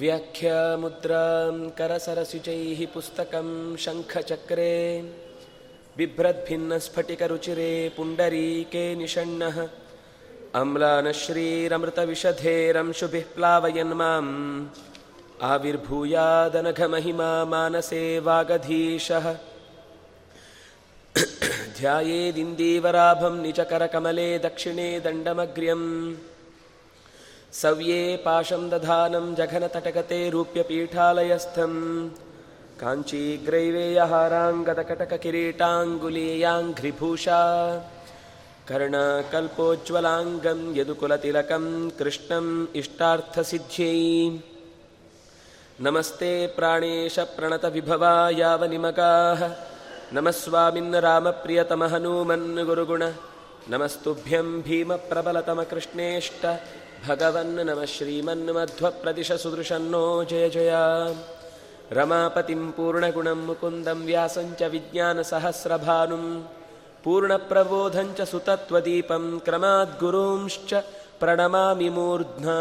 व्याख्यामुद्रां करसरसिजैः पुस्तकं शङ्खचक्रे बिभ्रद्भिन्नस्फटिकरुचिरे पुण्डरीके निषण्णः अम्लानश्रीरमृतविषधेरंशुभिः प्लावयन् माम् आविर्भूयादनघमहिमा मानसे वागधीशः ध्यायेदिन्दीवराभं निजकरकमले दक्षिणे दण्डमग्र्यम् सव्ये पाशं दधानं जघनतटगते रूप्यपीठालयस्थं काञ्चीग्रैवेयहाराङ्गदकटककिरीटाङ्गुलीयाङ्घ्रिभूषा कर्णकल्पोज्ज्वलाङ्गं यदुकुलतिलकं कृष्णम् इष्टार्थसिद्ध्यै नमस्ते प्राणेश प्रणतविभवा यावनिमगाः नमः स्वामिन् रामप्रियतमहनूमन् गुरुगुण नमस्तुभ्यं भीमप्रबलतमकृष्णेष्ट भगवन् नमः श्रीमन्मध्वप्रदिशसुदृशन्नो जय जय रमापतिं पूर्णगुणं मुकुन्दं व्यासञ्च विज्ञानसहस्रभानुं पूर्णप्रबोधञ्च सुतत्वदीपं क्रमाद्गुरूंश्च प्रणमामि मूर्ध्ना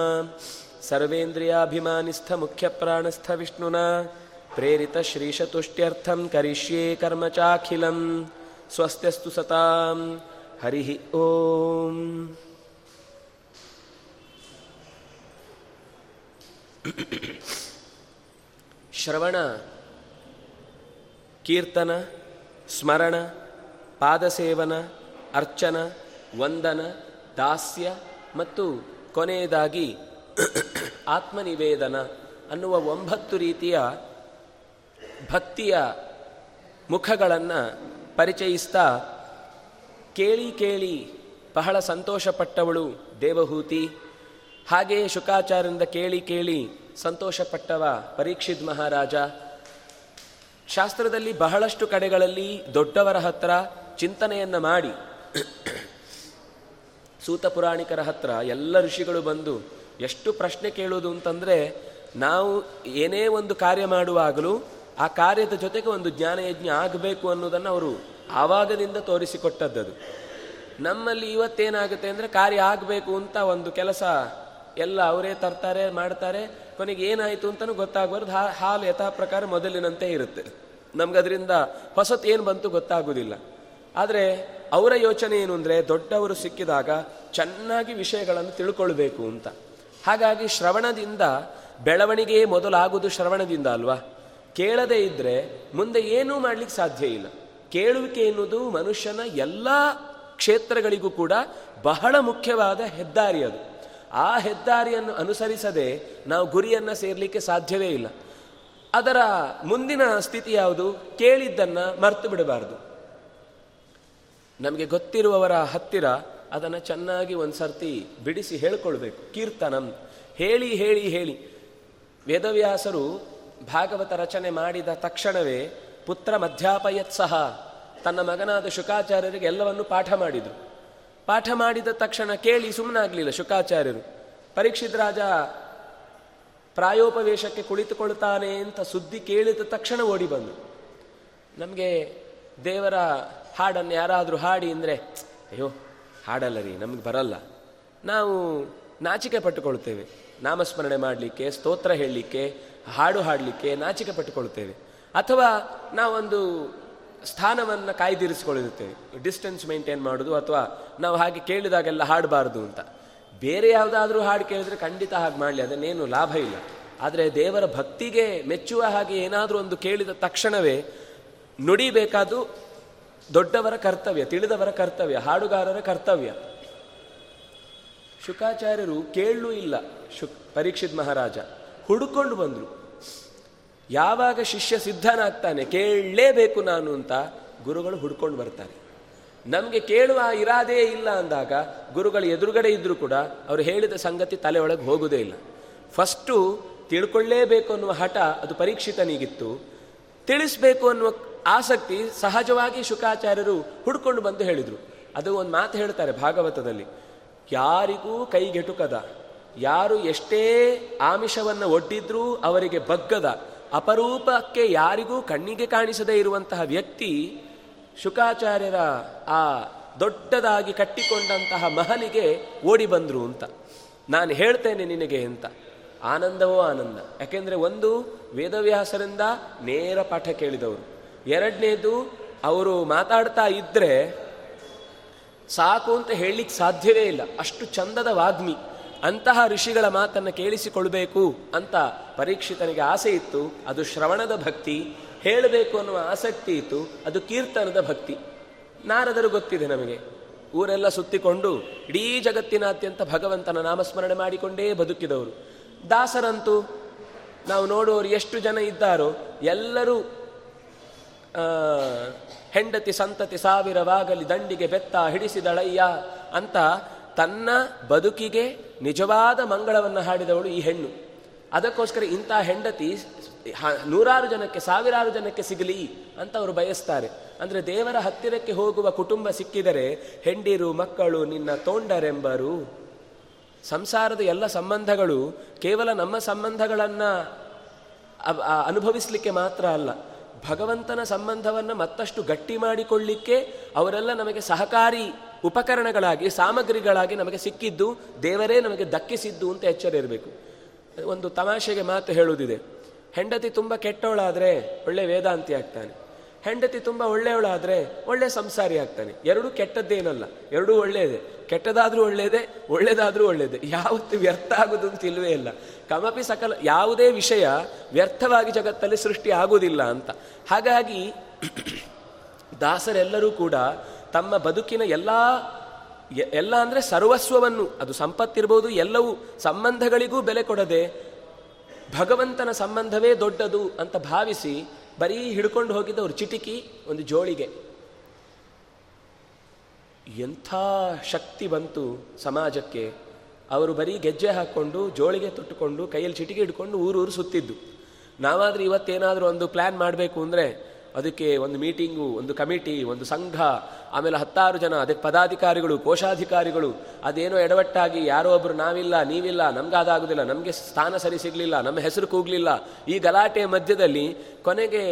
सर्वेन्द्रियाभिमानिस्थमुख्यप्राणस्थविष्णुना ಪ್ರೇರಿತ ಶ್ರೀಶತುಷ್ಟ್ಯರ್ಥಂ ಕರಿಷ್ಯೇ ಕರ್ಮ ಚಾಖಿಲಂ ಸ್ವಸ್ತ್ಯಸ್ತು ಸತಾಂ. ಹರಿ ಓಂ. ಶ್ರವಣ, ಕೀರ್ತನ, ಸ್ಮರಣ, ಪಾದಸೇವನ, ಅರ್ಚನ, ವಂದನ, ದಾಸ್ಯ ಮತ್ತು ಕೊನೆಯದಾಗಿ ಆತ್ಮನಿವೇದನ ಅನ್ನುವ ಒಂಬತ್ತು ರೀತಿಯ ಭಕ್ತಿಯ ಮುಖಗಳನ್ನು ಪರಿಚಯಿಸ್ತಾ ಕೇಳಿ ಕೇಳಿ ಬಹಳ ಸಂತೋಷಪಟ್ಟವಳು ದೇವಹೂತಿ. ಹಾಗೆಯೇ ಶುಕಾಚಾರ್ಯರಿಂದ ಕೇಳಿ ಕೇಳಿ ಸಂತೋಷಪಟ್ಟವ ಪರೀಕ್ಷಿತ್ ಮಹಾರಾಜ. ಶಾಸ್ತ್ರದಲ್ಲಿ ಬಹಳಷ್ಟು ಕಡೆಗಳಲ್ಲಿ ದೊಡ್ಡವರ ಹತ್ರ ಚಿಂತನೆಯನ್ನು ಮಾಡಿ. ಸೂತ ಪುರಾಣಿಕರ ಹತ್ರ ಎಲ್ಲ ಋಷಿಗಳು ಬಂದು ಎಷ್ಟು ಪ್ರಶ್ನೆ ಕೇಳುವುದು ಅಂತಂದರೆ ನಾವು ಏನೇ ಒಂದು ಕಾರ್ಯ ಮಾಡುವಾಗಲೂ ಆ ಕಾರ್ಯದ ಜೊತೆಗೆ ಒಂದು ಜ್ಞಾನಯಜ್ಞ ಆಗಬೇಕು ಅನ್ನೋದನ್ನು ಅವರು ಆವಾಗದಿಂದ ತೋರಿಸಿಕೊಟ್ಟದ್ದು ನಮ್ಮಲ್ಲಿ ಇವತ್ತೇನಾಗುತ್ತೆ ಅಂದರೆ ಕಾರ್ಯ ಆಗಬೇಕು ಅಂತ ಒಂದು ಕೆಲಸ ಎಲ್ಲ ಅವರೇ ತರ್ತಾರೆ, ಮಾಡ್ತಾರೆ, ಕೊನೆಗೆ ಏನಾಯಿತು ಅಂತಲೂ ಗೊತ್ತಾಗಬಾರ್ದು. ಹಾಲು ಯಥಾ ಪ್ರಕಾರ ಮೊದಲಿನಂತೆ ಇರುತ್ತೆ. ನಮ್ಗೆ ಅದರಿಂದ ಹೊಸತು ಏನು ಬಂತು ಗೊತ್ತಾಗೋದಿಲ್ಲ. ಆದರೆ ಅವರ ಯೋಚನೆ ಏನು ಅಂದರೆ ದೊಡ್ಡವರು ಸಿಕ್ಕಿದಾಗ ಚೆನ್ನಾಗಿ ವಿಷಯಗಳನ್ನು ತಿಳ್ಕೊಳ್ಬೇಕು ಅಂತ. ಹಾಗಾಗಿ ಶ್ರವಣದಿಂದ, ಬೆಳವಣಿಗೆ ಮೊದಲಾಗುವುದು ಶ್ರವಣದಿಂದ ಅಲ್ವಾ? ಕೇಳದೇ ಇದ್ದರೆ ಮುಂದೆ ಏನೂ ಮಾಡಲಿಕ್ಕೆ ಸಾಧ್ಯ ಇಲ್ಲ. ಕೇಳುವಿಕೆ ಎನ್ನುವುದು ಮನುಷ್ಯನ ಎಲ್ಲ ಕ್ಷೇತ್ರಗಳಿಗೂ ಕೂಡ ಬಹಳ ಮುಖ್ಯವಾದ ಹೆದ್ದಾರಿ ಅದು. ಆ ಹೆದ್ದಾರಿಯನ್ನು ಅನುಸರಿಸದೆ ನಾವು ಗುರಿಯನ್ನು ಸೇರಲಿಕ್ಕೆ ಸಾಧ್ಯವೇ ಇಲ್ಲ. ಅದರ ಮುಂದಿನ ಸ್ಥಿತಿ ಯಾವುದು? ಕೇಳಿದ್ದನ್ನು ಮರ್ತು ಬಿಡಬಾರದು. ನಮಗೆ ಗೊತ್ತಿರುವವರ ಹತ್ತಿರ ಅದನ್ನು ಚೆನ್ನಾಗಿ ಒಂದು ಸರ್ತಿ ಬಿಡಿಸಿ ಹೇಳ್ಕೊಳ್ಬೇಕು. ಕೀರ್ತನಂ. ಹೇಳಿ ಹೇಳಿ ಹೇಳಿ. ವೇದವ್ಯಾಸರು ಭಾಗವತ ರಚನೆ ಮಾಡಿದ ತಕ್ಷಣವೇ ಪುತ್ರ ಮಧ್ಯಾಪಯತ್ ಸಹ ತನ್ನ ಮಗನಾದ ಶುಕಾಚಾರ್ಯರಿಗೆ ಎಲ್ಲವನ್ನು ಪಾಠ ಮಾಡಿದರು. ಪಾಠ ಮಾಡಿದ ತಕ್ಷಣ ಕೇಳಿ ಸುಮ್ಮನಾಗಲಿಲ್ಲ ಶುಕಾಚಾರ್ಯರು. ಪರೀಕ್ಷಿತ್ ರಾಜ ಪ್ರಾಯೋಪವೇಶಕ್ಕೆ ಕುಳಿತುಕೊಳ್ತಾನೆ ಅಂತ ಸುದ್ದಿ ಕೇಳಿದ ತಕ್ಷಣ ಓಡಿ ಬಂದು. ನಮಗೆ ದೇವರ ಹಾಡನ್ನು ಯಾರಾದರೂ ಹಾಡಿ ಅಂದರೆ, ಅಯ್ಯೋ, ಹಾಡಲ್ಲ ರೀ, ನಮಗೆ ಬರಲ್ಲ. ನಾವು ನಾಚಿಕೆ ಪಟ್ಟುಕೊಳ್ತೇವೆ. ನಾಮಸ್ಮರಣೆ ಮಾಡಲಿಕ್ಕೆ, ಸ್ತೋತ್ರ ಹೇಳಲಿಕ್ಕೆ ಹಾಡು ಹಾಡಲಿಕ್ಕೆ ನಾಚಿಕೆ ಪಟ್ಟುಕೊಳ್ಳುತ್ತೇವೆ. ಅಥವಾ ನಾವೊಂದು ಸ್ಥಾನವನ್ನು ಕಾಯ್ದಿರಿಸಿಕೊಳ್ಳಿರುತ್ತೇವೆ ಡಿಸ್ಟೆನ್ಸ್ ಮೇಂಟೈನ್ ಮಾಡೋದು ಅಥವಾ ನಾವು ಹಾಗೆ ಕೇಳಿದಾಗೆಲ್ಲ ಹಾಡಬಾರ್ದು ಅಂತ. ಬೇರೆ ಯಾವುದಾದ್ರೂ ಹಾಡು ಕೇಳಿದ್ರೆ ಖಂಡಿತ ಹಾಗೆ ಮಾಡಲಿ, ಅದನ್ನೇನು ಲಾಭ ಇಲ್ಲ. ಆದರೆ ದೇವರ ಭಕ್ತಿಗೆ ಮೆಚ್ಚುವ ಹಾಗೆ ಏನಾದರೂ ಒಂದು ಕೇಳಿದ ತಕ್ಷಣವೇ ನುಡಿಬೇಕಾದ್ದು ದೊಡ್ಡವರ ಕರ್ತವ್ಯ, ತಿಳಿದವರ ಕರ್ತವ್ಯ, ಹಾಡುಗಾರರ ಕರ್ತವ್ಯ. ಶುಕಾಚಾರ್ಯರು ಕೇಳಲೂ ಇಲ್ಲ ಶುಕ್ ಪರೀಕ್ಷಿತ್ ಮಹಾರಾಜ. ಹುಡುಕೊಂಡು ಬಂದರು. ಯಾವಾಗ ಶಿಷ್ಯ ಸಿದ್ಧನಾಗ್ತಾನೆ ಕೇಳಲೇಬೇಕು ನಾನು ಅಂತ ಗುರುಗಳು ಹುಡ್ಕೊಂಡು ಬರ್ತಾರೆ. ನಮಗೆ ಕೇಳುವ ಇರಾದೇ ಇಲ್ಲ ಅಂದಾಗ ಗುರುಗಳು ಎದುರುಗಡೆ ಇದ್ದರೂ ಕೂಡ ಅವರು ಹೇಳಿದ ಸಂಗತಿ ತಲೆ ಒಳಗೆ ಹೋಗುವುದೇ ಇಲ್ಲ. ಫಸ್ಟು ತಿಳ್ಕೊಳ್ಳೇಬೇಕು ಅನ್ನುವ ಹಠ ಅದು ಪರೀಕ್ಷಿತನಿಗಿತ್ತು. ತಿಳಿಸ್ಬೇಕು ಅನ್ನುವ ಆಸಕ್ತಿ ಸಹಜವಾಗಿ ಶುಕಾಚಾರ್ಯರು ಹುಡ್ಕೊಂಡು ಬಂದು ಹೇಳಿದರು. ಅದು ಒಂದು ಮಾತು ಹೇಳ್ತಾರೆ ಭಾಗವತದಲ್ಲಿ. ಯಾರಿಗೂ ಕೈಗೆಟುಕದ. ಯಾರು ಎಷ್ಟೇ ಆಮಿಷವನ್ನು ಒಡ್ಡಿದ್ರೂ ಅವರಿಗೆ ಬಗ್ಗದ, ಅಪರೂಪಕ್ಕೆ ಯಾರಿಗೂ ಕಣ್ಣಿಗೆ ಕಾಣಿಸದೇ ಇರುವಂತಹ ವ್ಯಕ್ತಿ ಶುಕಾಚಾರ್ಯರ ಆ ದೊಡ್ಡದಾಗಿ ಕಟ್ಟಿಕೊಂಡಂತಹ ಮಹಲಿಗೆ ಓಡಿ ಬಂದ್ರು ಅಂತ. ನಾನು ಹೇಳ್ತೇನೆ ನಿನಗೆ ಅಂತ. ಆನಂದವೋ ಆನಂದ. ಯಾಕೆಂದ್ರೆ ಒಂದು ವೇದವ್ಯಾಸರಿಂದ ನೇರ ಪಾಠ ಕೇಳಿದವರು. ಎರಡನೇದು, ಅವರು ಮಾತಾಡ್ತಾ ಇದ್ರೆ ಸಾಕು ಅಂತ ಹೇಳಲಿಕ್ಕೆ ಸಾಧ್ಯವೇ ಇಲ್ಲ. ಅಷ್ಟು ಚಂದದ ವಾಗ್ಮಿ. ಅಂತಹ ಋಷಿಗಳ ಮಾತನ್ನು ಕೇಳಿಸಿಕೊಳ್ಬೇಕು ಅಂತ ಪರೀಕ್ಷಿತನಿಗೆ ಆಸೆ ಇತ್ತು. ಅದು ಶ್ರವಣದ ಭಕ್ತಿ, ಹೇಳಬೇಕು ಅನ್ನುವ ಆಸಕ್ತಿ ಇತ್ತು. ಅದು ಕೀರ್ತನದ ಭಕ್ತಿ. ನಾರದರು ಗೊತ್ತಿದೆ ನಮಗೆ. ಊರೆಲ್ಲ ಸುತ್ತಿಕೊಂಡು ಇಡೀ ಜಗತ್ತಿನಾದ್ಯಂತ ಭಗವಂತನ ನಾಮಸ್ಮರಣೆ ಮಾಡಿಕೊಂಡೇ ಬದುಕಿದವರು. ದಾಸರಂತೂ ನಾವು ನೋಡುವವರು ಎಷ್ಟು ಜನ ಇದ್ದಾರೋ ಎಲ್ಲರೂ ಹೆಂಡತಿ ಸಂತತಿ ಸಾವಿರವಾಗಲಿ ದಂಡಿಗೆ ಬೆತ್ತ ಹಿಡಿಸಿದಳಯ್ಯ ಅಂತ ತನ್ನ ಬದುಕಿಗೆ ನಿಜವಾದ ಮಂಗಳವನ್ನು ಹಾಡಿದವಳು ಈ ಹೆಣ್ಣು. ಅದಕ್ಕೋಸ್ಕರ ಇಂಥ ಹೆಂಡತಿ ನೂರಾರು ಜನಕ್ಕೆ, ಸಾವಿರಾರು ಜನಕ್ಕೆ ಸಿಗಲಿ ಅಂತ ಅವರು ಬಯಸ್ತಾರೆ. ಅಂದರೆ ದೇವರ ಹತ್ತಿರಕ್ಕೆ ಹೋಗುವ ಕುಟುಂಬ ಸಿಕ್ಕಿದರೆ ಹೆಂಡಿರು, ಮಕ್ಕಳು, ನಿನ್ನ ತೋಂಡರೆಂಬರು ಸಂಸಾರದ ಎಲ್ಲ ಸಂಬಂಧಗಳು ಕೇವಲ ನಮ್ಮ ಸಂಬಂಧಗಳನ್ನು ಅನುಭವಿಸಲಿಕ್ಕೆ ಮಾತ್ರ ಅಲ್ಲ. ಭಗವಂತನ ಸಂಬಂಧವನ್ನು ಮತ್ತಷ್ಟು ಗಟ್ಟಿ ಮಾಡಿಕೊಳ್ಳಿಕ್ಕೆ ಅವರೆಲ್ಲ ನಮಗೆ ಸಹಕಾರಿ ಉಪಕರಣಗಳಾಗಿ, ಸಾಮಗ್ರಿಗಳಾಗಿ ನಮಗೆ ಸಿಕ್ಕಿದ್ದು, ದೇವರೇ ನಮಗೆ ದಕ್ಕಿಸಿದ್ದು ಅಂತ ಎಚ್ಚರ ಇರಬೇಕು. ಒಂದು ತಮಾಷೆಗೆ ಮಾತು ಹೇಳುವುದಿದೆ. ಹೆಂಡತಿ ತುಂಬ ಕೆಟ್ಟವಳಾದರೆ ಒಳ್ಳೆ ವೇದಾಂತಿ ಆಗ್ತಾನೆ. ಹೆಂಡತಿ ತುಂಬ ಒಳ್ಳೆಯವಳಾದರೆ ಒಳ್ಳೆ ಸಂಸಾರಿ ಆಗ್ತಾನೆ. ಎರಡೂ ಕೆಟ್ಟದ್ದೇನಲ್ಲ. ಎರಡೂ ಒಳ್ಳೆಯದೆ. ಕೆಟ್ಟದಾದರೂ ಒಳ್ಳೆಯದೇ, ಒಳ್ಳೆಯದಾದರೂ ಒಳ್ಳೆಯದೇ. ಯಾವತ್ತು ವ್ಯರ್ಥ ಆಗೋದು ಅಂತ ಇಲ್ವೇ ಇಲ್ಲ. ಕಮಪಿ ಸಕಲ, ಯಾವುದೇ ವಿಷಯ ವ್ಯರ್ಥವಾಗಿ ಜಗತ್ತಲ್ಲಿ ಸೃಷ್ಟಿ ಆಗುವುದಿಲ್ಲ ಅಂತ. ಹಾಗಾಗಿ ದಾಸರೆಲ್ಲರೂ ಕೂಡ ತಮ್ಮ ಬದುಕಿನ ಎಲ್ಲ ಎಲ್ಲ ಅಂದರೆ ಸರ್ವಸ್ವವನ್ನು, ಅದು ಸಂಪತ್ತಿರ್ಬೋದು, ಎಲ್ಲವೂ ಸಂಬಂಧಗಳಿಗೂ ಬೆಲೆ ಕೊಡದೆ, ಭಗವಂತನ ಸಂಬಂಧವೇ ದೊಡ್ಡದು ಅಂತ ಭಾವಿಸಿ ಬರೀ ಹಿಡ್ಕೊಂಡು ಹೋಗಿದ್ದವರು ಚಿಟಿಕಿ ಒಂದು ಜೋಳಿಗೆ. ಎಂಥ ಶಕ್ತಿ ಬಂತು ಸಮಾಜಕ್ಕೆ. ಅವರು ಬರೀ ಗೆಜ್ಜೆ ಹಾಕ್ಕೊಂಡು, ಜೋಳಿಗೆ ತೊಟ್ಟುಕೊಂಡು, ಕೈಯಲ್ಲಿ ಚಿಟಿಕೆ ಹಿಡ್ಕೊಂಡು ಊರೂರು ಸುತ್ತಿದ್ದು. ನಾವಾದ್ರೆ ಇವತ್ತೇನಾದರೂ ಒಂದು ಪ್ಲ್ಯಾನ್ ಮಾಡಬೇಕು ಅಂದರೆ ಅದಕ್ಕೆ ಒಂದು ಮೀಟಿಂಗು, ಒಂದು ಕಮಿಟಿ, ಒಂದು ಸಂಘ, ಆಮೇಲೆ ಹತ್ತಾರು ಜನ ಅದಕ್ಕೆ ಪದಾಧಿಕಾರಿಗಳು, ಕೋಶಾಧಿಕಾರಿಗಳು, ಅದೇನೋ ಎಡವಟ್ಟಾಗಿ ಯಾರೋ ಒಬ್ಬರು ನಾವಿಲ್ಲ, ನೀವಿಲ್ಲ, ನಮ್ಗಾದಾಗುದಿಲ್ಲ, ನಮಗೆ ಸ್ಥಾನ ಸರಿ ಸಿಗಲಿಲ್ಲ, ನಮ್ಮ ಹೆಸರು ಕೂಗಲಿಲ್ಲ. ಈ ಗಲಾಟೆಯ ಮಧ್ಯದಲ್ಲಿ ಕೊನೆಗೆ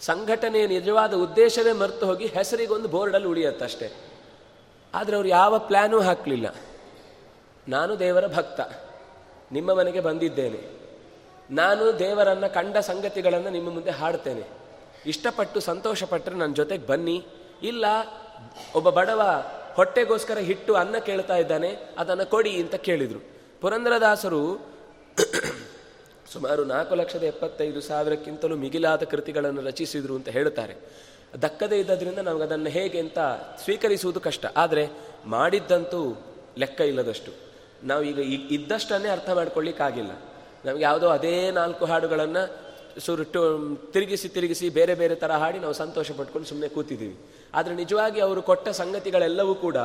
ಸಂಘಟನೆಯ ನಿಜವಾದ ಉದ್ದೇಶವೇ ಮರೆತು ಹೋಗಿ ಹೆಸರಿಗೊಂದು ಬೋರ್ಡಲ್ಲಿ ಉಳಿಯತ್ತಷ್ಟೇ ಆದರೆ ಅವರು ಯಾವ ಪ್ಲ್ಯಾನೂ ಹಾಕಲಿಲ್ಲ. ನಾನು ದೇವರ ಭಕ್ತ, ನಿಮ್ಮ ಮನೆಗೆ ಬಂದಿದ್ದೇನೆ. ನಾನು ದೇವರನ್ನು ಕಂಡ ಸಂಗತಿಗಳನ್ನು ನಿಮ್ಮ ಮುಂದೆ ಹಾಡ್ತೇನೆ. ಇಷ್ಟಪಟ್ಟು ಸಂತೋಷಪಟ್ಟರೆ ನನ್ನ ಜೊತೆಗೆ ಬನ್ನಿ. ಇಲ್ಲ, ಒಬ್ಬ ಬಡವ ಹೊಟ್ಟೆಗೋಸ್ಕರ ಹಿಟ್ಟು ಅನ್ನ ಕೇಳ್ತಾ ಇದ್ದಾನೆ, ಅದನ್ನು ಕೊಡಿ ಅಂತ ಕೇಳಿದರು. ಪುರಂದ್ರದಾಸರು ಸುಮಾರು ನಾಲ್ಕು ಲಕ್ಷದ ಎಪ್ಪತ್ತೈದು ಸಾವಿರಕ್ಕಿಂತಲೂ ಮಿಗಿಲಾದ ಕೃತಿಗಳನ್ನು ರಚಿಸಿದರು ಅಂತ ಹೇಳ್ತಾರೆ. ದಕ್ಕದೇ ಇದ್ದದ್ರಿಂದ ನಮ್ಗೆ ಅದನ್ನು ಹೇಗೆ ಅಂತ ಸ್ವೀಕರಿಸುವುದು ಕಷ್ಟ. ಆದರೆ ಮಾಡಿದ್ದಂತೂ ಲೆಕ್ಕ ಇಲ್ಲದಷ್ಟು. ನಾವು ಈಗ ಇದ್ದಷ್ಟನ್ನೇ ಅರ್ಥ ಮಾಡ್ಕೊಳ್ಳಿಕ್ಕಾಗಿಲ್ಲ. ನಮಗೆ ಯಾವುದೋ ಅದೇ ನಾಲ್ಕು ಹಾಡುಗಳನ್ನು ಸುರುಟ್ಟು ತಿರುಗಿಸಿ ತಿರುಗಿಸಿ ಬೇರೆ ಬೇರೆ ಥರ ಹಾಡಿ ನಾವು ಸಂತೋಷ ಪಟ್ಕೊಂಡು ಸುಮ್ಮನೆ ಕೂತಿದ್ದೀವಿ. ಆದರೆ ನಿಜವಾಗಿ ಅವರು ಕೊಟ್ಟ ಸಂಗತಿಗಳೆಲ್ಲವೂ ಕೂಡ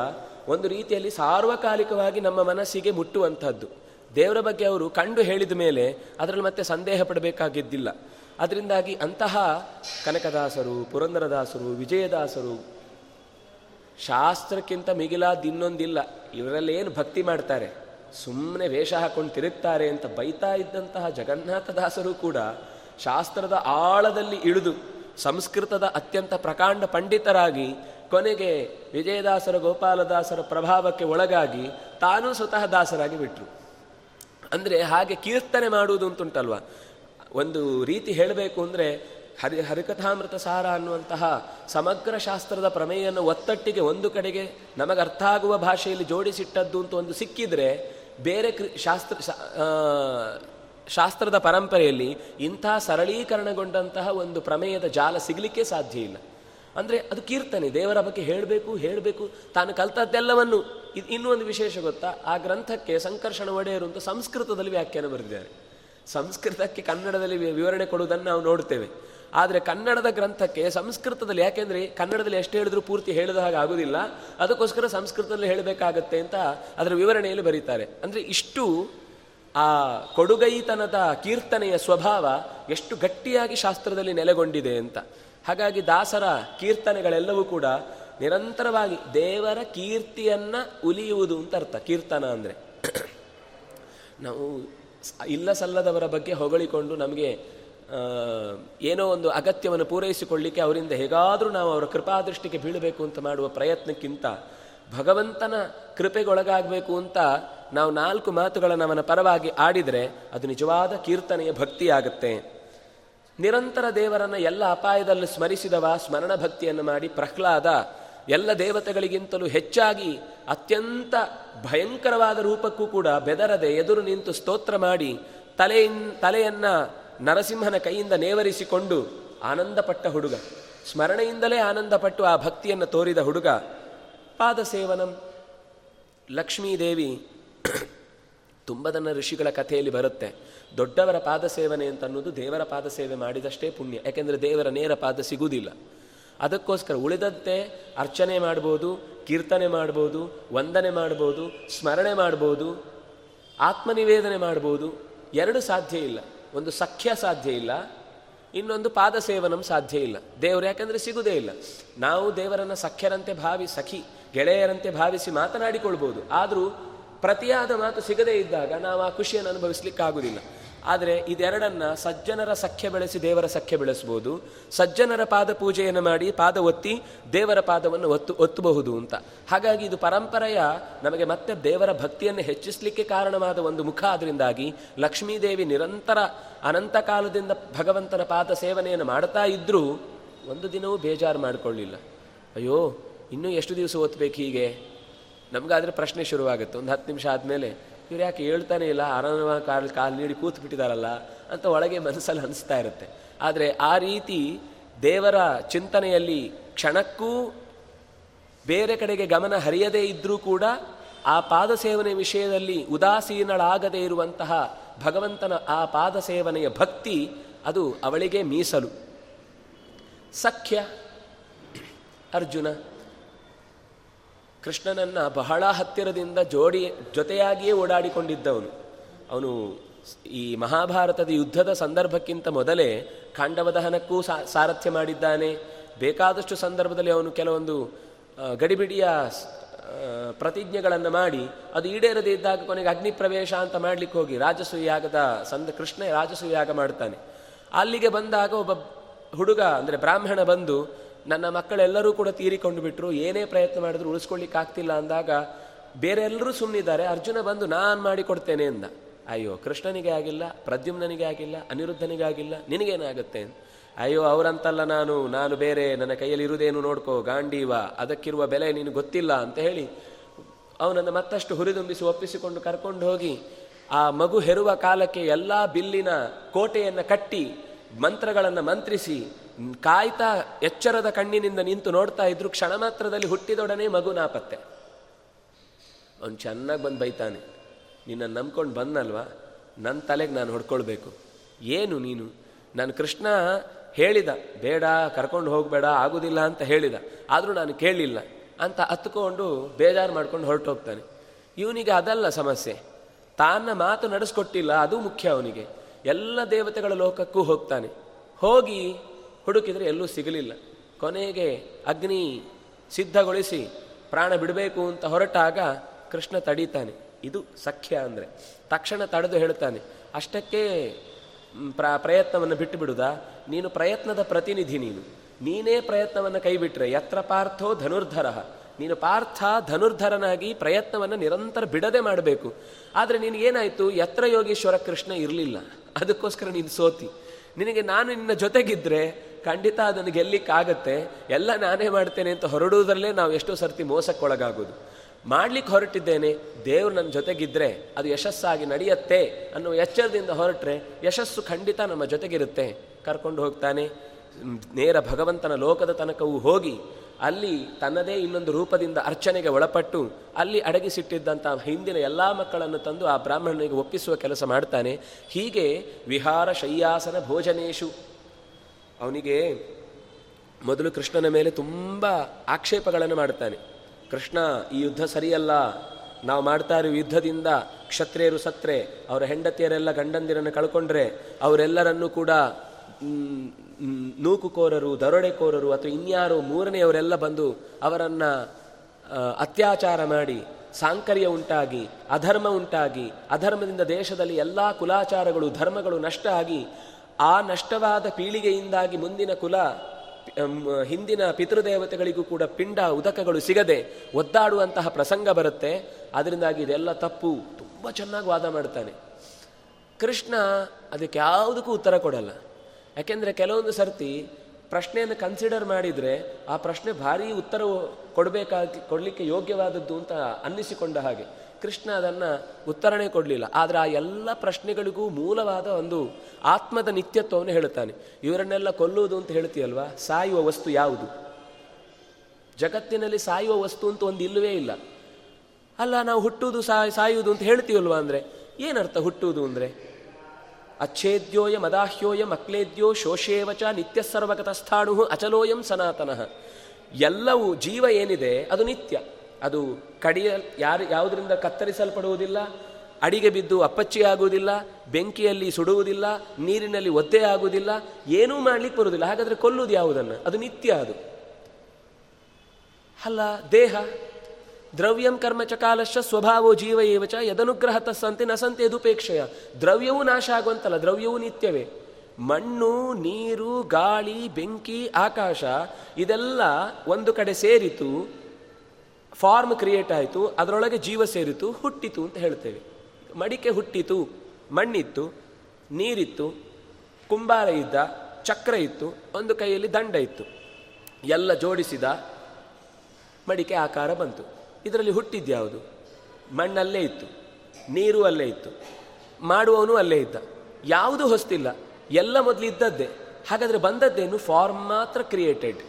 ಒಂದು ರೀತಿಯಲ್ಲಿ ಸಾರ್ವಕಾಲಿಕವಾಗಿ ನಮ್ಮ ಮನಸ್ಸಿಗೆ ಮುಟ್ಟುವಂಥದ್ದು. ದೇವರ ಬಗ್ಗೆ ಅವರು ಕಂಡು ಹೇಳಿದ ಮೇಲೆ ಅದರಲ್ಲಿ ಮತ್ತೆ ಸಂದೇಹ ಪಡಬೇಕಾಗಿದ್ದಿಲ್ಲ. ಅದರಿಂದಾಗಿ ಅಂತಹ ಕನಕದಾಸರು, ಪುರಂದರದಾಸರು, ವಿಜಯದಾಸರು ಶಾಸ್ತ್ರಕ್ಕಿಂತ ಮಿಗಿಲಾದ ಇನ್ನೊಂದಿಲ್ಲ. ಇವರಲ್ಲಿ ಏನು ಭಕ್ತಿ ಮಾಡ್ತಾರೆ? ಸುಮ್ಮನೆ ವೇಷ ಹಾಕೊಂಡು ತಿರುಗ್ತಾರೆ ಅಂತ ಬೈತಾ ಇದ್ದಂತಹ ಜಗನ್ನಾಥದಾಸರು ಕೂಡ ಶಾಸ್ತ್ರದ ಆಳದಲ್ಲಿ ಇಳಿದು ಸಂಸ್ಕೃತದ ಅತ್ಯಂತ ಪ್ರಕಾಂಡ ಪಂಡಿತರಾಗಿ ಕೊನೆಗೆ ವಿಜಯದಾಸರ ಗೋಪಾಲದಾಸರ ಪ್ರಭಾವಕ್ಕೆ ಒಳಗಾಗಿ ತಾನೂ ಸ್ವತಃ ದಾಸರಾಗಿ ಬಿಟ್ರು. ಅಂದರೆ ಹಾಗೆ ಕೀರ್ತನೆ ಮಾಡುವುದು ಅಂತುಂಟಲ್ವ ಒಂದು ರೀತಿ ಹೇಳಬೇಕು ಅಂದರೆ ಹರಿ ಹರಿಕಥಾಮೃತ ಸಾರ ಅನ್ನುವಂತಹ ಸಮಗ್ರ ಶಾಸ್ತ್ರದ ಪ್ರಮೇಯನ್ನು ಒತ್ತಟ್ಟಿಗೆ ಒಂದು ಕಡೆಗೆ ನಮಗೆ ಅರ್ಥ ಆಗುವ ಭಾಷೆಯಲ್ಲಿ ಜೋಡಿಸಿಟ್ಟದ್ದು ಅಂತ ಒಂದು ಸಿಕ್ಕಿದರೆ ಬೇರೆ ಕೃ ಶಾಸ್ತ್ರ ಶಾಸ್ತ್ರದ ಪರಂಪರೆಯಲ್ಲಿ ಇಂಥ ಸರಳೀಕರಣಗೊಂಡಂತಹ ಒಂದು ಪ್ರಮೇಯದ ಜಾಲ ಸಿಗಲಿಕ್ಕೆ ಸಾಧ್ಯ ಇಲ್ಲ. ಅಂದರೆ ಅದು ಕೀರ್ತನೆ, ದೇವರ ಬಗ್ಗೆ ಹೇಳಬೇಕು ಹೇಳಬೇಕು, ತಾನು ಕಲ್ತದ್ದೆಲ್ಲವನ್ನು ಇನ್ನೂ ಒಂದು ವಿಶೇಷ ಗೊತ್ತಾ? ಆ ಗ್ರಂಥಕ್ಕೆ ಸಂಕರ್ಷಣ ಒಡೆಯರು ಅಂತ ಸಂಸ್ಕೃತದಲ್ಲಿ ವ್ಯಾಖ್ಯಾನ ಬರೆದಿದ್ದಾರೆ. ಸಂಸ್ಕೃತಕ್ಕೆ ಕನ್ನಡದಲ್ಲಿ ವಿವರಣೆ ಕೊಡುವುದನ್ನು ನಾವು ನೋಡ್ತೇವೆ. ಆದರೆ ಕನ್ನಡದ ಗ್ರಂಥಕ್ಕೆ ಸಂಸ್ಕೃತದಲ್ಲಿ ಯಾಕೆಂದರೆ ಕನ್ನಡದಲ್ಲಿ ಎಷ್ಟು ಹೇಳಿದ್ರು ಪೂರ್ತಿ ಹೇಳಿದ ಹಾಗೆ ಆಗೋದಿಲ್ಲ. ಅದಕ್ಕೋಸ್ಕರ ಸಂಸ್ಕೃತದಲ್ಲಿ ಹೇಳಬೇಕಾಗತ್ತೆ ಅಂತ ಅದರ ವಿವರಣೆಯಲ್ಲಿ ಬರೀತಾರೆ. ಅಂದರೆ ಇಷ್ಟು ಆ ಕೊಡುಗೈತನದ ಕೀರ್ತನೆಯ ಸ್ವಭಾವ ಎಷ್ಟು ಗಟ್ಟಿಯಾಗಿ ಶಾಸ್ತ್ರದಲ್ಲಿ ನೆಲೆಗೊಂಡಿದೆ ಅಂತ. ಹಾಗಾಗಿ ದಾಸರ ಕೀರ್ತನೆಗಳೆಲ್ಲವೂ ಕೂಡ ನಿರಂತರವಾಗಿ ದೇವರ ಕೀರ್ತಿಯನ್ನ ಉಲಿಯುವುದು ಅಂತ ಅರ್ಥ, ಕೀರ್ತನ ಅಂದರೆ. ನಾವು ಇಲ್ಲ ಸಲ್ಲದವರ ಬಗ್ಗೆ ಹೊಗಳಿಕೊಂಡು ನಮಗೆ ಏನೋ ಒಂದು ಅಗತ್ಯವನ್ನು ಪೂರೈಸಿಕೊಳ್ಳಿಕ್ಕೆ ಅವರಿಂದ ಹೇಗಾದರೂ ನಾವು ಅವರ ಕೃಪಾದೃಷ್ಟಿಗೆ ಬೀಳಬೇಕು ಅಂತ ಮಾಡುವ ಪ್ರಯತ್ನಕ್ಕಿಂತ ಭಗವಂತನ ಕೃಪೆಗೊಳಗಾಗಬೇಕು ಅಂತ ನಾವು ನಾಲ್ಕು ಮಾತುಗಳನ್ನು ಅವನ ಪರವಾಗಿ ಆಡಿದರೆ ಅದು ನಿಜವಾದ ಕೀರ್ತನೆಯ ಭಕ್ತಿಯಾಗುತ್ತೆ. ನಿರಂತರ ದೇವರನ್ನು ಎಲ್ಲ ಅಪಾಯದಲ್ಲಿ ಸ್ಮರಿಸಿದವ ಸ್ಮರಣ ಭಕ್ತಿಯನ್ನು ಮಾಡಿ ಪ್ರಹ್ಲಾದ ಎಲ್ಲ ದೇವತೆಗಳಿಗಿಂತಲೂ ಹೆಚ್ಚಾಗಿ ಅತ್ಯಂತ ಭಯಂಕರವಾದ ರೂಪಕ್ಕೂ ಕೂಡ ಬೆದರದೆ ಎದುರು ನಿಂತು ಸ್ತೋತ್ರ ಮಾಡಿ ತಲೆಯಿನ್, ತಲೆಯನ್ನ ನರಸಿಂಹನ ಕೈಯಿಂದ ನೇವರಿಸಿಕೊಂಡು ಆನಂದಪಟ್ಟ ಹುಡುಗ. ಸ್ಮರಣೆಯಿಂದಲೇ ಆನಂದಪಟ್ಟು ಆ ಭಕ್ತಿಯನ್ನು ತೋರಿದ ಹುಡುಗ. ಪಾದಸೇವನಂ ಲಕ್ಷ್ಮೀದೇವಿ ತುಂಬದನ್ನ ಋಷಿಗಳ ಕಥೆಯಲ್ಲಿ ಬರುತ್ತೆ. ದೊಡ್ಡವರ ಪಾದ ಸೇವನೆ ಅಂತ ಅನ್ನೋದು ದೇವರ ಪಾದ ಸೇವೆ ಮಾಡಿದಷ್ಟೇ ಪುಣ್ಯ. ಯಾಕೆಂದರೆ ದೇವರ ನೇರ ಪಾದ ಸಿಗುವುದಿಲ್ಲ. ಅದಕ್ಕೋಸ್ಕರ ಉಳಿದಂತೆ ಅರ್ಚನೆ ಮಾಡ್ಬೋದು, ಕೀರ್ತನೆ ಮಾಡ್ಬೋದು, ವಂದನೆ ಮಾಡ್ಬೋದು, ಸ್ಮರಣೆ ಮಾಡ್ಬೋದು, ಆತ್ಮನಿವೇದನೆ ಮಾಡ್ಬೋದು. ಎರಡು ಸಾಧ್ಯ ಇಲ್ಲ. ಒಂದು ಸಖ್ಯ ಸಾಧ್ಯ ಇಲ್ಲ. ಇನ್ನೊಂದು ಪಾದ ಸೇವನಂ ಸಾಧ್ಯ ಇಲ್ಲ. ದೇವರು ಯಾಕಂದರೆ ಸಿಗುವುದೇ ಇಲ್ಲ. ನಾವು ದೇವರನ್ನು ಸಖ್ಯರಂತೆ ಭಾವಿ, ಸಖಿ. ಗೆಳೆಯರಂತೆ ಭಾವಿಸಿ ಮಾತನಾಡಿಕೊಳ್ಬೋದು. ಆದರೂ ಪ್ರತಿಯಾದ ಮಾತು ಸಿಗದೇ ಇದ್ದಾಗ ನಾವು ಆ ಖುಷಿಯನ್ನು ಅನುಭವಿಸ್ಲಿಕ್ಕಾಗುವುದಿಲ್ಲ ಆದರೆ ಇದೆರಡನ್ನು ಸಜ್ಜನರ ಸಖ್ಯ ಬೆಳೆಸಿ ದೇವರ ಸಖ್ಯ ಬೆಳೆಸ್ಬೋದು. ಸಜ್ಜನರ ಪಾದ ಪೂಜೆಯನ್ನು ಮಾಡಿ ಪಾದ ಒತ್ತಿ ದೇವರ ಪಾದವನ್ನು ಒತ್ತು, ಒತ್ತಬಹುದು ಅಂತ. ಹಾಗಾಗಿ ಇದು ಪರಂಪರೆಯ ನಮಗೆ ಮತ್ತೆ ದೇವರ ಭಕ್ತಿಯನ್ನು ಹೆಚ್ಚಿಸಲಿಕ್ಕೆ ಕಾರಣವಾದ ಒಂದು ಮುಖ ಅದರಿಂದಾಗಿ ಲಕ್ಷ್ಮೀದೇವಿ ನಿರಂತರ ಅನಂತ ಕಾಲದಿಂದ ಭಗವಂತನ ಪಾದ ಸೇವನೆಯನ್ನು ಮಾಡ್ತಾ ಇದ್ದರೂ ಒಂದು ದಿನವೂ ಬೇಜಾರು ಮಾಡಿಕೊಳ್ಳಿಲ್ಲ. ಅಯ್ಯೋ ಇನ್ನೂ ಎಷ್ಟು ದಿವಸ ಓದ್ಬೇಕು ಹೀಗೆ? ನಮಗಾದರೆ ಪ್ರಶ್ನೆ ಶುರುವಾಗುತ್ತೆ. ಒಂದು ಹತ್ತು ನಿಮಿಷ ಆದಮೇಲೆ, ಇವ್ರು ಯಾಕೆ ಹೇಳ್ತಾನೆ ಇಲ್ಲ ಆರಾಮ ಕಾಲು ಕಾಲು ನೀಡಿ ಕೂತು ಬಿಟ್ಟಿದಾರಲ್ಲ ಅಂತ ಒಳಗೆ ಮನಸ್ಸಲ್ಲಿ ಅನಿಸ್ತಾ ಇರುತ್ತೆ. ಆದರೆ ಆ ರೀತಿ ದೇವರ ಚಿಂತನೆಯಲ್ಲಿ ಕ್ಷಣಕ್ಕೂ ಬೇರೆ ಕಡೆಗೆ ಗಮನ ಹರಿಯದೇ ಇದ್ದರೂ ಕೂಡ ಆ ಪಾದ ಸೇವನೆ ವಿಷಯದಲ್ಲಿ ಉದಾಸೀನಳಾಗದೇ ಇರುವಂತಹ ಭಗವಂತನ ಆ ಪಾದ ಸೇವನೆಯ ಭಕ್ತಿ ಅದು ಅವಳಿಗೆ ಮೀಸಲು. ಸಖ್ಯ ಅರ್ಜುನ ಕೃಷ್ಣನನ್ನು ಬಹಳ ಹತ್ತಿರದಿಂದ ಜೋಡಿ ಜೊತೆಯಾಗಿಯೇ ಓಡಾಡಿಕೊಂಡಿದ್ದವನು. ಅವನು ಈ ಮಹಾಭಾರತದ ಯುದ್ಧದ ಸಂದರ್ಭಕ್ಕಿಂತ ಮೊದಲೇ ಖಾಂಡವ ದಹನಕ್ಕೂ ಸಾರಥ್ಯ ಮಾಡಿದ್ದಾನೆ. ಬೇಕಾದಷ್ಟು ಸಂದರ್ಭದಲ್ಲಿ ಅವನು ಕೆಲವೊಂದು ಗಡಿಬಿಡಿಯ ಪ್ರತಿಜ್ಞೆಗಳನ್ನು ಮಾಡಿ ಅದು ಈಡೇರದೇ ಇದ್ದಾಗ ಕೊನೆಗೆ ಅಗ್ನಿ ಪ್ರವೇಶ ಅಂತ ಮಾಡಲಿಕ್ಕೆ ಹೋಗಿ ರಾಜಸೂಯಾಗದ ಸಂದ, ಕೃಷ್ಣ ರಾಜಸೂಯಾಗ ಮಾಡ್ತಾನೆ. ಅಲ್ಲಿಗೆ ಬಂದಾಗ ಒಬ್ಬ ಹುಡುಗ, ಅಂದರೆ ಬ್ರಾಹ್ಮಣ ಬಂದು ನನ್ನ ಮಕ್ಕಳೆಲ್ಲರೂ ಕೂಡ ತೀರಿಕೊಂಡು ಬಿಟ್ಟರು ಏನೇ ಪ್ರಯತ್ನ ಮಾಡಿದ್ರು ಉಳಿಸ್ಕೊಳ್ಳಿಕ್ಕೆ ಆಗ್ತಿಲ್ಲ ಅಂದಾಗ ಬೇರೆ ಎಲ್ಲರೂ ಸುಮ್ಮನಿದ್ದಾರೆ ಅರ್ಜುನ ಬಂದು ನಾನು ಮಾಡಿಕೊಡ್ತೇನೆ ಅಂದ. ಅಯ್ಯೋ, ಕೃಷ್ಣನಿಗೆ ಆಗಿಲ್ಲ ಪ್ರದ್ಯುಮ್ನಿಗೆ ಆಗಿಲ್ಲ, ಅನಿರುದ್ಧನಿಗೆ ಆಗಿಲ್ಲ, ನಿನಗೇನಾಗುತ್ತೆ? ಅಯ್ಯೋ, ಅವರಂತಲ್ಲ ನಾನು. ನಾನು ಬೇರೆ, ನನ್ನ ಕೈಯಲ್ಲಿ ಇರುವುದೇನು ನೋಡ್ಕೋ, ಗಾಂಡೀವ, ಅದಕ್ಕಿರುವ ಬೆಲೆ ನೀನು ಗೊತ್ತಿಲ್ಲ ಅಂತ ಹೇಳಿ ಅವನನ್ನು ಮತ್ತಷ್ಟು ಹುರಿದುಂಬಿಸಿ ಒಪ್ಪಿಸಿಕೊಂಡು ಕರ್ಕೊಂಡು ಹೋಗಿ ಆ ಮಗು ಹೆರುವ ಕಾಲಕ್ಕೆ ಎಲ್ಲ ಬಿಲ್ಲಿನ ಕೋಟೆಯನ್ನು ಕಟ್ಟಿ ಮಂತ್ರಗಳನ್ನು ಮಂತ್ರಿಸಿ ಕಾಯ್ತಾ ಎಚ್ಚರದ ಕಣ್ಣಿನಿಂದ ನಿಂತು ನೋಡ್ತಾ ಇದ್ರು, ಕ್ಷಣ ಮಾತ್ರದಲ್ಲಿ ಹುಟ್ಟಿದೊಡನೆ ಮಗು ನಾಪತ್ತೆ. ಅವನು ಚೆನ್ನಾಗಿ ಬಂದು ಬೈತಾನೆ. ನಿನ್ನ ನಂಬ್ಕೊಂಡು ಬಂದಲ್ವಾ ನನ್ನ ತಲೆಗೆ ನಾನು ಹೊಡ್ಕೊಳ್ಬೇಕು. ಏನು ನೀನು? ನಾನು ಕೃಷ್ಣ ಹೇಳಿದ, ಬೇಡ, ಕರ್ಕೊಂಡು ಹೋಗಬೇಡ, ಆಗುದಿಲ್ಲ ಅಂತ ಹೇಳಿದ. ಆದರೂ ನಾನು ಕೇಳಲಿಲ್ಲ ಅಂತ ಹತ್ಕೊಂಡು ಬೇಜಾರು ಮಾಡ್ಕೊಂಡು ಹೊರಟೋಗ್ತಾನೆ. ಇವನಿಗೆ ಅದಲ್ಲ ಸಮಸ್ಯೆ. ತಾನ ಮಾತು ನಡೆಸ್ಕೊಟ್ಟಿಲ್ಲ, ಅದು ಮುಖ್ಯ ಅವನಿಗೆ. ಎಲ್ಲ ದೇವತೆಗಳ ಲೋಕಕ್ಕೂ ಹೋಗ್ತಾನೆ. ಹೋಗಿ ಹುಡುಕಿದರೆ ಎಲ್ಲೂ ಸಿಗಲಿಲ್ಲ. ಕೊನೆಗೆ ಅಗ್ನಿ ಸಿದ್ಧಗೊಳಿಸಿ ಪ್ರಾಣ ಬಿಡಬೇಕು ಅಂತ ಹೊರಟಾಗ ಕೃಷ್ಣ ತಡೀತಾನೆ. ಇದು ಸಖ್ಯ ಅಂದರೆ. ತಕ್ಷಣ ತಡೆದು ಹೇಳ್ತಾನೆ, ಅಷ್ಟಕ್ಕೆ ಪ್ರ, ಪ್ರಯತ್ನವನ್ನು ಬಿಟ್ಟು ಬಿಡುದಾ ನೀನು ಪ್ರಯತ್ನದ ಪ್ರತಿನಿಧಿ ನೀನು. ನೀನೇ ಪ್ರಯತ್ನವನ್ನು ಕೈಬಿಟ್ರೆ ಯತ್ರ ಪಾರ್ಥೋ ಧನುರ್ಧರ. ನೀನು ಪಾರ್ಥ ಧನುರ್ಧರನಾಗಿ ಪ್ರಯತ್ನವನ್ನು ನಿರಂತರ ಬಿಡದೆ ಮಾಡಬೇಕು. ಆದರೆ ನಿನಗೇನಾಯಿತು ಯತ್ರ ಯೋಗೀಶ್ವರ ಕೃಷ್ಣ ಇರಲಿಲ್ಲ. ಅದಕ್ಕೋಸ್ಕರ ನೀನು ಸೋತಿ. ನಿನಗೆ ನಾನು ನಿನ್ನ ಜೊತೆಗಿದ್ರೆ ಖಂಡಿತ ಅದನ್ನು ಗೆಲ್ಲಿಕ್ಕಾಗತ್ತೆ. ಎಲ್ಲ ನಾನೇ ಮಾಡ್ತೇನೆ ಅಂತ ಹೊರಡುವುದರಲ್ಲೇ ನಾವು ಎಷ್ಟೋ ಸರ್ತಿ ಮೋಸಕ್ಕೊಳಗಾಗೋದು. ಮಾಡ್ಲಿಕ್ಕೆ ಹೊರಟಿದ್ದೇನೆ, ದೇವರು ನನ್ನ ಜೊತೆಗಿದ್ರೆ ಅದು ಯಶಸ್ಸಾಗಿ ನಡೆಯತ್ತೆ ಅನ್ನೋ ಎಚ್ಚರದಿಂದ ಹೊರಟ್ರೆ ಯಶಸ್ಸು ಖಂಡಿತ ನಮ್ಮ ಜೊತೆಗಿರುತ್ತೆ. ಕರ್ಕೊಂಡು ಹೋಗ್ತಾನೆ, ನೇರ ಭಗವಂತನ ಲೋಕದ ತನಕವೂ ಹೋಗಿ, ಅಲ್ಲಿ ತನ್ನದೇ ಇನ್ನೊಂದು ರೂಪದಿಂದ ಅರ್ಚನೆಗೆ ಒಳಪಟ್ಟು, ಅಲ್ಲಿ ಅಡಗಿಸಿಟ್ಟಿದ್ದಂಥ ಹಿಂದಿನ ಎಲ್ಲ ಮಕ್ಕಳನ್ನು ತಂದು ಆ ಬ್ರಾಹ್ಮಣನಿಗೆ ಒಪ್ಪಿಸುವ ಕೆಲಸ ಮಾಡ್ತಾನೆ. ಹೀಗೆ ವಿಹಾರ ಶಯ್ಯಾಸನ ಭೋಜನೇಶು ಅವನಿಗೆ ಮೊದಲು ಕೃಷ್ಣನ ಮೇಲೆ ತುಂಬ ಆಕ್ಷೇಪಗಳನ್ನು ಮಾಡ್ತಾನೆ ಕೃಷ್ಣ, ಈ ಯುದ್ಧ ಸರಿಯಲ್ಲ. ನಾವು ಮಾಡ್ತಾ ಇರೋ ಯುದ್ಧದಿಂದ ಕ್ಷತ್ರಿಯರು ಸತ್ರೆ ಅವರ ಹೆಂಡತಿಯರೆಲ್ಲ ಗಂಡಂದಿರನ್ನು ಕಳ್ಕೊಂಡ್ರೆ, ಅವರೆಲ್ಲರನ್ನು ಕೂಡ ನೂಕುಕೋರರು, ದರೋಡೆಕೋರರು ಅಥವಾ ಇನ್ಯಾರು ಮೂರನೆಯವರೆಲ್ಲ ಬಂದು ಅವರನ್ನು ಅತ್ಯಾಚಾರ ಮಾಡಿ, ಸಾಂಕರ್ಯ ಉಂಟಾಗಿ, ಅಧರ್ಮ ಉಂಟಾಗಿ, ಅಧರ್ಮದಿಂದ ದೇಶದಲ್ಲಿ ಎಲ್ಲ ಕುಲಾಚಾರಗಳು, ಧರ್ಮಗಳು ನಷ್ಟ ಆಗಿ ಆ ನಷ್ಟವಾದ ಪೀಳಿಗೆಯಿಂದಾಗಿ ಮುಂದಿನ ಕುಲ ಹಿಂದಿನ ಪಿತೃದೇವತೆಗಳಿಗೂ ಕೂಡ ಪಿಂಡ ಉದಕಗಳು ಸಿಗದೆ ಒದ್ದಾಡುವಂತಹ ಪ್ರಸಂಗ ಬರುತ್ತೆ. ಅದರಿಂದಾಗಿ ಇದೆಲ್ಲ ತಪ್ಪು. ತುಂಬ ಚೆನ್ನಾಗಿ ವಾದ ಮಾಡ್ತಾನೆ. ಕೃಷ್ಣ ಅದಕ್ಕೆ ಯಾವುದಕ್ಕೂ ಉತ್ತರ ಕೊಡಲ್ಲ. ಯಾಕೆಂದರೆ ಕೆಲವೊಂದು ಸರ್ತಿ ಪ್ರಶ್ನೆಯನ್ನು ಕನ್ಸಿಡರ್ ಮಾಡಿದರೆ ಆ ಪ್ರಶ್ನೆ ಭಾರೀ ಉತ್ತರ ಕೊಡಬೇಕಾಗಿ, ಕೊಡಲಿಕ್ಕೆ ಯೋಗ್ಯವಾದದ್ದು ಅಂತ ಅನ್ನಿಸಿಕೊಂಡ ಹಾಗೆ. ಕೃಷ್ಣ ಅದನ್ನು ಉತ್ತರಣೆ ಕೊಡಲಿಲ್ಲ. ಆದರೆ ಆ ಎಲ್ಲ ಪ್ರಶ್ನೆಗಳಿಗೂ ಮೂಲವಾದ ಒಂದು ಆತ್ಮದ ನಿತ್ಯತ್ವವನ್ನು ಹೇಳುತ್ತಾನೆ. ಇವರನ್ನೆಲ್ಲ ಕೊಲ್ಲುವುದು ಅಂತ ಹೇಳ್ತೀಯಲ್ವಾ? ಸಾಯುವ ವಸ್ತು ಯಾವುದು? ಜಗತ್ತಿನಲ್ಲಿ ಸಾಯುವ ವಸ್ತು ಅಂತ ಒಂದು ಇಲ್ಲವೇ ಇಲ್ಲ. ಅಲ್ಲ, ನಾವು ಹುಟ್ಟುವುದು ಸಾಯ್ ಸಾಯುವುದು ಅಂತ ಹೇಳ್ತೀವಲ್ವಾ ಅಂದರೆ? ಏನರ್ಥ ಹುಟ್ಟುವುದು ಅಂದರೆ? ಅಚ್ಛೇದ್ಯೋಯ ಮದಾಹ್ಯೋಯ ಮಕ್ಲೇದ್ಯೋ ಶೋಷೇವಚ ನಿತ್ಯ ಸರ್ವಗತಸ್ಥಾಣು ಅಚಲೋಯಂ ಸನಾತನಃ. ಎಲ್ಲವೂ ಜೀವ ಏನಿದೆ ಅದು ನಿತ್ಯ. ಅದು ಕಡಿಯ, ಯಾರು, ಯಾವುದರಿಂದ ಕತ್ತರಿಸಲ್ಪಡುವುದಿಲ್ಲ, ಅಡಿಗೆ ಬಿದ್ದು ಅಪ್ಪಚ್ಚಿ ಆಗುವುದಿಲ್ಲ, ಬೆಂಕಿಯಲ್ಲಿ ಸುಡುವುದಿಲ್ಲ, ನೀರಿನಲ್ಲಿ ಒದ್ದೆ ಆಗುವುದಿಲ್ಲ, ಏನೂ ಮಾಡಲಿಕ್ಕೆ ಬರುವುದಿಲ್ಲ. ಹಾಗಾದರೆ ಕೊಲ್ಲುವುದು ಯಾವುದನ್ನು? ಅದು ನಿತ್ಯ ಅದು. ಅಲ್ಲ, ದೇಹ. ದ್ರವ್ಯಂ ಕರ್ಮ ಚ ಕಾಲಶ್ಚ ಸ್ವಭಾವೋ ಜೀವ ಏವಚ ಯದನುಗ್ರಹ ತಸ್ಸಂತೆ ನಸಂತೆ ಸಂತೆ ಯದುಪೇಕ್ಷೆಯ. ದ್ರವ್ಯವೂ ನಾಶ ಆಗುವಂತಲ್ಲ, ದ್ರವ್ಯವೂ ನಿತ್ಯವೇ. ಮಣ್ಣು, ನೀರು, ಗಾಳಿ, ಬೆಂಕಿ, ಆಕಾಶ, ಇದೆಲ್ಲ ಒಂದು ಕಡೆ ಸೇರಿತು ಫಾರ್ಮ್ ಕ್ರಿಯೇಟ್ ಆಯಿತು, ಅದರೊಳಗೆ ಜೀವ ಸೇರಿತು, ಹುಟ್ಟಿತು ಅಂತ ಹೇಳ್ತೇವೆ. ಮಡಿಕೆ ಹುಟ್ಟಿತು, ಮಣ್ಣಿತ್ತು, ನೀರಿತ್ತು, ಕುಂಬಾರ ಇದ್ದ, ಚಕ್ರ ಇತ್ತು, ಒಂದು ಕೈಯಲ್ಲಿ ದಂಡ ಇತ್ತು. ಎಲ್ಲ ಜೋಡಿಸಿದ ಮಡಿಕೆ ಆಕಾರ ಬಂತು. ಇದರಲ್ಲಿ ಹುಟ್ಟಿದ್ಯಾವುದು ಮಣ್ಣಲ್ಲೇ ಇತ್ತು, ನೀರು ಅಲ್ಲೇ ಇತ್ತು, ಮಾಡುವವನು ಅಲ್ಲೇ ಇದ್ದ. ಯಾವುದು ಹೊಸ್ತಿಲ್ಲ, ಎಲ್ಲ ಮೊದಲು ಇದ್ದದ್ದೇ. ಹಾಗಾದರೆ ಬಂದದ್ದೇನು? ಫಾರ್ಮ್ ಮಾತ್ರ ಕ್ರಿಯೇಟೆಡ್.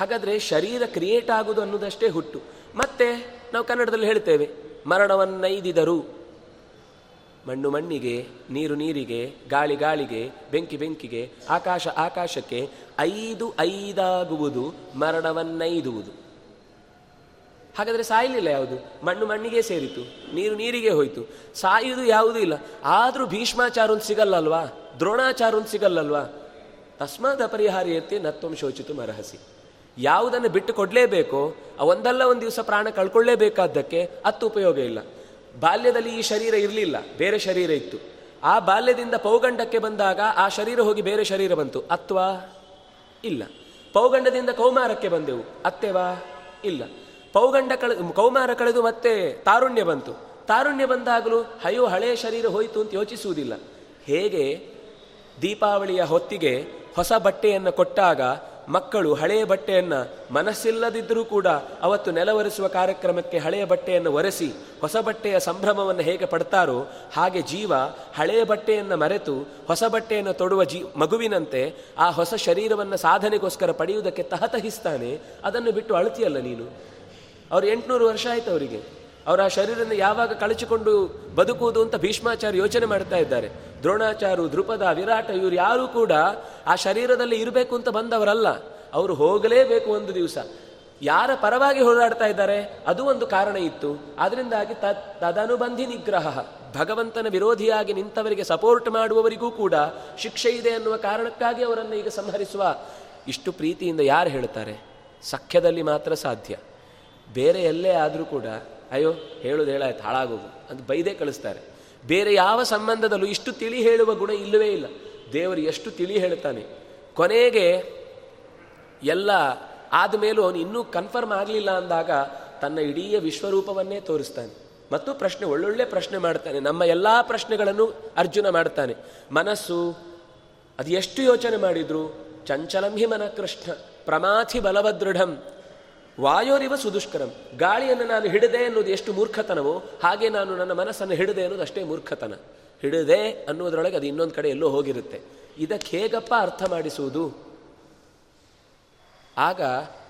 ಹಾಗಾದರೆ ಶರೀರ ಕ್ರಿಯೇಟ್ ಆಗುವುದು ಅನ್ನೋದಷ್ಟೇ ಹುಟ್ಟು. ಮತ್ತೆ ನಾವು ಕನ್ನಡದಲ್ಲಿ ಹೇಳ್ತೇವೆ, ಮರಣವನ್ನೈದಿದರು. ಮಣ್ಣು ಮಣ್ಣಿಗೆ, ನೀರು ನೀರಿಗೆ, ಗಾಳಿ ಗಾಳಿಗೆ, ಬೆಂಕಿ ಬೆಂಕಿಗೆ, ಆಕಾಶ ಆಕಾಶಕ್ಕೆ ಐದು ಐದಾಗುವುದು, ಮರಣವನ್ನೈದುವುದು. ಹಾಗಾದರೆ ಸಾಯಲಿಲ್ಲ ಯಾವುದು? ಮಣ್ಣು ಮಣ್ಣಿಗೆ ಸೇರಿತು, ನೀರು ನೀರಿಗೆ ಹೋಯಿತು. ಸಾಯುವುದು ಯಾವುದೂ ಇಲ್ಲ. ಆದರೂ ಭೀಷ್ಮಾಚಾರ ಒಂದು ಸಿಗಲ್ಲಲ್ವಾ? ದ್ರೋಣಾಚಾರ ಒಂದು ಸಿಗಲ್ಲಲ್ವಾ? ತಸ್ಮಾದ ಅಪರಿಹಾರ್ಯತೆ ನತ್ವಂ ಶೋಚಿತು ಮರಹಸಿ ಯಾವುದನ್ನು ಬಿಟ್ಟು ಕೊಡಲೇಬೇಕೋ ಒಂದಲ್ಲ ಒಂದು ದಿವಸ ಪ್ರಾಣ ಕಳ್ಕೊಳ್ಳೇಬೇಕಾದ್ದಕ್ಕೆ ಅತ್ತು ಉಪಯೋಗ ಇಲ್ಲ. ಬಾಲ್ಯದಲ್ಲಿ ಈ ಶರೀರ ಇರಲಿಲ್ಲ, ಬೇರೆ ಶರೀರ ಇತ್ತು. ಆ ಬಾಲ್ಯದಿಂದ ಪೌಗಂಡಕ್ಕೆ ಬಂದಾಗ ಆ ಶರೀರ ಹೋಗಿ ಬೇರೆ ಶರೀರ ಬಂತು. ಅತ್ವಾ? ಇಲ್ಲ. ಪೌಗಂಡದಿಂದ ಕೌಮಾರಕ್ಕೆ ಬಂದೆವು. ಅತ್ತೆವಾ? ಇಲ್ಲ. ಪೌಗಂಡ ಕಳೆ, ಕೌಮಾರ ಕಳೆದು ಮತ್ತೆ ತಾರುಣ್ಯ ಬಂತು. ತಾರುಣ್ಯ ಬಂದಾಗಲೂ ಅಯ್ಯೋ ಹಳೆಯ ಶರೀರ ಹೋಯಿತು ಅಂತ ಯೋಚಿಸುವುದಿಲ್ಲ. ಹೇಗೆ? ದೀಪಾವಳಿಯ ಹೊತ್ತಿಗೆ ಹೊಸ ಬಟ್ಟೆಯನ್ನು ಕೊಟ್ಟಾಗ ಮಕ್ಕಳು ಹಳೆಯ ಬಟ್ಟೆಯನ್ನು ಮನಸ್ಸಿಲ್ಲದಿದ್ದರೂ ಕೂಡ ಅವತ್ತು ನೆಲವರಿಸುವ ಕಾರ್ಯಕ್ರಮಕ್ಕೆ ಹಳೆಯ ಬಟ್ಟೆಯನ್ನು ಒರೆಸಿ ಹೊಸ ಬಟ್ಟೆಯ ಸಂಭ್ರಮವನ್ನು ಹೇಗೆ ಪಡ್ತಾರೋ ಹಾಗೆ ಜೀವ ಹಳೆಯ ಬಟ್ಟೆಯನ್ನು ಮರೆತು ಹೊಸ ಬಟ್ಟೆಯನ್ನು ತೊಡುವ ಜೀ ಮಗುವಿನಂತೆ ಆ ಹೊಸ ಶರೀರವನ್ನು ಸಾಧನೆಗೋಸ್ಕರ ಪಡೆಯುವುದಕ್ಕೆ ತಹತಹಿಸ್ತಾನೆ. ಅದನ್ನು ಬಿಟ್ಟು ಅಳತಿಯಲ್ಲ ನೀನು? ಅವರು ಎಂಟುನೂರು ವರ್ಷ ಆಯ್ತು ಅವರಿಗೆ. ಅವರ ಆ ಶರೀರವನ್ನು ಯಾವಾಗ ಕಳಚಿಕೊಂಡು ಬದುಕುವುದು ಅಂತ ಭೀಷ್ಮಾಚಾರ್ಯ ಯೋಚನೆ ಮಾಡ್ತಾ ಇದ್ದಾರೆ. ದ್ರೋಣಾಚಾರು ಧ್ರುಪದ ವಿರಾಟ, ಇವರು ಯಾರೂ ಕೂಡ ಆ ಶರೀರದಲ್ಲಿ ಇರಬೇಕು ಅಂತ ಬಂದವರಲ್ಲ. ಅವರು ಹೋಗಲೇಬೇಕು ಒಂದು ದಿವಸ. ಯಾರ ಪರವಾಗಿ ಹೋರಾಡ್ತಾ ಇದ್ದಾರೆ? ಅದು ಒಂದು ಕಾರಣ ಇತ್ತು. ಅದರಿಂದಾಗಿ ತದ್ ತದನುಬಂಧಿ ನಿಗ್ರಹ, ಭಗವಂತನ ವಿರೋಧಿಯಾಗಿ ನಿಂತವರಿಗೆ ಸಪೋರ್ಟ್ ಮಾಡುವವರಿಗೂ ಕೂಡ ಶಿಕ್ಷೆ ಇದೆ ಅನ್ನುವ ಕಾರಣಕ್ಕಾಗಿ ಅವರನ್ನು ಈಗ ಸಂಹರಿಸುವ ಇಷ್ಟು ಪ್ರೀತಿಯಿಂದ ಯಾರು ಹೇಳ್ತಾರೆ? ಸಖ್ಯದಲ್ಲಿ ಮಾತ್ರ ಸಾಧ್ಯ. ಬೇರೆ ಎಲ್ಲೇ ಆದರೂ ಕೂಡ ಅಯ್ಯೋ, ಹೇಳೋದು ಹೇಳಾಯ್ತು ಹಾಳಾಗೋದು ಅಂತ ಬೈದೇ ಕಳಿಸ್ತಾರೆ. ಬೇರೆ ಯಾವ ಸಂಬಂಧದಲ್ಲೂ ಇಷ್ಟು ತಿಳಿ ಹೇಳುವ ಗುಣ ಇಲ್ಲವೇ ಇಲ್ಲ. ದೇವರು ಎಷ್ಟು ತಿಳಿ ಹೇಳ್ತಾನೆ. ಕೊನೆಗೆ ಎಲ್ಲ ಆದಮೇಲೂ ಅವನು ಇನ್ನೂ ಕನ್ಫರ್ಮ್ ಆಗಲಿಲ್ಲ ಅಂದಾಗ ತನ್ನ ಇಡೀ ವಿಶ್ವರೂಪವನ್ನೇ ತೋರಿಸ್ತಾನೆ. ಮತ್ತು ಪ್ರಶ್ನೆ, ಒಳ್ಳೊಳ್ಳೆ ಪ್ರಶ್ನೆ ಮಾಡ್ತಾನೆ. ನಮ್ಮ ಎಲ್ಲ ಪ್ರಶ್ನೆಗಳನ್ನು ಅರ್ಜುನ ಮಾಡ್ತಾನೆ. ಮನಸ್ಸು, ಅದು ಎಷ್ಟು ಯೋಚನೆ ಮಾಡಿದ್ರು? ಚಂಚಲಂ ಹಿ ಕೃಷ್ಣ ಪ್ರಮಾಥಿ ಬಲವದೃಢಂ. ವಾಯೋರಿವ ಸುದುಷ್ಕರಂ. ಗಾಳಿಯನ್ನು ನಾನು ಹಿಡಿದೆ ಅನ್ನೋದು ಎಷ್ಟು ಮೂರ್ಖತನವೋ, ಹಾಗೆ ನಾನು ನನ್ನ ಮನಸ್ಸನ್ನು ಹಿಡಿದೆ ಅನ್ನೋದು ಅಷ್ಟೇ ಮೂರ್ಖತನ. ಹಿಡಿದೆ ಅನ್ನೋದ್ರೊಳಗೆ ಅದು ಇನ್ನೊಂದು ಕಡೆ ಎಲ್ಲೋ ಹೋಗಿರುತ್ತೆ. ಇದಕ್ಕೆ ಹೇಗಪ್ಪ ಅರ್ಥ ಮಾಡಿಸುವುದು? ಆಗ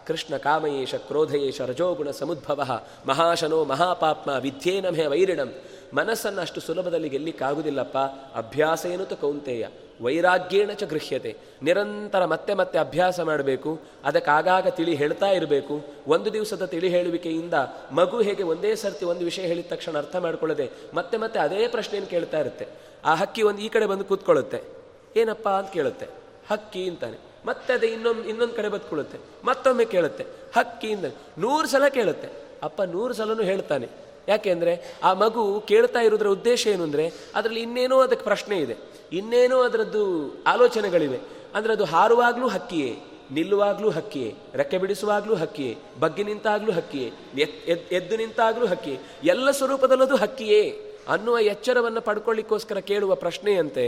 ಕೃಷ್ಣ ಕಾಮಯೇಶ ಕ್ರೋಧಯೇಶ ರಜೋಗುಣ ಸಮುದ್ಭವ ಮಹಾಶನೋ ಮಹಾಪಾಪ್ಮ ವಿಧ್ಯೇನ ಮೇ ವೈರಿಣಂ. ಮನಸ್ಸನ್ನು ಅಷ್ಟು ಸುಲಭದಲ್ಲಿ ಗೆಲ್ಲಿಕ್ಕಾಗುವುದಿಲ್ಲಪ್ಪ. ಅಭ್ಯಾಸ ಏನು ಕೌಂತೆಯ. ವೈರಾಗ್ಯೇಣ ಚ ಗೃಹ್ಯತೆ. ನಿರಂತರ ಮತ್ತೆ ಮತ್ತೆ ಅಭ್ಯಾಸ ಮಾಡಬೇಕು. ಅದಕ್ಕೆ ಆಗಾಗ ತಿಳಿ ಹೇಳ್ತಾ ಇರಬೇಕು. ಒಂದು ದಿವಸದ ತಿಳಿ ಹೇಳುವಿಕೆಯಿಂದ ಮಗು ಹೇಗೆ ಒಂದೇ ಸರ್ತಿ ಒಂದು ವಿಷಯ ಹೇಳಿದ ತಕ್ಷಣ ಅರ್ಥ ಮಾಡ್ಕೊಳ್ಳದೆ ಮತ್ತೆ ಮತ್ತೆ ಅದೇ ಪ್ರಶ್ನೆಯನ್ನು ಕೇಳ್ತಾ ಇರುತ್ತೆ. ಆ ಹಕ್ಕಿ ಒಂದು ಈ ಕಡೆ ಬಂದು ಕೂತ್ಕೊಳ್ಳುತ್ತೆ. ಏನಪ್ಪ ಅಂತ ಕೇಳುತ್ತೆ. ಹಕ್ಕಿ ಅಂತಾನೆ. ಮತ್ತೆ ಅದು ಇನ್ನೊಂದು ಇನ್ನೊಂದು ಕಡೆ ಬದುಕೊಳ್ಳುತ್ತೆ ಮತ್ತೊಮ್ಮೆ ಕೇಳುತ್ತೆ. ಹಕ್ಕಿಯಿಂದ ನೂರು ಸಲ ಕೇಳುತ್ತೆ. ಅಪ್ಪ ನೂರು ಸಲನೂ ಹೇಳ್ತಾನೆ. ಯಾಕೆಂದರೆ ಆ ಮಗು ಕೇಳ್ತಾ ಇರೋದ್ರ ಉದ್ದೇಶ ಏನು ಅಂದರೆ ಅದರಲ್ಲಿ ಇನ್ನೇನೋ ಅದಕ್ಕೆ ಪ್ರಶ್ನೆ ಇದೆ. ಇನ್ನೇನೋ ಅದರದ್ದು ಆಲೋಚನೆಗಳಿವೆ. ಅಂದರೆ ಅದು ಹಾರುವಾಗಲೂ ಹಕ್ಕಿಯೇ, ನಿಲ್ಲುವಾಗಲೂ ಹಕ್ಕಿಯೇ, ರೆಕ್ಕೆ ಬಿಡಿಸುವಾಗಲೂ ಹಕ್ಕಿಯೇ, ಬಗ್ಗಿ ನಿಂತಾಗಲೂ ಹಕ್ಕಿಯೇ ಎದ್ದು ನಿಂತಾಗಲೂ ಹಕ್ಕಿಯೇ, ಎಲ್ಲ ಸ್ವರೂಪದಲ್ಲದು ಹಕ್ಕಿಯೇ. ಅನ್ನುವ ಎಚ್ಚರವನ್ನು ಪಡ್ಕೊಳ್ಳಿಕ್ಕೋಸ್ಕರ ಕೇಳುವ ಪ್ರಶ್ನೆಯಂತೆ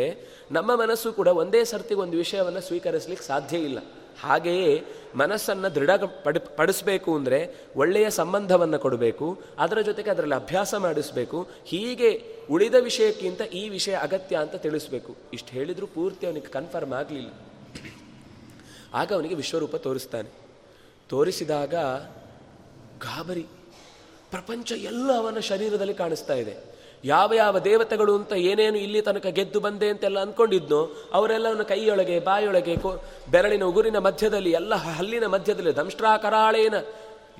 ನಮ್ಮ ಮನಸ್ಸು ಕೂಡ ಒಂದೇ ಸರ್ತಿಗೆ ಒಂದು ವಿಷಯವನ್ನು ಸ್ವೀಕರಿಸಲಿಕ್ಕೆ ಸಾಧ್ಯ ಇಲ್ಲ. ಹಾಗೆಯೇ ಮನಸ್ಸನ್ನು ದೃಢ ಪಡ, ಪಡಿಸಬೇಕು ಅಂದರೆ ಒಳ್ಳೆಯ ಸಂಬಂಧವನ್ನು ಕೊಡಬೇಕು, ಅದರ ಜೊತೆಗೆ ಅದರಲ್ಲಿ ಅಭ್ಯಾಸ ಮಾಡಿಸಬೇಕು, ಹೀಗೆ ಉಳಿದ ವಿಷಯಕ್ಕಿಂತ ಈ ವಿಷಯ ಅಗತ್ಯ ಅಂತ ತಿಳಿಸ್ಬೇಕು. ಇಷ್ಟು ಹೇಳಿದರೂ ಪೂರ್ತಿ ಅವನಿಗೆ ಕನ್ಫರ್ಮ್ ಆಗಲಿಲ್ಲ. ಆಗ ಅವನಿಗೆ ವಿಶ್ವರೂಪ ತೋರಿಸ್ತಾನೆ. ತೋರಿಸಿದಾಗ ಗಾಬರಿ, ಪ್ರಪಂಚ ಎಲ್ಲ ಅವನ ಶರೀರದಲ್ಲಿ ಕಾಣಿಸ್ತಾ ಇದೆ. ಯಾವ ಯಾವ ದೇವತೆಗಳು ಅಂತ ಏನೇನು ಇಲ್ಲಿ ತನಕ ಗೆದ್ದು ಬಂದೆ ಅಂತೆಲ್ಲ ಅಂದ್ಕೊಂಡಿದ್ನೋ ಅವರೆಲ್ಲವನ್ನು ಕೈಯೊಳಗೆ, ಬಾಯೊಳಗೆ ಬೆರಳಿನ ಉಗುರಿನ ಮಧ್ಯದಲ್ಲಿ, ಎಲ್ಲ ಹಲ್ಲಿನ ಮಧ್ಯದಲ್ಲಿ, ದಂಷ್ಟ್ರಾಕರಾಳೇನ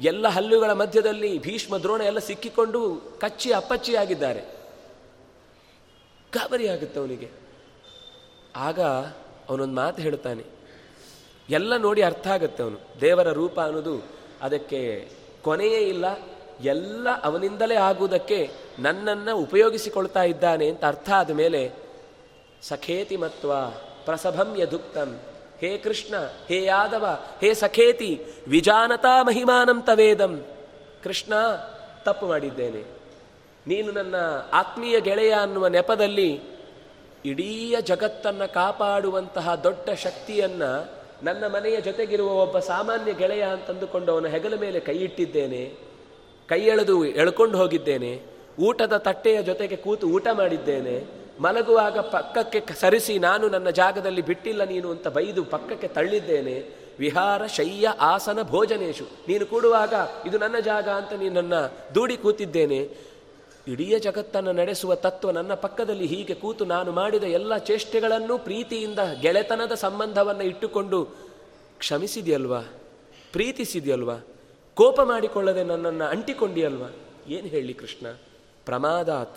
ಎಲ್ಲ ಹಲ್ಲುಗಳ ಮಧ್ಯದಲ್ಲಿ ಭೀಷ್ಮ ದ್ರೋಣ ಎಲ್ಲ ಸಿಕ್ಕಿಕೊಂಡು ಕಚ್ಚಿ ಅಪ್ಪಚ್ಚಿಯಾಗಿದ್ದಾರೆ. ಗಾಬರಿ ಆಗುತ್ತೆ ಅವನಿಗೆ. ಆಗ ಅವನೊಂದು ಮಾತು ಹೇಳ್ತಾನೆ ಎಲ್ಲ ನೋಡಿ ಅರ್ಥ ಆಗುತ್ತೆ ಅವನು. ದೇವರ ರೂಪ ಅನ್ನೋದು ಅದಕ್ಕೆ ಕೊನೆಯೇ ಇಲ್ಲ. ಎಲ್ಲ ಅವನಿಂದಲೇ ಆಗುವುದಕ್ಕೆ ನನ್ನನ್ನು ಉಪಯೋಗಿಸಿಕೊಳ್ತಾ ಇದ್ದಾನೆ ಅಂತ ಅರ್ಥ ಆದ ಮೇಲೆ, ಸಖೇತಿ ಮತ್ವ, ಪ್ರಸಭಂ ಯದುಕ್ತಂ, ಹೇ ಕೃಷ್ಣ, ಹೇ ಯಾದವ, ಹೇ ಸಖೇತಿ, ವಿಜಾನತಾ ಮಹಿಮಾನಂ ತವೇದಂ, ಕೃಷ್ಣ, ತಪ್ಪು ಮಾಡಿದ್ದೇನೆ. ನೀನು ನನ್ನ ಆತ್ಮೀಯ ಗೆಳೆಯ ಅನ್ನುವ ನೆಪದಲ್ಲಿ ಇಡೀ ಜಗತ್ತನ್ನು ಕಾಪಾಡುವಂತಹ ದೊಡ್ಡ ಶಕ್ತಿಯನ್ನು ನನ್ನ ಮನೆಯ ಜೊತೆಗಿರುವ ಒಬ್ಬ ಸಾಮಾನ್ಯ ಗೆಳೆಯ ಅಂತಂದುಕೊಂಡು ಅವನ ಹೆಗಲ ಮೇಲೆ ಕೈ ಇಟ್ಟಿದ್ದೇನೆ. ಕೈ ಎಳೆದು ಎಳ್ಕೊಂಡು ಹೋಗಿದ್ದೇನೆ. ಊಟದ ತಟ್ಟೆಯ ಜೊತೆಗೆ ಕೂತು ಊಟ ಮಾಡಿದ್ದೇನೆ. ಮಲಗುವಾಗ ಪಕ್ಕಕ್ಕೆ ಸರಿಸಿ ನಾನು ನನ್ನ ಜಾಗದಲ್ಲಿ ಬಿಟ್ಟಿಲ್ಲ ನೀನು ಅಂತ ಬೈದು ಪಕ್ಕಕ್ಕೆ ತಳ್ಳಿದ್ದೇನೆ. ವಿಹಾರ ಶಯ್ಯ ಆಸನ ಭೋಜನೇಶು. ನೀನು ಕೂಡುವಾಗ ಇದು ನನ್ನ ಜಾಗ ಅಂತ ನೀನು ನನ್ನ ದೂಡಿ ಕೂತಿದ್ದೇನೆ. ಇಡೀ ಜಗತ್ತನ್ನು ನಡೆಸುವ ತತ್ವ ನನ್ನ ಪಕ್ಕದಲ್ಲಿ ಹೀಗೆ ಕೂತು ನಾನು ಮಾಡಿದ ಎಲ್ಲ ಚೇಷ್ಟೆಗಳನ್ನು ಪ್ರೀತಿಯಿಂದ ಗೆಳೆತನದ ಸಂಬಂಧವನ್ನು ಇಟ್ಟುಕೊಂಡು ಕ್ಷಮಿಸಿದೆಯಲ್ವಾ? ಪ್ರೀತಿಸಿದೆಯಲ್ವಾ? ಕೋಪ ಮಾಡಿಕೊಳ್ಳದೆ ನನ್ನನ್ನು ಅಂಟಿಕೊಂಡಿಯಲ್ವಾ? ಏನು ಹೇಳಿ ಕೃಷ್ಣ? ಪ್ರಮಾದಾತ್.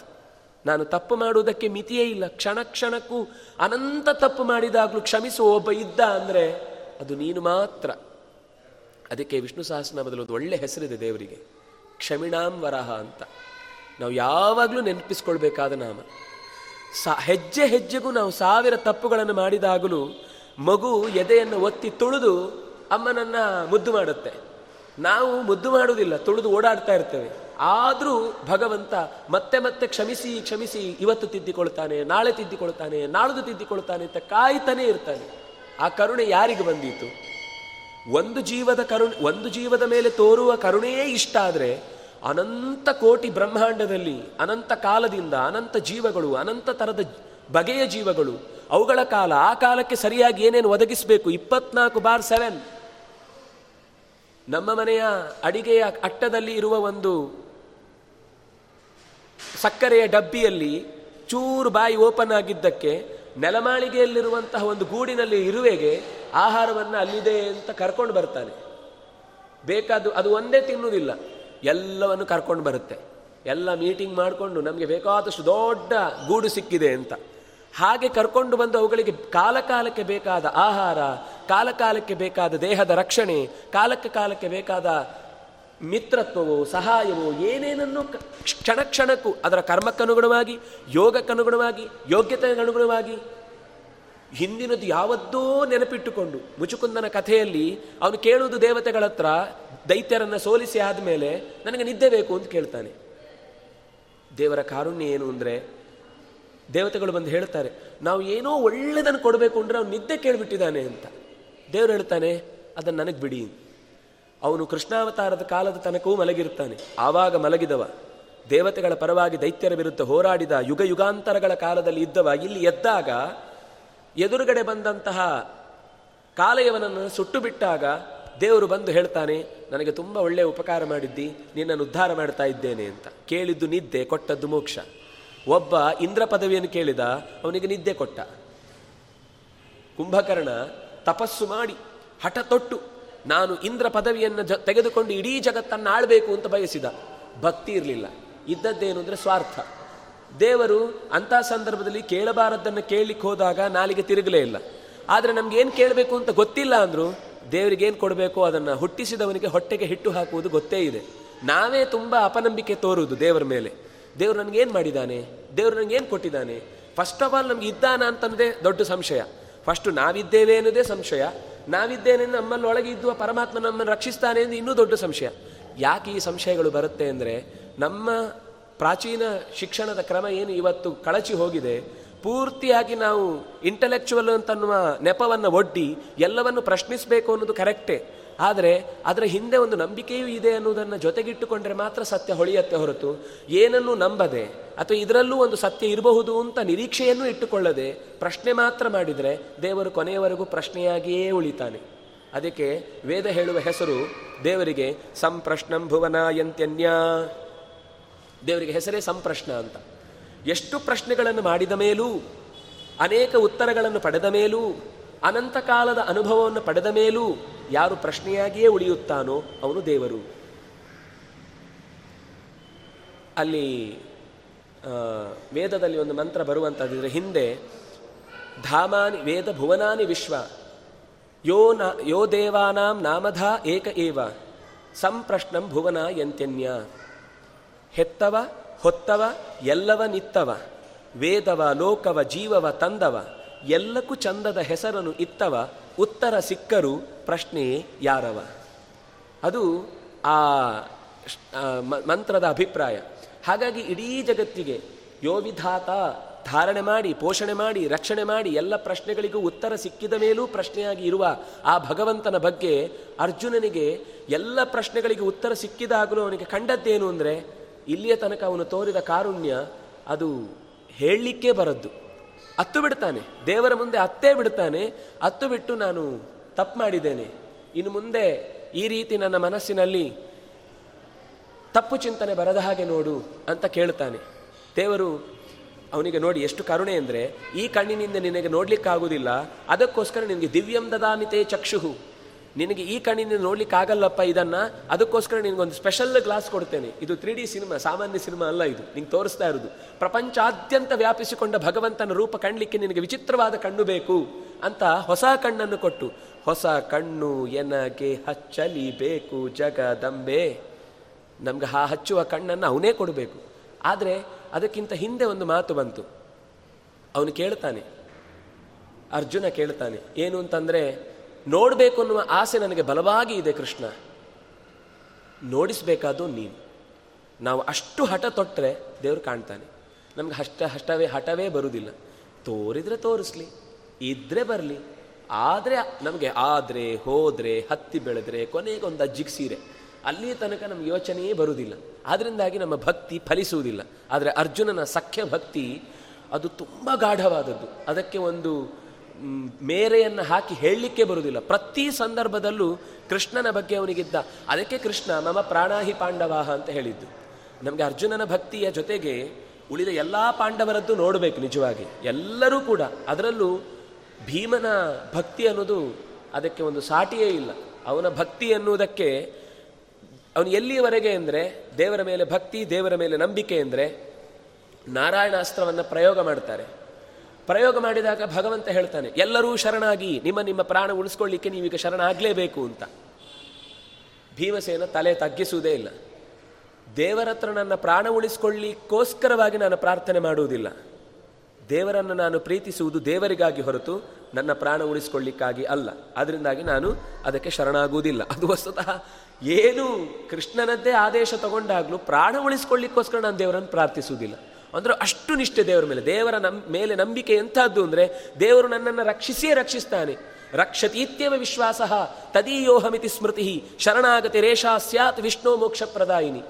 ನಾನು ತಪ್ಪು ಮಾಡುವುದಕ್ಕೆ ಮಿತಿಯೇ ಇಲ್ಲ. ಕ್ಷಣ ಕ್ಷಣಕ್ಕೂ ಅನಂತ ತಪ್ಪು ಮಾಡಿದಾಗಲೂ ಕ್ಷಮಿಸುವ ಒಬ್ಬ ಇದ್ದ ಅಂದರೆ ಅದು ನೀನು ಮಾತ್ರ. ಅದಕ್ಕೆ ವಿಷ್ಣು ಸಹಸ್ರನ ಬದಲು ಒಂದು ಒಳ್ಳೆ ಹೆಸರಿದೆ ದೇವರಿಗೆ. ಕ್ಷಮಿಣಾಂ ವರಹ ಅಂತ. ನಾವು ಯಾವಾಗಲೂ ನೆನಪಿಸ್ಕೊಳ್ಬೇಕಾದ ನಾಮ. ಸಾ, ಹೆಜ್ಜೆ ಹೆಜ್ಜೆಗೂ ನಾವು ಸಾವಿರ ತಪ್ಪುಗಳನ್ನು ಮಾಡಿದಾಗಲೂ ಮಗು ಎದೆಯನ್ನು ಒತ್ತಿ ತುಳಿದು ಅಮ್ಮನನ್ನು ಮುದ್ದು ಮಾಡುತ್ತೆ. ನಾವು ಮುದ್ದು ಮಾಡುವುದಿಲ್ಲ, ತುಳಿದು ಓಡಾಡ್ತಾ ಇರ್ತೇವೆ. ಆದರೂ ಭಗವಂತ ಮತ್ತೆ ಮತ್ತೆ ಕ್ಷಮಿಸಿ ಕ್ಷಮಿಸಿ, ಇವತ್ತು ತಿದ್ದಿಕೊಳ್ತಾನೆ, ನಾಳೆ ತಿದ್ದಿಕೊಳ್ತಾನೆ ನಾಳ್ದು ತಿದ್ದಿಕೊಳ್ತಾನೆ ಅಂತ ಕಾಯ್ತಾನೆ ಇರ್ತಾನೆ. ಆ ಕರುಣೆ ಯಾರಿಗೆ ಬಂದೀತು? ಒಂದು ಜೀವದ ಕರುಣೆ, ಒಂದು ಜೀವದ ಮೇಲೆ ತೋರುವ ಕರುಣೆಯೇ ಇಷ್ಟ ಆದರೆ ಅನಂತ ಕೋಟಿ ಬ್ರಹ್ಮಾಂಡದಲ್ಲಿ, ಅನಂತ ಕಾಲದಿಂದ, ಅನಂತ ಜೀವಗಳು, ಅನಂತ ಥರದ ಬಗೆಯ ಜೀವಗಳು, ಅವುಗಳ ಕಾಲ, ಆ ಕಾಲಕ್ಕೆ ಸರಿಯಾಗಿ ಏನೇನು ಒದಗಿಸಬೇಕು? ಇಪ್ಪತ್ನಾಲ್ಕು ಬಾರ್ ಸೆವೆನ್. ನಮ್ಮ ಮನೆಯ ಅಡಿಗೆಯ ಅಟ್ಟದಲ್ಲಿ ಇರುವ ಒಂದು ಸಕ್ಕರೆಯ ಡಬ್ಬಿಯಲ್ಲಿ ಚೂರು ಬಾಯಿ ಓಪನ್ ಆಗಿದ್ದಕ್ಕೆ ನೆಲಮಾಳಿಗೆಯಲ್ಲಿರುವಂತಹ ಒಂದು ಗೂಡಿನಲ್ಲಿ ಇರುವೆಗೆ ಆಹಾರವನ್ನು ಅಲ್ಲಿದೆ ಅಂತ ಕರ್ಕೊಂಡು ಬರ್ತಾನೆ. ಬೇಕಾದ ಅದು ಒಂದೇ ತಿನ್ನುವುದಿಲ್ಲ. ಎಲ್ಲವನ್ನು ಕರ್ಕೊಂಡು ಬರುತ್ತೆ. ಎಲ್ಲ ಮೀಟಿಂಗ್ ಮಾಡಿಕೊಂಡು ನಮಗೆ ಬೇಕಾದಷ್ಟು ದೊಡ್ಡ ಗೂಡು ಸಿಕ್ಕಿದೆ ಅಂತ. ಹಾಗೆ ಕರ್ಕೊಂಡು ಬಂದು ಅವುಗಳಿಗೆ ಕಾಲಕಾಲಕ್ಕೆ ಬೇಕಾದ ಆಹಾರ ಕಾಲಕಾಲಕ್ಕೆ ಬೇಕಾದ ದೇಹದ ರಕ್ಷಣೆ, ಕಾಲಕ್ಕೆ ಕಾಲಕ್ಕೆ ಬೇಕಾದ ಮಿತ್ರತ್ವವು, ಸಹಾಯವು, ಏನೇನನ್ನು ಕ್ಷಣ ಕ್ಷಣಕ್ಕೂ ಅದರ ಕರ್ಮಕ್ಕನುಗುಣವಾಗಿ, ಯೋಗಕ್ಕನುಗುಣವಾಗಿ, ಯೋಗ್ಯತೆಗನುಗುಣವಾಗಿ ಹಿಂದಿನದು ಯಾವತ್ತೋ ನೆನಪಿಟ್ಟುಕೊಂಡು ಮುಚುಕುಂದನ ಕಥೆಯಲ್ಲಿ ಅವನು ಕೇಳುವುದು ದೇವತೆಗಳ ಹತ್ರ, ದೈತ್ಯರನ್ನು ಸೋಲಿಸಿ ಆದಮೇಲೆ ನನಗೆ ನಿದ್ದೆ ಬೇಕು ಅಂತ ಕೇಳ್ತಾನೆ. ದೇವರ ಕಾರುಣ್ಯ ಏನು ಅಂದರೆ ದೇವತೆಗಳು ಬಂದು ಹೇಳ್ತಾರೆ ನಾವು ಏನೋ ಒಳ್ಳೆಯದನ್ನು ಕೊಡಬೇಕು ಅಂದರೆ ಅವನು ನಿದ್ದೆ ಕೇಳಿಬಿಟ್ಟಿದ್ದಾನೆ ಅಂತ. ದೇವರು ಹೇಳ್ತಾನೆ ಅದನ್ನು ನನಗೆ ಬಿಡಿ. ಅವನು ಕೃಷ್ಣಾವತಾರದ ಕಾಲದ ತನಕವೂ ಮಲಗಿರ್ತಾನೆ ಆವಾಗ ಮಲಗಿದವ. ದೇವತೆಗಳ ಪರವಾಗಿ ದೈತ್ಯರ ವಿರುದ್ಧ ಹೋರಾಡಿದ ಯುಗ ಯುಗಾಂತರಗಳ ಕಾಲದಲ್ಲಿ ಇದ್ದವ ಇಲ್ಲಿ ಎದ್ದಾಗ ಎದುರುಗಡೆ ಬಂದಂತಹ ಕಾಲಯವನನ್ನು ಸುಟ್ಟು ಬಿಟ್ಟಾಗ ದೇವರು ಬಂದು ಹೇಳ್ತಾನೆ, ನನಗೆ ತುಂಬ ಒಳ್ಳೆಯ ಉಪಕಾರ ಮಾಡಿದ್ದಿ, ನಿನ್ನನ್ನು ಉದ್ಧಾರ ಮಾಡ್ತಾ ಇದ್ದೇನೆ ಅಂತ. ಕೇಳಿದ್ದು ನಿದ್ದೆ, ಕೊಟ್ಟದ್ದು ಮೋಕ್ಷ. ಒಬ್ಬ ಇಂದ್ರ ಪದವಿಯನ್ನು ಕೇಳಿದ, ಅವನಿಗೆ ನಿದ್ದೆ ಕೊಟ್ಟ. ಕುಂಭಕರ್ಣ ತಪಸ್ಸು ಮಾಡಿ, ಹಠ ತೊಟ್ಟು, ನಾನು ಇಂದ್ರ ಪದವಿಯನ್ನು ಜ, ತೆಗೆದುಕೊಂಡು ಇಡೀ ಜಗತ್ತನ್ನು ಆಳ್ಬೇಕು ಅಂತ ಬಯಸಿದ. ಭಕ್ತಿ ಇರಲಿಲ್ಲ. ಇದ್ದದ್ದೇನು ಅಂದರೆ ಸ್ವಾರ್ಥ. ದೇವರು ಅಂಥ ಸಂದರ್ಭದಲ್ಲಿ ಕೇಳಬಾರದ್ದನ್ನು ಕೇಳಲಿಕ್ಕೆ ಹೋದಾಗ ನಾಲಿಗೆ ತಿರುಗಲೇ ಇಲ್ಲ. ಆದರೆ ನಮ್ಗೇನು ಕೇಳಬೇಕು ಅಂತ ಗೊತ್ತಿಲ್ಲ ಅಂದರೂ ದೇವರಿಗೇನು ಕೊಡಬೇಕು ಅದನ್ನು ಹುಟ್ಟಿಸಿದವನಿಗೆ ಹೊಟ್ಟೆಗೆ ಹಿಟ್ಟು ಹಾಕುವುದು ಗೊತ್ತೇ ಇದೆ. ನಾವೇ ತುಂಬ ಅಪನಂಬಿಕೆ ತೋರುವುದು ದೇವರ ಮೇಲೆ. ದೇವರು ನನಗೇನು ಮಾಡಿದ್ದಾನೆ ದೇವ್ರು ನನಗೇನು ಕೊಟ್ಟಿದ್ದಾನೆ ಫಸ್ಟ್ ಆಫ್ ಆಲ್ ನಮ್ಗೆ ಇದ್ದಾನ ಅಂತಂದೇ ದೊಡ್ಡ ಸಂಶಯ. ಫಸ್ಟು ನಾವಿದ್ದೇವೆ ಅನ್ನೋದೇ ಸಂಶಯ. ನಾವಿದ್ದೇನೆ ನಮ್ಮಲ್ಲಿ ಒಳಗೆ ಇದ್ದುವ ಪರಮಾತ್ಮ ನಮ್ಮನ್ನು ರಕ್ಷಿಸ್ತಾನೆ ಎಂದು ಇನ್ನೂ ದೊಡ್ಡ ಸಂಶಯ. ಯಾಕೆ ಈ ಸಂಶಯಗಳು ಬರುತ್ತೆ ಅಂದರೆ ನಮ್ಮ ಪ್ರಾಚೀನ ಶಿಕ್ಷಣದ ಕ್ರಮ ಏನು ಇವತ್ತು ಕಳಚಿ ಹೋಗಿದೆ, ಪೂರ್ತಿಯಾಗಿ ನಾವು ಇಂಟಲೆಕ್ಚುವಲ್ ಅಂತನ್ನುವ ನೆಪವನ್ನು ಒಡ್ಡಿ ಎಲ್ಲವನ್ನು ಪ್ರಶ್ನಿಸಬೇಕು ಅನ್ನೋದು ಕರೆಕ್ಟೇ ಆದರೆ ಅದರ ಹಿಂದೆ ಒಂದು ನಂಬಿಕೆಯೂ ಇದೆ ಅನ್ನೋದನ್ನು ಜೊತೆಗಿಟ್ಟುಕೊಂಡ್ರೆ ಮಾತ್ರ ಸತ್ಯ ಹೊಳೆಯತ್ತೆ ಹೊರತು ಏನನ್ನು ನಂಬದೆ ಅಥವಾ ಇದರಲ್ಲೂ ಒಂದು ಸತ್ಯ ಇರಬಹುದು ಅಂತ ನಿರೀಕ್ಷೆಯನ್ನು ಇಟ್ಟುಕೊಳ್ಳದೆ ಪ್ರಶ್ನೆ ಮಾತ್ರ ಮಾಡಿದರೆ ದೇವರು ಕೊನೆಯವರೆಗೂ ಪ್ರಶ್ನೆಯಾಗಿಯೇ ಉಳಿತಾನೆ. ಅದಕ್ಕೆ ವೇದ ಹೇಳುವ ಹೆಸರು ದೇವರಿಗೆ ಸಂಪ್ರಶ್ನಂ ಭುವನ ಎಂತ್ಯನ್ಯ ದೇವರಿಗೆ ಹೆಸರೇ ಸಂಪ್ರಶ್ನ ಅಂತ. ಎಷ್ಟು ಪ್ರಶ್ನೆಗಳನ್ನು ಮಾಡಿದ ಮೇಲೂ, ಅನೇಕ ಉತ್ತರಗಳನ್ನು ಪಡೆದ ಮೇಲೂ ಅನಂತ ಕಾಲದ ಅನುಭವವನ್ನು ಪಡೆದ ಮೇಲೂ ಯಾರು ಪ್ರಶ್ನೆಯಾಗಿಯೇ ಉಳಿಯುತ್ತಾನೋ ಅವನು ದೇವರು. ಅಲ್ಲಿ ವೇದದಲ್ಲಿ ಒಂದು ಮಂತ್ರ ಬರುವಂಥದ್ದಿದ್ರೆ ಹಿಂದೆ, ಧಾಮಾನಿ ವೇದ ಭುವನಾನಿ ವಿಶ್ವ, ಯೋ ನ, ಯೋ ದೇವಾನಾಂ ನಾಮಧಾ ಏಕ ಏವ, ಸಂಪ್ರಶ್ನಂ ಭುವನ ಎಂತ್ಯನ್ಯ ಹೆತ್ತವ, ಹೊತ್ತವ, ಎಲ್ಲವ ನಿತ್ತವ, ವೇದವ, ಲೋಕವ, ಜೀವವ, ತಂದವ, ಎಲ್ಲಕ್ಕೂ ಚಂದದ ಹೆಸರನ್ನು ಇತ್ತವ ಉತ್ತರ ಸಿಕ್ಕರು ಪ್ರಶ್ನೆ ಯಾರವ? ಅದು ಆ ಮಂತ್ರದ ಅಭಿಪ್ರಾಯ. ಹಾಗಾಗಿ ಇಡೀ ಜಗತ್ತಿಗೆ ಯೋ ವಿಧಾತ ಧಾರಣೆ ಮಾಡಿ, ಪೋಷಣೆ ಮಾಡಿ, ರಕ್ಷಣೆ ಮಾಡಿ ಎಲ್ಲ ಪ್ರಶ್ನೆಗಳಿಗೂ ಉತ್ತರ ಸಿಕ್ಕಿದ ಮೇಲೂ ಪ್ರಶ್ನೆಯಾಗಿ ಇರುವ ಆ ಭಗವಂತನ ಬಗ್ಗೆ ಅರ್ಜುನನಿಗೆ ಎಲ್ಲ ಪ್ರಶ್ನೆಗಳಿಗೆ ಉತ್ತರ ಸಿಕ್ಕಿದಾಗಲೂ ಅವನಿಗೆ ಕಂಡದ್ದೇನು ಅಂದರೆ, ಇಲ್ಲಿಯ ತನಕ ಅವನು ತೋರಿದ ಕಾರುಣ್ಯ ಅದು ಹೇಳಲಿಕ್ಕೆ ಬರದ್ದು. ಅತ್ತು ಬಿಡ್ತಾನೆ. ದೇವರ ಮುಂದೆ ಅತ್ತೇ ಬಿಡ್ತಾನೆ. ಅತ್ತು ಬಿಟ್ಟು ನಾನು ತಪ್ಪು ಮಾಡಿದ್ದೇನೆ. ಇನ್ನು ಮುಂದೆ ಈ ರೀತಿ ನನ್ನ ಮನಸ್ಸಿನಲ್ಲಿ ತಪ್ಪು ಚಿಂತನೆ ಬರದ ಹಾಗೆ ನೋಡು ಅಂತ ಕೇಳ್ತಾನೆ. ದೇವರು ಅವನಿಗೆ ನೋಡಿ ಎಷ್ಟು ಕರುಣೆ ಅಂದರೆ ಈ ಕಣ್ಣಿನಿಂದ ನಿನಗೆ ನೋಡ್ಲಿಕ್ಕಾಗುವುದಿಲ್ಲ. ಅದಕ್ಕೋಸ್ಕರ ನಿನಗೆ ದಿವ್ಯಂ ದದಾನಿತೇ ಚಕ್ಷುಹು. ನಿನಗೆ ಈ ಕಣ್ಣಿನಿಂದ ನೋಡ್ಲಿಕ್ಕಾಗಲ್ಲಪ್ಪ ಇದನ್ನ? ಅದಕ್ಕೋಸ್ಕರ ನಿನಗೊಂದು ಸ್ಪೆಷಲ್ ಗ್ಲಾಸ್ ಕೊಡ್ತೇನೆ. ಇದು ತ್ರೀ ಡಿ ಸಿನಿಮಾ ಸಾಮಾನ್ಯ ಸಿನಿಮಾ ಅಲ್ಲ ಇದು. ನಿಂಗೆ ತೋರಿಸ್ತಾ ಇರೋದು. ಪ್ರಪಂಚಾದ್ಯಂತ ವ್ಯಾಪಿಸಿಕೊಂಡ ಭಗವಂತನ ರೂಪ ಕಣ್ಲಿಕ್ಕೆ ನಿನಗೆ ವಿಚಿತ್ರವಾದ ಕಣ್ಣು ಬೇಕು ಅಂತ ಹೊಸ ಕಣ್ಣನ್ನು ಕೊಟ್ಟು, ಹೊಸ ಕಣ್ಣು ಎನಗೆ ಹಚ್ಚಲಿ ಬೇಕು ಜಗದಂಬೆ. ನಮ್ಗೆ ಆ ಹಚ್ಚುವ ಕಣ್ಣನ್ನು ಅವನೇ ಕೊಡಬೇಕು. ಆದರೆ ಅದಕ್ಕಿಂತ ಹಿಂದೆ ಒಂದು ಮಾತು ಬಂತು. ಅವನು ಕೇಳ್ತಾನೆ. ಅರ್ಜುನ ಕೇಳ್ತಾನೆ, ಏನು ಅಂತಂದರೆ ನೋಡಬೇಕು ಅನ್ನುವ ಆಸೆ ನನಗೆ ಬಲವಾಗಿ ಇದೆ ಕೃಷ್ಣ. ನೋಡಿಸ್ಬೇಕಾದ್ದು ನೀನು. ನಾವು ಅಷ್ಟು ಹಠ ತೊಟ್ಟರೆ ದೇವರು ಕಾಣ್ತಾನೆ. ನಮ್ಗೆ ಹಷ್ಟ ಹಷ್ಟವೇ ಹಠವೇ ಬರುವುದಿಲ್ಲ ತೋರಿದ್ರೆ ತೋರಿಸ್ಲಿ, ಇದ್ರೆ ಬರಲಿ. ಆದರೆ ನಮಗೆ ಆದರೆ, ಹೋದರೆ, ಹತ್ತಿ ಬೆಳೆದ್ರೆ, ಕೊನೆಗೊಂದು ಅಜ್ಜಿಗೆ ಸೀರೆ. ಅಲ್ಲಿ ತನಕ ನಮ್ಗೆ ಯೋಚನೆಯೇ ಬರುವುದಿಲ್ಲ ಅದರಿಂದಾಗಿ ನಮ್ಮ ಭಕ್ತಿ ಫಲಿಸುವುದಿಲ್ಲ. ಆದರೆ ಅರ್ಜುನನ ಸಖ್ಯ ಭಕ್ತಿ ಅದು ತುಂಬ ಗಾಢವಾದದ್ದು. ಅದಕ್ಕೆ ಒಂದು ಮೇರೆಯನ್ನು ಹಾಕಿ ಹೇಳಲಿಕ್ಕೆ ಬರುವುದಿಲ್ಲ. ಪ್ರತಿ ಸಂದರ್ಭದಲ್ಲೂ ಕೃಷ್ಣನ ಬಗ್ಗೆ ಅವನಿಗಿದ್ದ, ಅದಕ್ಕೆ ಕೃಷ್ಣ, ಮಮ ಪ್ರಾಣಾಹಿ ಪಾಂಡವಾಹ ಅಂತ ಹೇಳಿದ್ದು. ನಮಗೆ ಅರ್ಜುನನ ಭಕ್ತಿಯ ಜೊತೆಗೆ ಉಳಿದ ಎಲ್ಲ ಪಾಂಡವರದ್ದು ನೋಡಬೇಕು ನಿಜವಾಗಿ. ಎಲ್ಲರೂ ಕೂಡ. ಅದರಲ್ಲೂ ಭೀಮನ ಭಕ್ತಿ ಅನ್ನೋದು ಅದಕ್ಕೆ ಒಂದು ಸಾಟಿಯೇ ಇಲ್ಲ. ಅವನ ಭಕ್ತಿ ಅನ್ನುವುದಕ್ಕೆ ಅವನು ಎಲ್ಲಿಯವರೆಗೆ ಅಂದರೆ ದೇವರ ಮೇಲೆ ಭಕ್ತಿ, ದೇವರ ಮೇಲೆ ನಂಬಿಕೆ ಅಂದರೆ ನಾರಾಯಣಾಸ್ತ್ರವನ್ನು ಪ್ರಯೋಗ ಮಾಡ್ತಾರೆ. ಪ್ರಯೋಗ ಮಾಡಿದಾಗ ಭಗವಂತ ಹೇಳ್ತಾನೆ, ಎಲ್ಲರೂ ಶರಣಾಗಿ, ನಿಮ್ಮ ನಿಮ್ಮ ಪ್ರಾಣ ಉಳಿಸ್ಕೊಳ್ಳಿಕ್ಕೆ ನೀವೀಗ ಶರಣಾಗಲೇಬೇಕು ಅಂತ. ಭೀಮಸೇನ ತಲೆ ತಗ್ಗಿಸುವುದೇ ಇಲ್ಲ. ದೇವರತ್ರ ನನ್ನ ಪ್ರಾಣ ಉಳಿಸ್ಕೊಳ್ಳಿಕ್ಕೋಸ್ಕರವಾಗಿ ನಾನು ಪ್ರಾರ್ಥನೆ ಮಾಡುವುದಿಲ್ಲ. ದೇವರನ್ನು ನಾನು ಪ್ರೀತಿಸುವುದು ದೇವರಿಗಾಗಿ ಹೊರತು ನನ್ನ ಪ್ರಾಣ ಉಳಿಸ್ಕೊಳ್ಳಿಕ್ಕಾಗಿ ಅಲ್ಲ. ಅದರಿಂದಾಗಿ ನಾನು ಅದಕ್ಕೆ ಶರಣಾಗುವುದಿಲ್ಲ. ಅದು ವಸ್ತುತಃ ಏನು ಕೃಷ್ಣನದ್ದೇ ಆದೇಶ ತಗೊಂಡಾಗಲೂ ಪ್ರಾಣ ಉಳಿಸ್ಕೊಳ್ಳಿಕ್ಕೋಸ್ಕರ ನಾನು ದೇವರನ್ನು ಪ್ರಾರ್ಥಿಸುವುದಿಲ್ಲ. ಅಂದ್ರೆ ಅಷ್ಟು ನಿಷ್ಠೆ ದೇವರ ಮೇಲೆ. ದೇವರ ನಮ್ ಮೇಲೆ ನಂಬಿಕೆ ಎಂಥದ್ದು ಅಂದರೆ ದೇವರು ನನ್ನನ್ನು ರಕ್ಷಿಸಿಯೇ ರಕ್ಷಿಸ್ತಾನೆ. ರಕ್ಷತೀತ್ಯವ ವಿಶ್ವಾಸ, ತದೀಯೋಹಮಿತಿ ಸ್ಮೃತಿ, ಶರಣಾಗತಿ ರೇಷಾ ಸ್ಯಾತ್ ವಿಷ್ಣು ಮೋಕ್ಷ ಪ್ರದಾಯಿನಿ.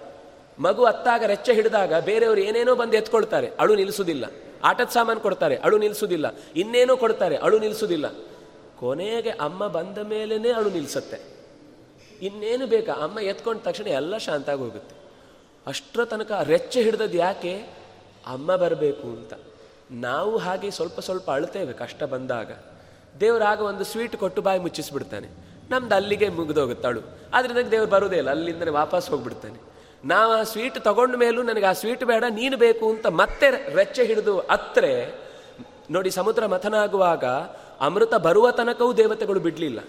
ಮಗು ಅತ್ತಾಗ ರೆಚ್ಚ ಹಿಡಿದಾಗ ಬೇರೆಯವರು ಏನೇನೋ ಬಂದು ಎತ್ಕೊಳ್ತಾರೆ. ಅಳು ನಿಲ್ಲಿಸುವುದಿಲ್ಲ ಆಟದ ಸಾಮಾನು ಕೊಡ್ತಾರೆ. ಅಳು ನಿಲ್ಲಿಸುವುದಿಲ್ಲ ಇನ್ನೇನೋ ಕೊಡ್ತಾರೆ. ಅಳು ನಿಲ್ಲಿಸುವುದಿಲ್ಲ ಕೊನೆಗೆ ಅಮ್ಮ ಬಂದ ಮೇಲೇ ಅಳು ನಿಲ್ಲಿಸುತ್ತೆ ಇನ್ನೇನು ಬೇಕಾ? ಅಮ್ಮ ಎತ್ಕೊಂಡ ತಕ್ಷಣ ಎಲ್ಲ ಶಾಂತ ಹೋಗುತ್ತೆ. ಅಷ್ಟರ ತನಕ ರೆಚ್ಚ ಹಿಡ್ದದ್ದು ಯಾಕೆ ಅಮ್ಮ ಬರಬೇಕು ಅಂತ. ನಾವು ಹಾಗೆ ಸ್ವಲ್ಪ ಸ್ವಲ್ಪ ಅಳ್ತೇವೆ ಕಷ್ಟ ಬಂದಾಗ. ದೇವರಾಗ ಒಂದು ಸ್ವೀಟ್ ಕೊಟ್ಟು ಬಾಯಿ ಮುಚ್ಚಿಸ್ಬಿಡ್ತಾನೆ. ನಮ್ದು ಅಲ್ಲಿಗೆ ಮುಗಿದೋಗುತ್ತಾಳು ಆದರೆ ನನಗೆ ದೇವ್ರು ಬರೋದೇ ಇಲ್ಲ ಅಲ್ಲಿಂದನೇ ವಾಪಸ್ ಹೋಗ್ಬಿಡ್ತಾನೆ. ನಾವು ಆ ಸ್ವೀಟ್ ತಗೊಂಡ ಮೇಲೂ ನನಗೆ ಆ ಸ್ವೀಟ್ ಬೇಡ, ನೀನು ಬೇಕು ಅಂತ ಮತ್ತೆ ರೆಚ್ಚೆ ಹಿಡಿದು ಅತ್ರೆ, ನೋಡಿ ಸಮುದ್ರ ಮಥನ ಆಗುವಾಗ ಅಮೃತ ಬರುವ ತನಕವೂ ದೇವತೆಗಳು ಬಿಡಲಿಲ್ಲ.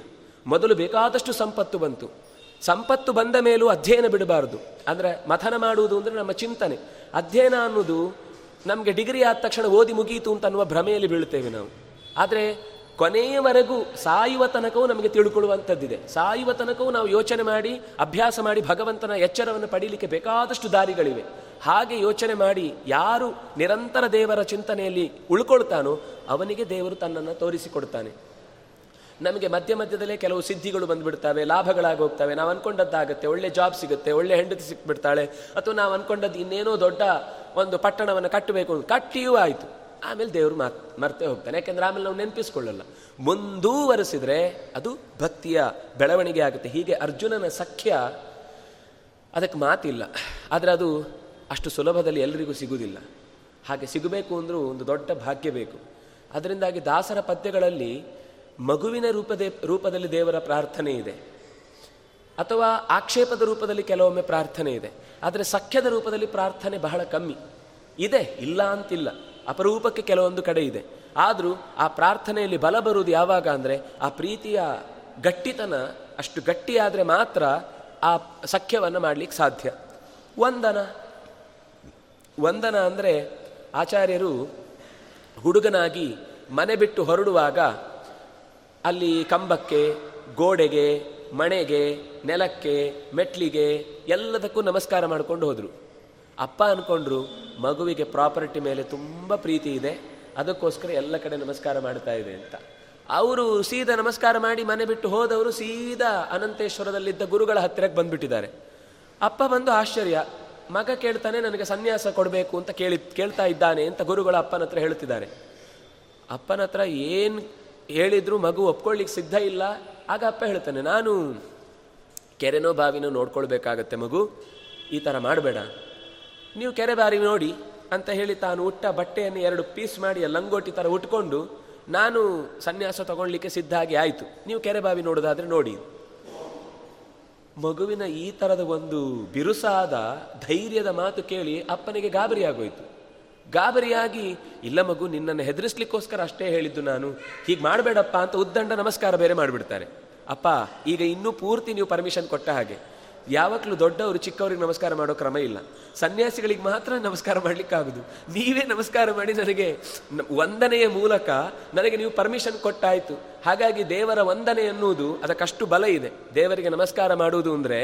ಮೊದಲು ಬೇಕಾದಷ್ಟು ಸಂಪತ್ತು ಬಂತು. ಸಂಪತ್ತು ಬಂದ ಮೇಲೂ ಅಧ್ಯಯನ ಬಿಡಬಾರದು. ಅಂದರೆ ಮಥನ ಮಾಡುವುದು ಅಂದರೆ ನಮ್ಮ ಚಿಂತನೆ. ಅಧ್ಯಯನ ಅನ್ನೋದು ನಮಗೆ ಡಿಗ್ರಿ ಆದ ತಕ್ಷಣ ಓದಿ ಮುಗಿಯಿತು ಅಂತ ಅನ್ನುವ ಭ್ರಮೆಯಲ್ಲಿ ಬೀಳ್ತೇವೆ ನಾವು. ಆದರೆ ಕೊನೆಯವರೆಗೂ ಸಾಯುವ ತನಕವೂ ನಮಗೆ ತಿಳ್ಕೊಳ್ಳುವಂಥದ್ದಿದೆ. ಸಾಯುವ ತನಕವೂ ನಾವು ಯೋಚನೆ ಮಾಡಿ, ಅಭ್ಯಾಸ ಮಾಡಿ, ಭಗವಂತನ ಎಚ್ಚರವನ್ನು ಪಡೀಲಿಕ್ಕೆ ಬೇಕಾದಷ್ಟು ದಾರಿಗಳಿವೆ. ಹಾಗೆ ಯೋಚನೆ ಮಾಡಿ ಯಾರು ನಿರಂತರ ದೇವರ ಚಿಂತನೆಯಲ್ಲಿ ಉಳ್ಕೊಳ್ತಾನೋ ಅವನಿಗೆ ದೇವರು ತನ್ನನ್ನು ತೋರಿಸಿಕೊಡ್ತಾನೆ. ನಮಗೆ ಮಧ್ಯ ಮಧ್ಯದಲ್ಲೇ ಕೆಲವು ಸಿದ್ಧಿಗಳು ಬಂದುಬಿಡ್ತವೆ, ಲಾಭಗಳಾಗಿ ಹೋಗ್ತವೆ. ನಾವು ಅನ್ಕೊಂಡದ್ದಾಗುತ್ತೆ, ಒಳ್ಳೆ ಜಾಬ್ ಸಿಗುತ್ತೆ, ಒಳ್ಳೆ ಹೆಂಡತಿ ಸಿಕ್ಬಿಡ್ತಾಳೆ. ಅಥವಾ ನಾವು ಅನ್ಕೊಂಡದ್ದು ಇನ್ನೇನೋ ದೊಡ್ಡ ಒಂದು ಪಟ್ಟಣವನ್ನು ಕಟ್ಟಬೇಕು ಕಟ್ಟಿಯೂ ಆಯಿತು. ಆಮೇಲೆ ದೇವರು ಮಾತ್ ಮರ್ತೇ ಹೋಗ್ತಾನೆ. ಯಾಕೆಂದ್ರೆ ಆಮೇಲೆ ನಾವು ನೆನಪಿಸ್ಕೊಳ್ಳಲ್ಲ. ಮುಂದೂವರೆಸಿದ್ರೆ ಅದು ಭಕ್ತಿಯ ಬೆಳವಣಿಗೆ ಆಗುತ್ತೆ. ಹೀಗೆ ಅರ್ಜುನನ ಸಖ್ಯ ಅದಕ್ಕೆ ಮಾತಿಲ್ಲ. ಆದರೆ ಅದು ಅಷ್ಟು ಸುಲಭದಲ್ಲಿ ಎಲ್ಲರಿಗೂ ಸಿಗುವುದಿಲ್ಲ. ಹಾಗೆ ಸಿಗಬೇಕು ಅಂದರೂ ಒಂದು ದೊಡ್ಡ ಭಾಗ್ಯ ಬೇಕು. ಅದರಿಂದಾಗಿ ದಾಸರ ಪದ್ಯಗಳಲ್ಲಿ ಮಗುವಿನ ರೂಪದೇ, ರೂಪದಲ್ಲಿ ದೇವರ ಪ್ರಾರ್ಥನೆ ಇದೆ. ಅಥವಾ ಆಕ್ಷೇಪದ ರೂಪದಲ್ಲಿ ಕೆಲವೊಮ್ಮೆ ಪ್ರಾರ್ಥನೆ ಇದೆ. ಆದರೆ ಸಖ್ಯದ ರೂಪದಲ್ಲಿ ಪ್ರಾರ್ಥನೆ ಬಹಳ ಕಮ್ಮಿ. ಇದೆ, ಇಲ್ಲ ಅಂತಿಲ್ಲ. ಅಪರೂಪಕ್ಕೆ ಕೆಲವೊಂದು ಕಡೆ ಇದೆ. ಆದರೂ ಆ ಪ್ರಾರ್ಥನೆಯಲ್ಲಿ ಬಲ ಬರುವುದು ಯಾವಾಗ ಅಂದರೆ ಆ ಪ್ರೀತಿಯ ಗಟ್ಟಿತನ, ಅಷ್ಟು ಗಟ್ಟಿಯಾದರೆ ಮಾತ್ರ ಆ ಸಖ್ಯವನ್ನು ಮಾಡಲಿಕ್ಕೆ ಸಾಧ್ಯ. ವಂದನ. ವಂದನ ಅಂದರೆ ಆಚಾರ್ಯರು ಹುಡುಗನಾಗಿ ಮನೆ ಬಿಟ್ಟು ಹೊರಡುವಾಗ ಅಲ್ಲಿ ಕಂಬಕ್ಕೆ, ಗೋಡೆಗೆ, ಮಣೆಗೆ, ನೆಲಕ್ಕೆ, ಮೆಟ್ಲಿಗೆ ಎಲ್ಲದಕ್ಕೂ ನಮಸ್ಕಾರ ಮಾಡಿಕೊಂಡು ಹೋದರು. ಅಪ್ಪ ಅಂದ್ಕೊಂಡ್ರು ಮಗುವಿಗೆ ಪ್ರಾಪರ್ಟಿ ಮೇಲೆ ತುಂಬ ಪ್ರೀತಿ ಇದೆ, ಅದಕ್ಕೋಸ್ಕರ ಎಲ್ಲ ಕಡೆ ನಮಸ್ಕಾರ ಮಾಡ್ತಾ ಇದೆ ಅಂತ. ಅವರು ಸೀದಾ ನಮಸ್ಕಾರ ಮಾಡಿ ಮನೆ ಬಿಟ್ಟು ಹೋದವರು ಸೀದಾ ಅನಂತೇಶ್ವರದಲ್ಲಿದ್ದ ಗುರುಗಳ ಹತ್ತಿರಕ್ಕೆ ಬಂದುಬಿಟ್ಟಿದ್ದಾರೆ. ಅಪ್ಪ ಬಂದು ಆಶ್ಚರ್ಯ, ಮಗ ಕೇಳ್ತಾನೆ, ನನಗೆ ಸನ್ಯಾಸ ಕೊಡಬೇಕು ಅಂತ ಕೇಳಿ, ಕೇಳ್ತಾ ಇದ್ದಾನೆ ಅಂತ ಗುರುಗಳ ಅಪ್ಪನ ಹತ್ರ ಹೇಳ್ತಿದ್ದಾರೆ. ಅಪ್ಪನ ಹತ್ರ ಏನು ಹೇಳಿದ್ರು ಮಗು ಒಪ್ಕೊಳ್ಳಿಕ್ಕೆ ಸಿದ್ಧ ಇಲ್ಲ. ಆಗ ಅಪ್ಪ ಹೇಳ್ತಾನೆ, ನಾನು ಕೆರೆನೋ ಬಾವಿನೋ ನೋಡ್ಕೊಳ್ಬೇಕಾಗತ್ತೆ ಮಗು. ಈ ಥರ ಮಾಡಬೇಡ. ನೀವು ಕೆರೆ ಬಾರಿ ನೋಡಿ, ಅಂತ ಹೇಳಿ ತಾನು ಉಟ್ಟ ಬಟ್ಟೆಯನ್ನು ಎರಡು ಪೀಸ್ ಮಾಡಿ ಲಂಗೋಟಿ ಥರ ಉಟ್ಕೊಂಡು, ನಾನು ಸನ್ಯಾಸ ತಗೊಳ್ಲಿಕ್ಕೆ ಸಿದ್ಧ ಆಗಿ ಆಯಿತು. ನೀವು ಕೆರೆ ಬಾವಿ ನೋಡೋದಾದರೆ ನೋಡಿ. ಮಗುವಿನ ಈ ಥರದ ಒಂದು ಬಿರುಸಾದ ಧೈರ್ಯದ ಮಾತು ಕೇಳಿ ಅಪ್ಪನಿಗೆ ಗಾಬರಿ ಆಗೋಯ್ತು. ಗಾಬರಿಯಾಗಿ, ಇಲ್ಲ ಮಗು, ನಿನ್ನನ್ನು ಹೆದರಿಸ್ಲಿಕ್ಕೋಸ್ಕರ ಅಷ್ಟೇ ಹೇಳಿದ್ದು ನಾನು. ಹೀಗೆ ಮಾಡಬೇಡಪ್ಪ ಅಂತ ಉದ್ದಂಡ ನಮಸ್ಕಾರ ಬೇರೆ ಮಾಡಿಬಿಡ್ತಾರೆ. ಅಪ್ಪ, ಈಗ ಇನ್ನೂ ಪೂರ್ತಿ ನೀವು ಪರ್ಮಿಷನ್ ಕೊಟ್ಟ ಹಾಗೆ. ಯಾವಾಗಲೂ ದೊಡ್ಡವರು ಚಿಕ್ಕವರಿಗೆ ನಮಸ್ಕಾರ ಮಾಡೋ ಕ್ರಮ ಇಲ್ಲ. ಸನ್ಯಾಸಿಗಳಿಗೆ ಮಾತ್ರ ನಮಸ್ಕಾರ ಮಾಡಲಿಕ್ಕಾಗುದು. ನೀವೇ ನಮಸ್ಕಾರ ಮಾಡಿ ನನಗೆ ವಂದನೆಯ ಮೂಲಕ ನನಗೆ ನೀವು ಪರ್ಮಿಷನ್ ಕೊಟ್ಟಾಯಿತು. ಹಾಗಾಗಿ ದೇವರ ವಂದನೆ ಅನ್ನುವುದು ಅದಕ್ಕಷ್ಟು ಬಲ ಇದೆ. ದೇವರಿಗೆ ನಮಸ್ಕಾರ ಮಾಡುವುದು ಅಂದರೆ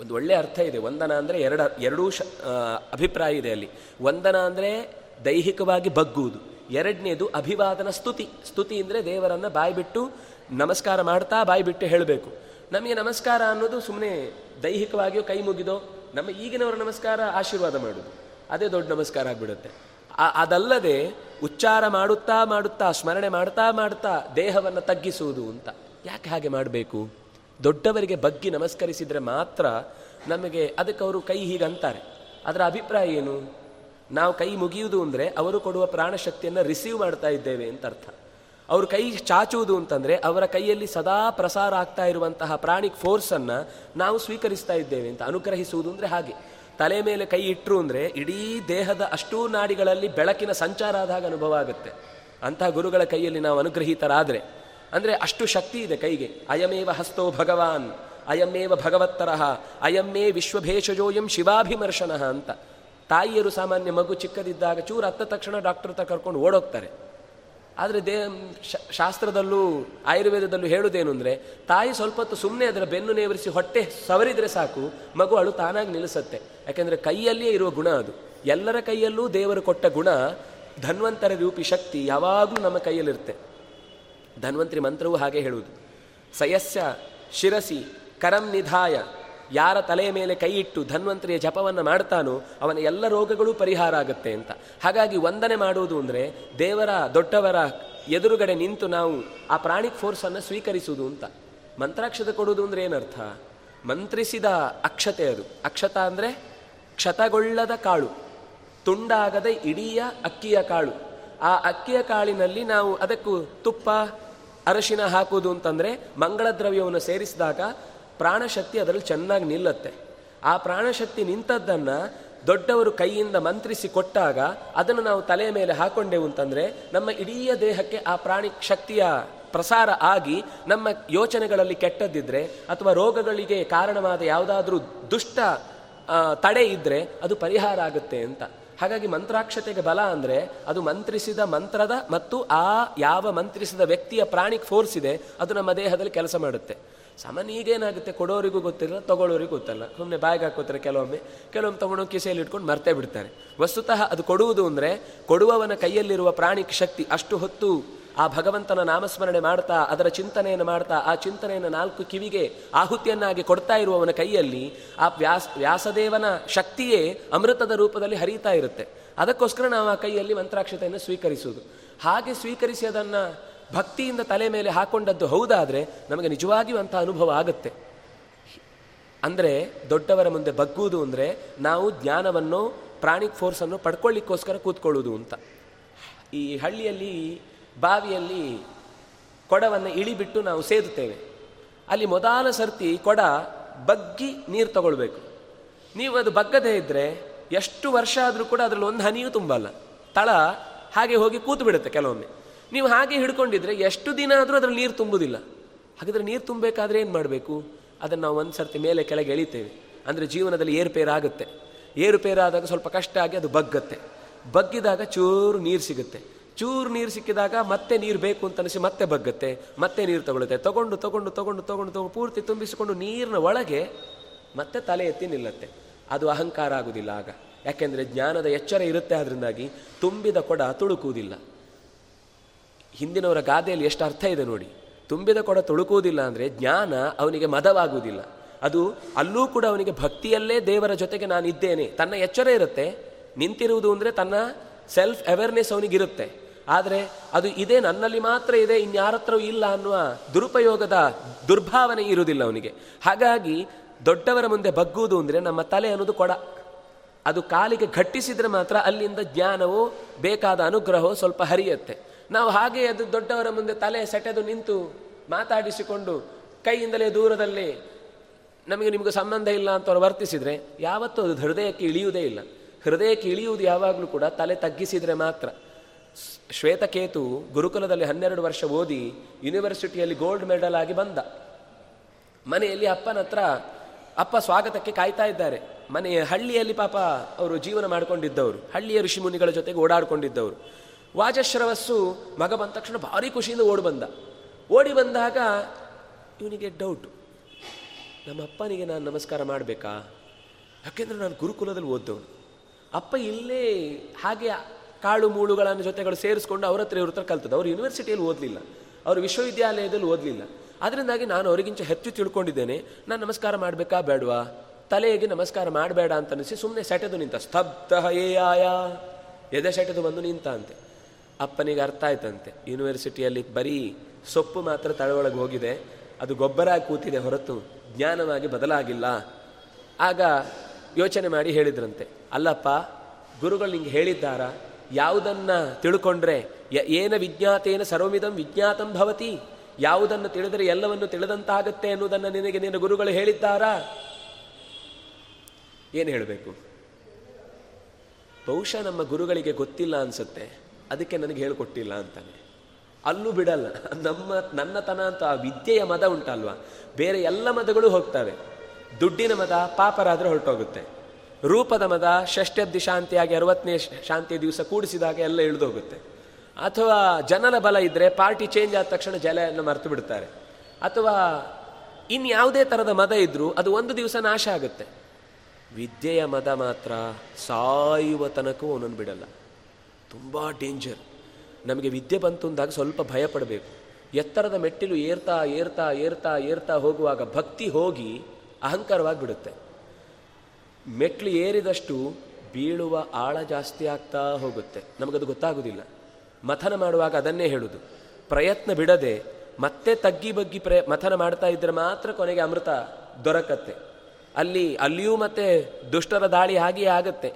ಒಂದು ಒಳ್ಳೆ ಅರ್ಥ ಇದೆ. ವಂದನ ಅಂದರೆ ಎರಡು, ಎರಡೂ ಶ ಅಭಿಪ್ರಾಯ ಇದೆ ಅಲ್ಲಿ. ವಂದನ ಅಂದರೆ ದೈಹಿಕವಾಗಿ ಬಗ್ಗುವುದು. ಎರಡನೇದು ಅಭಿವಾದನ ಸ್ತುತಿ. ಸ್ತುತಿ ಅಂದರೆ ದೇವರನ್ನು ಬಾಯ್ಬಿಟ್ಟು ನಮಸ್ಕಾರ ಮಾಡ್ತಾ ಬಾಯ್ಬಿಟ್ಟು ಹೇಳಬೇಕು. ನಮಗೆ ನಮಸ್ಕಾರ ಅನ್ನೋದು ಸುಮ್ಮನೆ ದೈಹಿಕವಾಗಿಯೋ ಕೈ ಮುಗಿದೋ ನಮ್ಮ ಈಗಿನವರ ನಮಸ್ಕಾರ ಆಶೀರ್ವಾದ ಮಾಡೋದು ಅದೇ ದೊಡ್ಡ ನಮಸ್ಕಾರ ಆಗಿಬಿಡುತ್ತೆ. ಅದಲ್ಲದೆ ಉಚ್ಚಾರ ಮಾಡುತ್ತಾ ಮಾಡುತ್ತಾ, ಸ್ಮರಣೆ ಮಾಡ್ತಾ ಮಾಡ್ತಾ ದೇಹವನ್ನು ತಗ್ಗಿಸುವುದು ಅಂತ. ಯಾಕೆ ಹಾಗೆ ಮಾಡಬೇಕು? ದೊಡ್ಡವರಿಗೆ ಬಗ್ಗಿ ನಮಸ್ಕರಿಸಿದರೆ ಮಾತ್ರ ನಮಗೆ ಅದಕ್ಕೆ ಅವರು ಕೈ ಹೀಗೆ ಅಂತಾರೆ ಅದರ ಅಭಿಪ್ರಾಯ ಏನು? ನಾವು ಕೈ ಮುಗಿಯುವುದು ಅಂದರೆ ಅವರು ಕೊಡುವ ಪ್ರಾಣಶಕ್ತಿಯನ್ನು ರಿಸೀವ್ ಮಾಡ್ತಾ ಇದ್ದೇವೆ ಅಂತ ಅರ್ಥ. ಅವರು ಕೈ ಚಾಚುವುದು ಅಂತಂದರೆ ಅವರ ಕೈಯಲ್ಲಿ ಸದಾ ಪ್ರಸಾರ ಆಗ್ತಾ ಇರುವಂತಹ ಪ್ರಾಣಿಕ್ ಫೋರ್ಸನ್ನು ನಾವು ಸ್ವೀಕರಿಸ್ತಾ ಇದ್ದೇವೆ ಅಂತ ಅನುಗ್ರಹಿಸುವುದು ಅಂದರೆ ಹಾಗೆ. ತಲೆ ಮೇಲೆ ಕೈ ಇಟ್ಟರು ಅಂದರೆ ಇಡೀ ದೇಹದ ಅಷ್ಟೂ ನಾಡಿಗಳಲ್ಲಿ ಬೆಳಕಿನ ಸಂಚಾರ ಆದಾಗ ಅನುಭವ ಆಗುತ್ತೆ. ಅಂತಹ ಗುರುಗಳ ಕೈಯಲ್ಲಿ ನಾವು ಅನುಗ್ರಹೀತರಾದರೆ ಅಂದರೆ ಅಷ್ಟು ಶಕ್ತಿ ಇದೆ ಕೈಗೆ. ಅಯಮೇವ ಹಸ್ತೋ ಭಗವಾನ್ ಅಯಮೇವ ಭಗವತ್ತರಹ, ಅಯಮ್ಮೇ ವಿಶ್ವಭೇಷಜೋಯಂ ಶಿವಾಭಿಮರ್ಶನಃ ಅಂತ. ತಾಯಿಯರು ಸಾಮಾನ್ಯ ಮಗು ಚಿಕ್ಕದಿದ್ದಾಗ ಚೂರು ಹತ್ತ ತಕ್ಷಣ ಡಾಕ್ಟರ್ ಹತ್ರ ಕರ್ಕೊಂಡು ಓಡೋಗ್ತಾರೆ. ಆದರೆ ದೇ ಶಾಸ್ತ್ರದಲ್ಲೂ, ಆಯುರ್ವೇದದಲ್ಲೂ ಹೇಳುವುದೇನು ಅಂದರೆ, ತಾಯಿ ಸ್ವಲ್ಪ ಹೊತ್ತು ಸುಮ್ಮನೆ ಅದರ ಬೆನ್ನು ನೇವರಿಸಿ ಹೊಟ್ಟೆ ಸವರಿದ್ರೆ ಸಾಕು, ಮಗು ಅಳು ತಾನಾಗಿ ನಿಲ್ಲಿಸುತ್ತೆ. ಯಾಕೆಂದರೆ ಕೈಯಲ್ಲಿಯೇ ಇರುವ ಗುಣ ಅದು. ಎಲ್ಲರ ಕೈಯಲ್ಲೂ ದೇವರು ಕೊಟ್ಟ ಗುಣ, ಧನ್ವಂತರ ರೂಪಿ ಶಕ್ತಿ ಯಾವಾಗಲೂ ನಮ್ಮ ಕೈಯಲ್ಲಿರುತ್ತೆ. ಧನ್ವಂತರಿ ಮಂತ್ರವೂ ಹಾಗೆ ಹೇಳುವುದು. ಸಯಸ್ಯ ಶಿರಸಿ ಕರಂ ನಿಧಾಯ. ಯಾರ ತಲೆಯ ಮೇಲೆ ಕೈ ಇಟ್ಟು ಧನ್ವಂತರಿಯ ಜಪವನ್ನು ಮಾಡ್ತಾನೋ ಅವನ ಎಲ್ಲ ರೋಗಗಳೂ ಪರಿಹಾರ ಆಗುತ್ತೆ ಅಂತ. ಹಾಗಾಗಿ ವಂದನೆ ಮಾಡುವುದು ಅಂದರೆ ದೇವರ ದೊಡ್ಡವರ ಎದುರುಗಡೆ ನಿಂತು ನಾವು ಆ ಪ್ರಾಣಿಕ್ ಫೋರ್ಸನ್ನು ಸ್ವೀಕರಿಸುವುದು ಅಂತ. ಮಂತ್ರಾಕ್ಷತೆ ಕೊಡುವುದು ಅಂದರೆ ಏನರ್ಥ? ಮಂತ್ರಿಸಿದ ಅಕ್ಷತೆ ಅದು. ಅಕ್ಷತ ಅಂದರೆ ಕ್ಷತಗೊಳ್ಳದ ಕಾಳು. ತುಂಡಾಗದ ಇಡೀಯ ಅಕ್ಕಿಯ ಕಾಳು. ಆ ಅಕ್ಕಿಯ ಕಾಳಿನಲ್ಲಿ ನಾವು ಅದಕ್ಕೂ ತುಪ್ಪ ಅರಶಿನ ಹಾಕೋದು ಅಂತಂದರೆ ಮಂಗಳ ದ್ರವ್ಯವನ್ನು ಸೇರಿಸಿದಾಗ ಪ್ರಾಣಶಕ್ತಿ ಅದರಲ್ಲಿ ಚೆನ್ನಾಗಿ ನಿಲ್ಲತ್ತೆ. ಆ ಪ್ರಾಣಶಕ್ತಿ ನಿಂತದ್ದನ್ನು ದೊಡ್ಡವರು ಕೈಯಿಂದ ಮಂತ್ರಿಸಿ ಕೊಟ್ಟಾಗ ಅದನ್ನು ನಾವು ತಲೆಯ ಮೇಲೆ ಹಾಕೊಂಡೆವು ಅಂತಂದರೆ ನಮ್ಮ ಇಡೀ ದೇಹಕ್ಕೆ ಆ ಪ್ರಾಣಿ ಶಕ್ತಿಯ ಪ್ರಸಾರ ಆಗಿ ನಮ್ಮ ಯೋಚನೆಗಳಲ್ಲಿ ಕೆಟ್ಟದ್ದಿದ್ರೆ ಅಥವಾ ರೋಗಗಳಿಗೆ ಕಾರಣವಾದ ಯಾವುದಾದ್ರೂ ದುಷ್ಟ ತಡೆ ಇದ್ದರೆ ಅದು ಪರಿಹಾರ ಆಗುತ್ತೆ ಅಂತ. ಹಾಗಾಗಿ ಮಂತ್ರಾಕ್ಷತೆಗೆ ಬಲ ಅಂದರೆ ಅದು ಮಂತ್ರಿಸಿದ ಮಂತ್ರದ ಮತ್ತು ಆ ಯಾವ ಮಂತ್ರಿಸಿದ ವ್ಯಕ್ತಿಯ ಪ್ರಾಣಿಕ್ ಫೋರ್ಸ್ ಇದೆ, ಅದು ನಮ್ಮ ದೇಹದಲ್ಲಿ ಕೆಲಸ ಮಾಡುತ್ತೆ. ಸಾಮಾನ್ಯ ಈಗೇನಾಗುತ್ತೆ, ಕೊಡೋರಿಗೂ ಗೊತ್ತಿಲ್ಲ ತಗೊಳ್ಳೋರಿಗೂ ಗೊತ್ತಲ್ಲ. ಸುಮ್ಮನೆ ಬಾಯಿಗೆ ಹಾಕೋತಾರೆ ಕೆಲವೊಮ್ಮೆ. ಕೆಲವೊಮ್ಮೆ ತಗೊಂಡು ಕಿಸೆಯಲ್ಲಿ ಇಟ್ಕೊಂಡು ಮರ್ತೇ ಬಿಡ್ತಾರೆ. ವಸ್ತುತಃ ಅದು ಕೊಡುವುದು ಅಂದರೆ, ಕೊಡುವವನ ಕೈಯಲ್ಲಿರುವ ಪ್ರಾಣಿಕ್ ಶಕ್ತಿ ಅಷ್ಟು ಹೊತ್ತು ಆ ಭಗವಂತನ ನಾಮಸ್ಮರಣೆ ಮಾಡ್ತಾ, ಅದರ ಚಿಂತನೆಯನ್ನು ಮಾಡ್ತಾ, ಆ ಚಿಂತನೆಯನ್ನು ನಾಲ್ಕು ಕಿವಿಗೆ ಆಹುತಿಯನ್ನಾಗಿ ಕೊಡ್ತಾ ಇರುವವನ ಕೈಯಲ್ಲಿ ಆ ವ್ಯಾಸ, ವ್ಯಾಸದೇವನ ಶಕ್ತಿಯೇ ಅಮೃತದ ರೂಪದಲ್ಲಿ ಹರಿತಾ ಇರುತ್ತೆ. ಅದಕ್ಕೋಸ್ಕರ ನಾವು ಆ ಕೈಯಲ್ಲಿ ಮಂತ್ರಾಕ್ಷತೆಯನ್ನು ಸ್ವೀಕರಿಸುವುದು. ಹಾಗೆ ಸ್ವೀಕರಿಸಿ ಅದನ್ನು ಭಕ್ತಿಯಿಂದ ತಲೆ ಮೇಲೆ ಹಾಕೊಂಡದ್ದು ಹೌದಾದರೆ ನಮಗೆ ನಿಜವಾಗಿಯೂ ಅಂಥ ಅನುಭವ ಆಗುತ್ತೆ. ಅಂದರೆ ದೊಡ್ಡವರ ಮುಂದೆ ಬಗ್ಗುವುದು ಅಂದರೆ ನಾವು ಜ್ಞಾನವನ್ನು ಪ್ರಾಣಿಕ್ ಫೋರ್ಸನ್ನು ಪಡ್ಕೊಳ್ಳಿಕ್ಕೋಸ್ಕರ ಕೂತ್ಕೊಳ್ಳೋದು ಅಂತ. ಈ ಹಳ್ಳಿಯಲ್ಲಿ ಬಾವಿಯಲ್ಲಿ ಕೊಡವನ್ನು ಇಳಿಬಿಟ್ಟು ನಾವು ಸೇದುತ್ತೇವೆ. ಅಲ್ಲಿ ಮೊದಲ ಸರ್ತಿ ಕೊಡ ಬಗ್ಗಿ ನೀರು ತಗೊಳ್ಬೇಕು. ನೀವು ಅದು ಬಗ್ಗದೇ ಇದ್ದರೆ ಎಷ್ಟು ವರ್ಷ ಆದರೂ ಕೂಡ ಅದರಲ್ಲಿ ಒಂದು ಹನಿಯೂ ತುಂಬಲ್ಲ. ತಳ ಹಾಗೆ ಹೋಗಿ ಕೂತು ಬಿಡುತ್ತೆ ಕೆಲವೊಮ್ಮೆ. ನೀವು ಹಾಗೆ ಹಿಡ್ಕೊಂಡಿದ್ರೆ ಎಷ್ಟು ದಿನ ಆದರೂ ಅದರಲ್ಲಿ ನೀರು ತುಂಬುವುದಿಲ್ಲ ಹಾಗಾದರೆ ನೀರು ತುಂಬಬೇಕಾದ್ರೆ ಏನು ಮಾಡಬೇಕು? ಅದನ್ನು ನಾವು ಒಂದು ಸರ್ತಿ ಮೇಲೆ ಕೆಳಗೆ ಎಳಿತೇವೆ. ಅಂದರೆ ಜೀವನದಲ್ಲಿ ಏರುಪೇರಾಗುತ್ತೆ ಏರುಪೇರಾದಾಗ ಸ್ವಲ್ಪ ಕಷ್ಟ ಆಗಿ ಅದು ಬಗ್ಗತ್ತೆ. ಬಗ್ಗಿದಾಗ ಚೂರು ನೀರು ಸಿಗುತ್ತೆ. ಚೂರು ನೀರು ಸಿಕ್ಕಿದಾಗ ಮತ್ತೆ ನೀರು ಬೇಕು ಅಂತ ಅನಿಸಿ ಮತ್ತೆ ಬಗ್ಗತ್ತೆ, ಮತ್ತೆ ನೀರು ತಗೊಳುತ್ತೆ. ತಗೊಂಡು ತಗೊಂಡು ತಗೊಂಡು ತಗೊಂಡು ತಗೊಂಡು ಪೂರ್ತಿ ತುಂಬಿಸಿಕೊಂಡು ನೀರಿನ ಒಳಗೆ ಮತ್ತೆ ತಲೆ ಎತ್ತಿ ನಿಲ್ಲತ್ತೆ. ಅದು ಅಹಂಕಾರ ಆಗುವುದಿಲ್ಲ ಆಗ. ಯಾಕೆಂದರೆ ಜ್ಞಾನದ ಎಚ್ಚರ ಇರುತ್ತೆ ಅದರಿಂದಾಗಿ ತುಂಬಿದ ಕೊಡ ತುಳುಕುವುದಿಲ್ಲ. ಹಿಂದಿನವರ ಗಾದೆಯಲ್ಲಿ ಎಷ್ಟು ಅರ್ಥ ಇದೆ ನೋಡಿ. ತುಂಬಿದ ಕೊಡ ತುಳುಕುವುದಿಲ್ಲ ಅಂದರೆ ಜ್ಞಾನ ಅವನಿಗೆ ಮದವಾಗುವುದಿಲ್ಲ. ಅದು ಅಲ್ಲೂ ಕೂಡ ಅವನಿಗೆ ಭಕ್ತಿಯಲ್ಲೇ ದೇವರ ಜೊತೆಗೆ ನಾನು ಇದ್ದೇನೆ ತನ್ನ ಎಚ್ಚರ ಇರುತ್ತೆ. ನಿಂತಿರುವುದು ಅಂದರೆ ತನ್ನ ಸೆಲ್ಫ್ ಅವೇರ್ನೆಸ್ ಅವನಿಗಿರುತ್ತೆ. ಆದರೆ ಅದು ಇದೇ ನನ್ನಲ್ಲಿ ಮಾತ್ರ ಇದೆ, ಇನ್ಯಾರತ್ರವೂ ಇಲ್ಲ ಅನ್ನುವ ದುರುಪಯೋಗದ ದುರ್ಭಾವನೆ ಇರುವುದಿಲ್ಲ ಅವನಿಗೆ. ಹಾಗಾಗಿ ದೊಡ್ಡವರ ಮುಂದೆ ಬಗ್ಗುವುದು ಅಂದರೆ ನಮ್ಮ ತಲೆ ಅನ್ನೋದು ಕೊಡ. ಅದು ಕಾಲಿಗೆ ಘಟ್ಟಿಸಿದರೆ ಮಾತ್ರ ಅಲ್ಲಿಂದ ಜ್ಞಾನವು ಬೇಕಾದ ಅನುಗ್ರಹವು ಸ್ವಲ್ಪ ಹರಿಯುತ್ತೆ. ನಾವು ಹಾಗೆ ಅದು ದೊಡ್ಡವರ ಮುಂದೆ ತಲೆ ಸೆಟೆದು ನಿಂತು ಮಾತಾಡಿಸಿಕೊಂಡು ಕೈಯಿಂದಲೇ ದೂರದಲ್ಲಿ ನಮಗೆ ನಿಮಗೆ ಸಂಬಂಧ ಇಲ್ಲ ಅಂತ ಅವರು ವರ್ತಿಸಿದರೆ ಯಾವತ್ತೂ ಅದು ಹೃದಯಕ್ಕೆ ಇಳಿಯುವುದೇ ಇಲ್ಲ. ಹೃದಯಕ್ಕೆ ಇಳಿಯುವುದು ಯಾವಾಗಲೂ ಕೂಡ ತಲೆ ತಗ್ಗಿಸಿದರೆ ಮಾತ್ರ. ಶ್ವೇತಕೇತು ಗುರುಕುಲದಲ್ಲಿ ಹನ್ನೆರಡು ವರ್ಷ ಓದಿ ಯೂನಿವರ್ಸಿಟಿಯಲ್ಲಿ ಗೋಲ್ಡ್ ಮೆಡಲ್ ಆಗಿ ಬಂದ. ಮನೆಯಲ್ಲಿ ಅಪ್ಪನ ಹತ್ರ ಅಪ್ಪ ಸ್ವಾಗತಕ್ಕೆ ಕಾಯ್ತಾ ಇದ್ದಾರೆ. ಮನೆಯ ಹಳ್ಳಿಯಲ್ಲಿ ಪಾಪ ಅವರು ಜೀವನ ಮಾಡಿಕೊಂಡಿದ್ದವರು. ಹಳ್ಳಿಯ ಋಷಿ ಮುನಿಗಳ ಜೊತೆಗೆ ಓಡಾಡ್ಕೊಂಡಿದ್ದವರು. ವಾಜಶ್ರವಸ್ಸು ಮಗ ಬಂದ ತಕ್ಷಣ ಭಾರಿ ಖುಷಿಯಿಂದ ಓಡಿ ಬಂದ. ಓಡಿ ಬಂದಾಗ ಇವನಿಗೆ ಡೌಟು ನಮ್ಮ ಅಪ್ಪನಿಗೆ ನಾನು ನಮಸ್ಕಾರ ಮಾಡಬೇಕಾ? ಯಾಕೆಂದ್ರೆ ನಾನು ಗುರುಕುಲದಲ್ಲಿ ಓದ್ದವನು. ಅಪ್ಪ ಇಲ್ಲೇ ಹಾಗೆ ಕಾಳು ಮೂಳುಗಳನ್ನು ಜೊತೆಗಳು ಸೇರಿಸ್ಕೊಂಡು ಅವ್ರ ಹತ್ರ ಇವ್ರ ಹತ್ರ ಕಲ್ತದ್ದು. ಅವರು ಯೂನಿವರ್ಸಿಟಿಯಲ್ಲಿ ಓದಲಿಲ್ಲ. ಅವರು ವಿಶ್ವವಿದ್ಯಾಲಯದಲ್ಲಿ ಓದಲಿಲ್ಲ. ಅದರಿಂದಾಗಿ ನಾನು ಅವರಿಗಿಂತ ಹೆಚ್ಚು ತಿಳ್ಕೊಂಡಿದ್ದೇನೆ. ನಾನು ನಮಸ್ಕಾರ ಮಾಡಬೇಕಾ ಬೇಡವಾ? ತಲೆಗೆ ನಮಸ್ಕಾರ ಮಾಡಬೇಡ ಅಂತ ಅನಿಸಿ ಸುಮ್ಮನೆ ಸೆಟೆದು ನಿಂತ. ಸ್ತಬ್ಧ ಏ ಆಯ? ಎದೆ ಸೆಟೆದು ಬಂದು ನಿಂತ ಅಂತೆ. ಅಪ್ಪನಿಗೆ ಅರ್ಥ ಆಯ್ತಂತೆ. ಯೂನಿವರ್ಸಿಟಿಯಲ್ಲಿ ಬರೀ ಸೊಪ್ಪು ಮಾತ್ರ ತಳೊಳಗೆ ಹೋಗಿದೆ. ಅದು ಗೊಬ್ಬರ ಕೂತಿದೆ ಹೊರತು ಜ್ಞಾನವಾಗಿ ಬದಲಾಗಿಲ್ಲ. ಆಗ ಯೋಚನೆ ಮಾಡಿ ಹೇಳಿದ್ರಂತೆ. ಅಲ್ಲಪ್ಪ, ಗುರುಗಳು ನಿಂಗೆ ಹೇಳಿದ್ದಾರಾ? ಯಾವುದನ್ನ ತಿಳ್ಕೊಂಡ್ರೆ ಏನ ವಿಜ್ಞಾತೇನ ಸರ್ವಮಿದಂ ವಿಜ್ಞಾತಂ ಭವತಿ? ಯಾವುದನ್ನು ತಿಳಿದರೆ ಎಲ್ಲವನ್ನು ತಿಳಿದಂತಾಗತ್ತೆ ಅನ್ನೋದನ್ನು ನಿನಗೆ ನಿನ್ನ ಗುರುಗಳು ಹೇಳಿದ್ದಾರಾ? ಏನು ಹೇಳಬೇಕು? ಬಹುಶಃ ನಮ್ಮ ಗುರುಗಳಿಗೆ ಗೊತ್ತಿಲ್ಲ ಅನಿಸುತ್ತೆ. ಅದಕ್ಕೆ ನನಗೆ ಹೇಳಿಕೊಟ್ಟಿಲ್ಲ ಅಂತಾನೆ. ಅಲ್ಲೂ ಬಿಡಲ್ಲ. ನಮ್ಮ ನನ್ನತನ ಅಂತ ಆ ವಿದ್ಯೆಯ ಮದ ಉಂಟಲ್ವ? ಬೇರೆ ಎಲ್ಲ ಮದಗಳು ಹೋಗ್ತವೆ. ದುಡ್ಡಿನ ಮದ ಪಾಪರಾದರೆ ಹೊರಟೋಗುತ್ತೆ. ರೂಪದ ಮದ ಷಷ್ಠಬ್ದಿ ಶಾಂತಿಯಾಗಿ ಅರವತ್ತನೇ ಶಾಂತಿಯ ದಿವಸ ಕೂಡಿಸಿದಾಗ ಎಲ್ಲ ಇಳಿದೋಗುತ್ತೆ. ಅಥವಾ ಜನನ ಬಲ ಇದ್ದರೆ ಪಾರ್ಟಿ ಚೇಂಜ್ ಆದ ತಕ್ಷಣ ಜಲೆಯನ್ನು ಮರೆತು ಬಿಡ್ತಾರೆ. ಅಥವಾ ಇನ್ಯಾವುದೇ ಥರದ ಮದ ಇದ್ದರೂ ಅದು ಒಂದು ದಿವಸ ನಾಶ ಆಗುತ್ತೆ. ವಿದ್ಯೆಯ ಮದ ಮಾತ್ರ ಸಾಯುವ ತನಕವೂ ಒಂದೊಂದು ಬಿಡಲ್ಲ. ತುಂಬ ಡೇಂಜರ್ ನಮಗೆ ವಿದ್ಯೆ ಬಂತು ಅಂದಾಗ ಸ್ವಲ್ಪ ಭಯ ಪಡಬೇಕು. ಎತ್ತರದ ಮೆಟ್ಟಿಲು ಏರ್ತಾ ಏರ್ತಾ ಏರ್ತಾ ಏರ್ತಾ ಹೋಗುವಾಗ ಭಕ್ತಿ ಹೋಗಿ ಅಹಂಕಾರವಾಗಿ ಬಿಡುತ್ತೆ. ಮೆಟ್ಲು ಏರಿದಷ್ಟು ಬೀಳುವ ಆಳ ಜಾಸ್ತಿ ಆಗ್ತಾ ಹೋಗುತ್ತೆ. ನಮಗದು ಗೊತ್ತಾಗೋದಿಲ್ಲ. ಮಥನ ಮಾಡುವಾಗ ಅದನ್ನೇ ಹೇಳುದು. ಪ್ರಯತ್ನ ಬಿಡದೆ ಮತ್ತೆ ತಗ್ಗಿ ಬಗ್ಗಿ ಪ್ರಯ, ಮಥನ ಮಾಡ್ತಾ ಇದ್ರೆ ಮಾತ್ರ ಕೊನೆಗೆ ಅಮೃತ ದೊರಕತ್ತೆ. ಅಲ್ಲಿ, ಅಲ್ಲಿಯೂ ಮತ್ತೆ ದುಷ್ಟರ ದಾಳಿ ಹಾಗೆಯೇ ಆಗತ್ತೆ.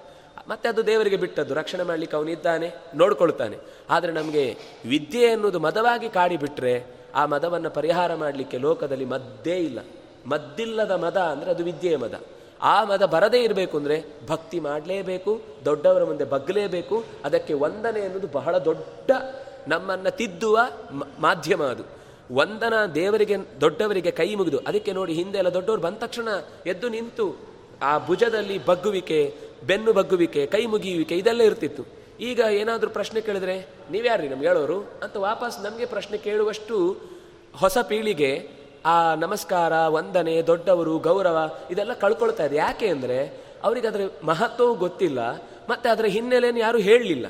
ಮತ್ತೆ ಅದು ದೇವರಿಗೆ ಬಿಟ್ಟದ್ದು. ರಕ್ಷಣೆ ಮಾಡಲಿಕ್ಕೆ ಅವನಿದ್ದಾನೆ ನೋಡ್ಕೊಳ್ತಾನೆ. ಆದರೆ ನಮಗೆ ವಿದ್ಯೆ ಅನ್ನೋದು ಮದವಾಗಿ ಕಾಡಿಬಿಟ್ರೆ ಆ ಮದವನ್ನು ಪರಿಹಾರ ಮಾಡಲಿಕ್ಕೆ ಲೋಕದಲ್ಲಿ ಮದ್ದೇ ಇಲ್ಲ. ಮದ್ದಿಲ್ಲದ ಮದ ಅಂದರೆ ಅದು ವಿದ್ಯೆಯ ಮದ. ಆ ಮದ ಬರದೇ ಇರಬೇಕು ಅಂದರೆ ಭಕ್ತಿ ಮಾಡಲೇಬೇಕು, ದೊಡ್ಡವರ ಮುಂದೆ ಬಗ್ಗಲೇಬೇಕು ಅದಕ್ಕೆ ವಂದನೆ ಅನ್ನೋದು ಬಹಳ ದೊಡ್ಡ ನಮ್ಮನ್ನು ತಿದ್ದುವ ಮಾಧ್ಯಮ ಅದು. ವಂದನ ದೇವರಿಗೆ, ದೊಡ್ಡವರಿಗೆ ಕೈ ಮುಗಿದು. ಅದಕ್ಕೆ ನೋಡಿ ಹಿಂದೆ ಎಲ್ಲ ದೊಡ್ಡವರು ಬಂದ ತಕ್ಷಣ ಎದ್ದು ನಿಂತು ಆ ಭುಜದಲ್ಲಿ ಬಗ್ಗುವಿಕೆ, ಬೆನ್ನು ಬಗ್ಗುವಿಕೆ, ಕೈ ಮುಗಿಯುವಿಕೆ ಇದೆಲ್ಲ ಇರ್ತಿತ್ತು. ಈಗ ಏನಾದರೂ ಪ್ರಶ್ನೆ ಕೇಳಿದ್ರೆ ನೀವ್ಯಾರ್ರಿ ನಮ್ಗೆ ಹೇಳೋರು? ಅಂತ ವಾಪಸ್ ನಮಗೆ ಪ್ರಶ್ನೆ ಕೇಳುವಷ್ಟು ಹೊಸ ಪೀಳಿಗೆ ಆ ನಮಸ್ಕಾರ, ವಂದನೆ, ದೊಡ್ಡವರು, ಗೌರವ, ಇದೆಲ್ಲ ಕಳ್ಕೊಳ್ತಾ ಇದೆ. ಯಾಕೆ ಅಂದರೆ ಅವರಿಗೆ ಅದರ ಮಹತ್ವವು ಗೊತ್ತಿಲ್ಲ, ಮತ್ತು ಅದರ ಹಿನ್ನೆಲೆಯನ್ನು ಯಾರೂ ಹೇಳಲಿಲ್ಲ.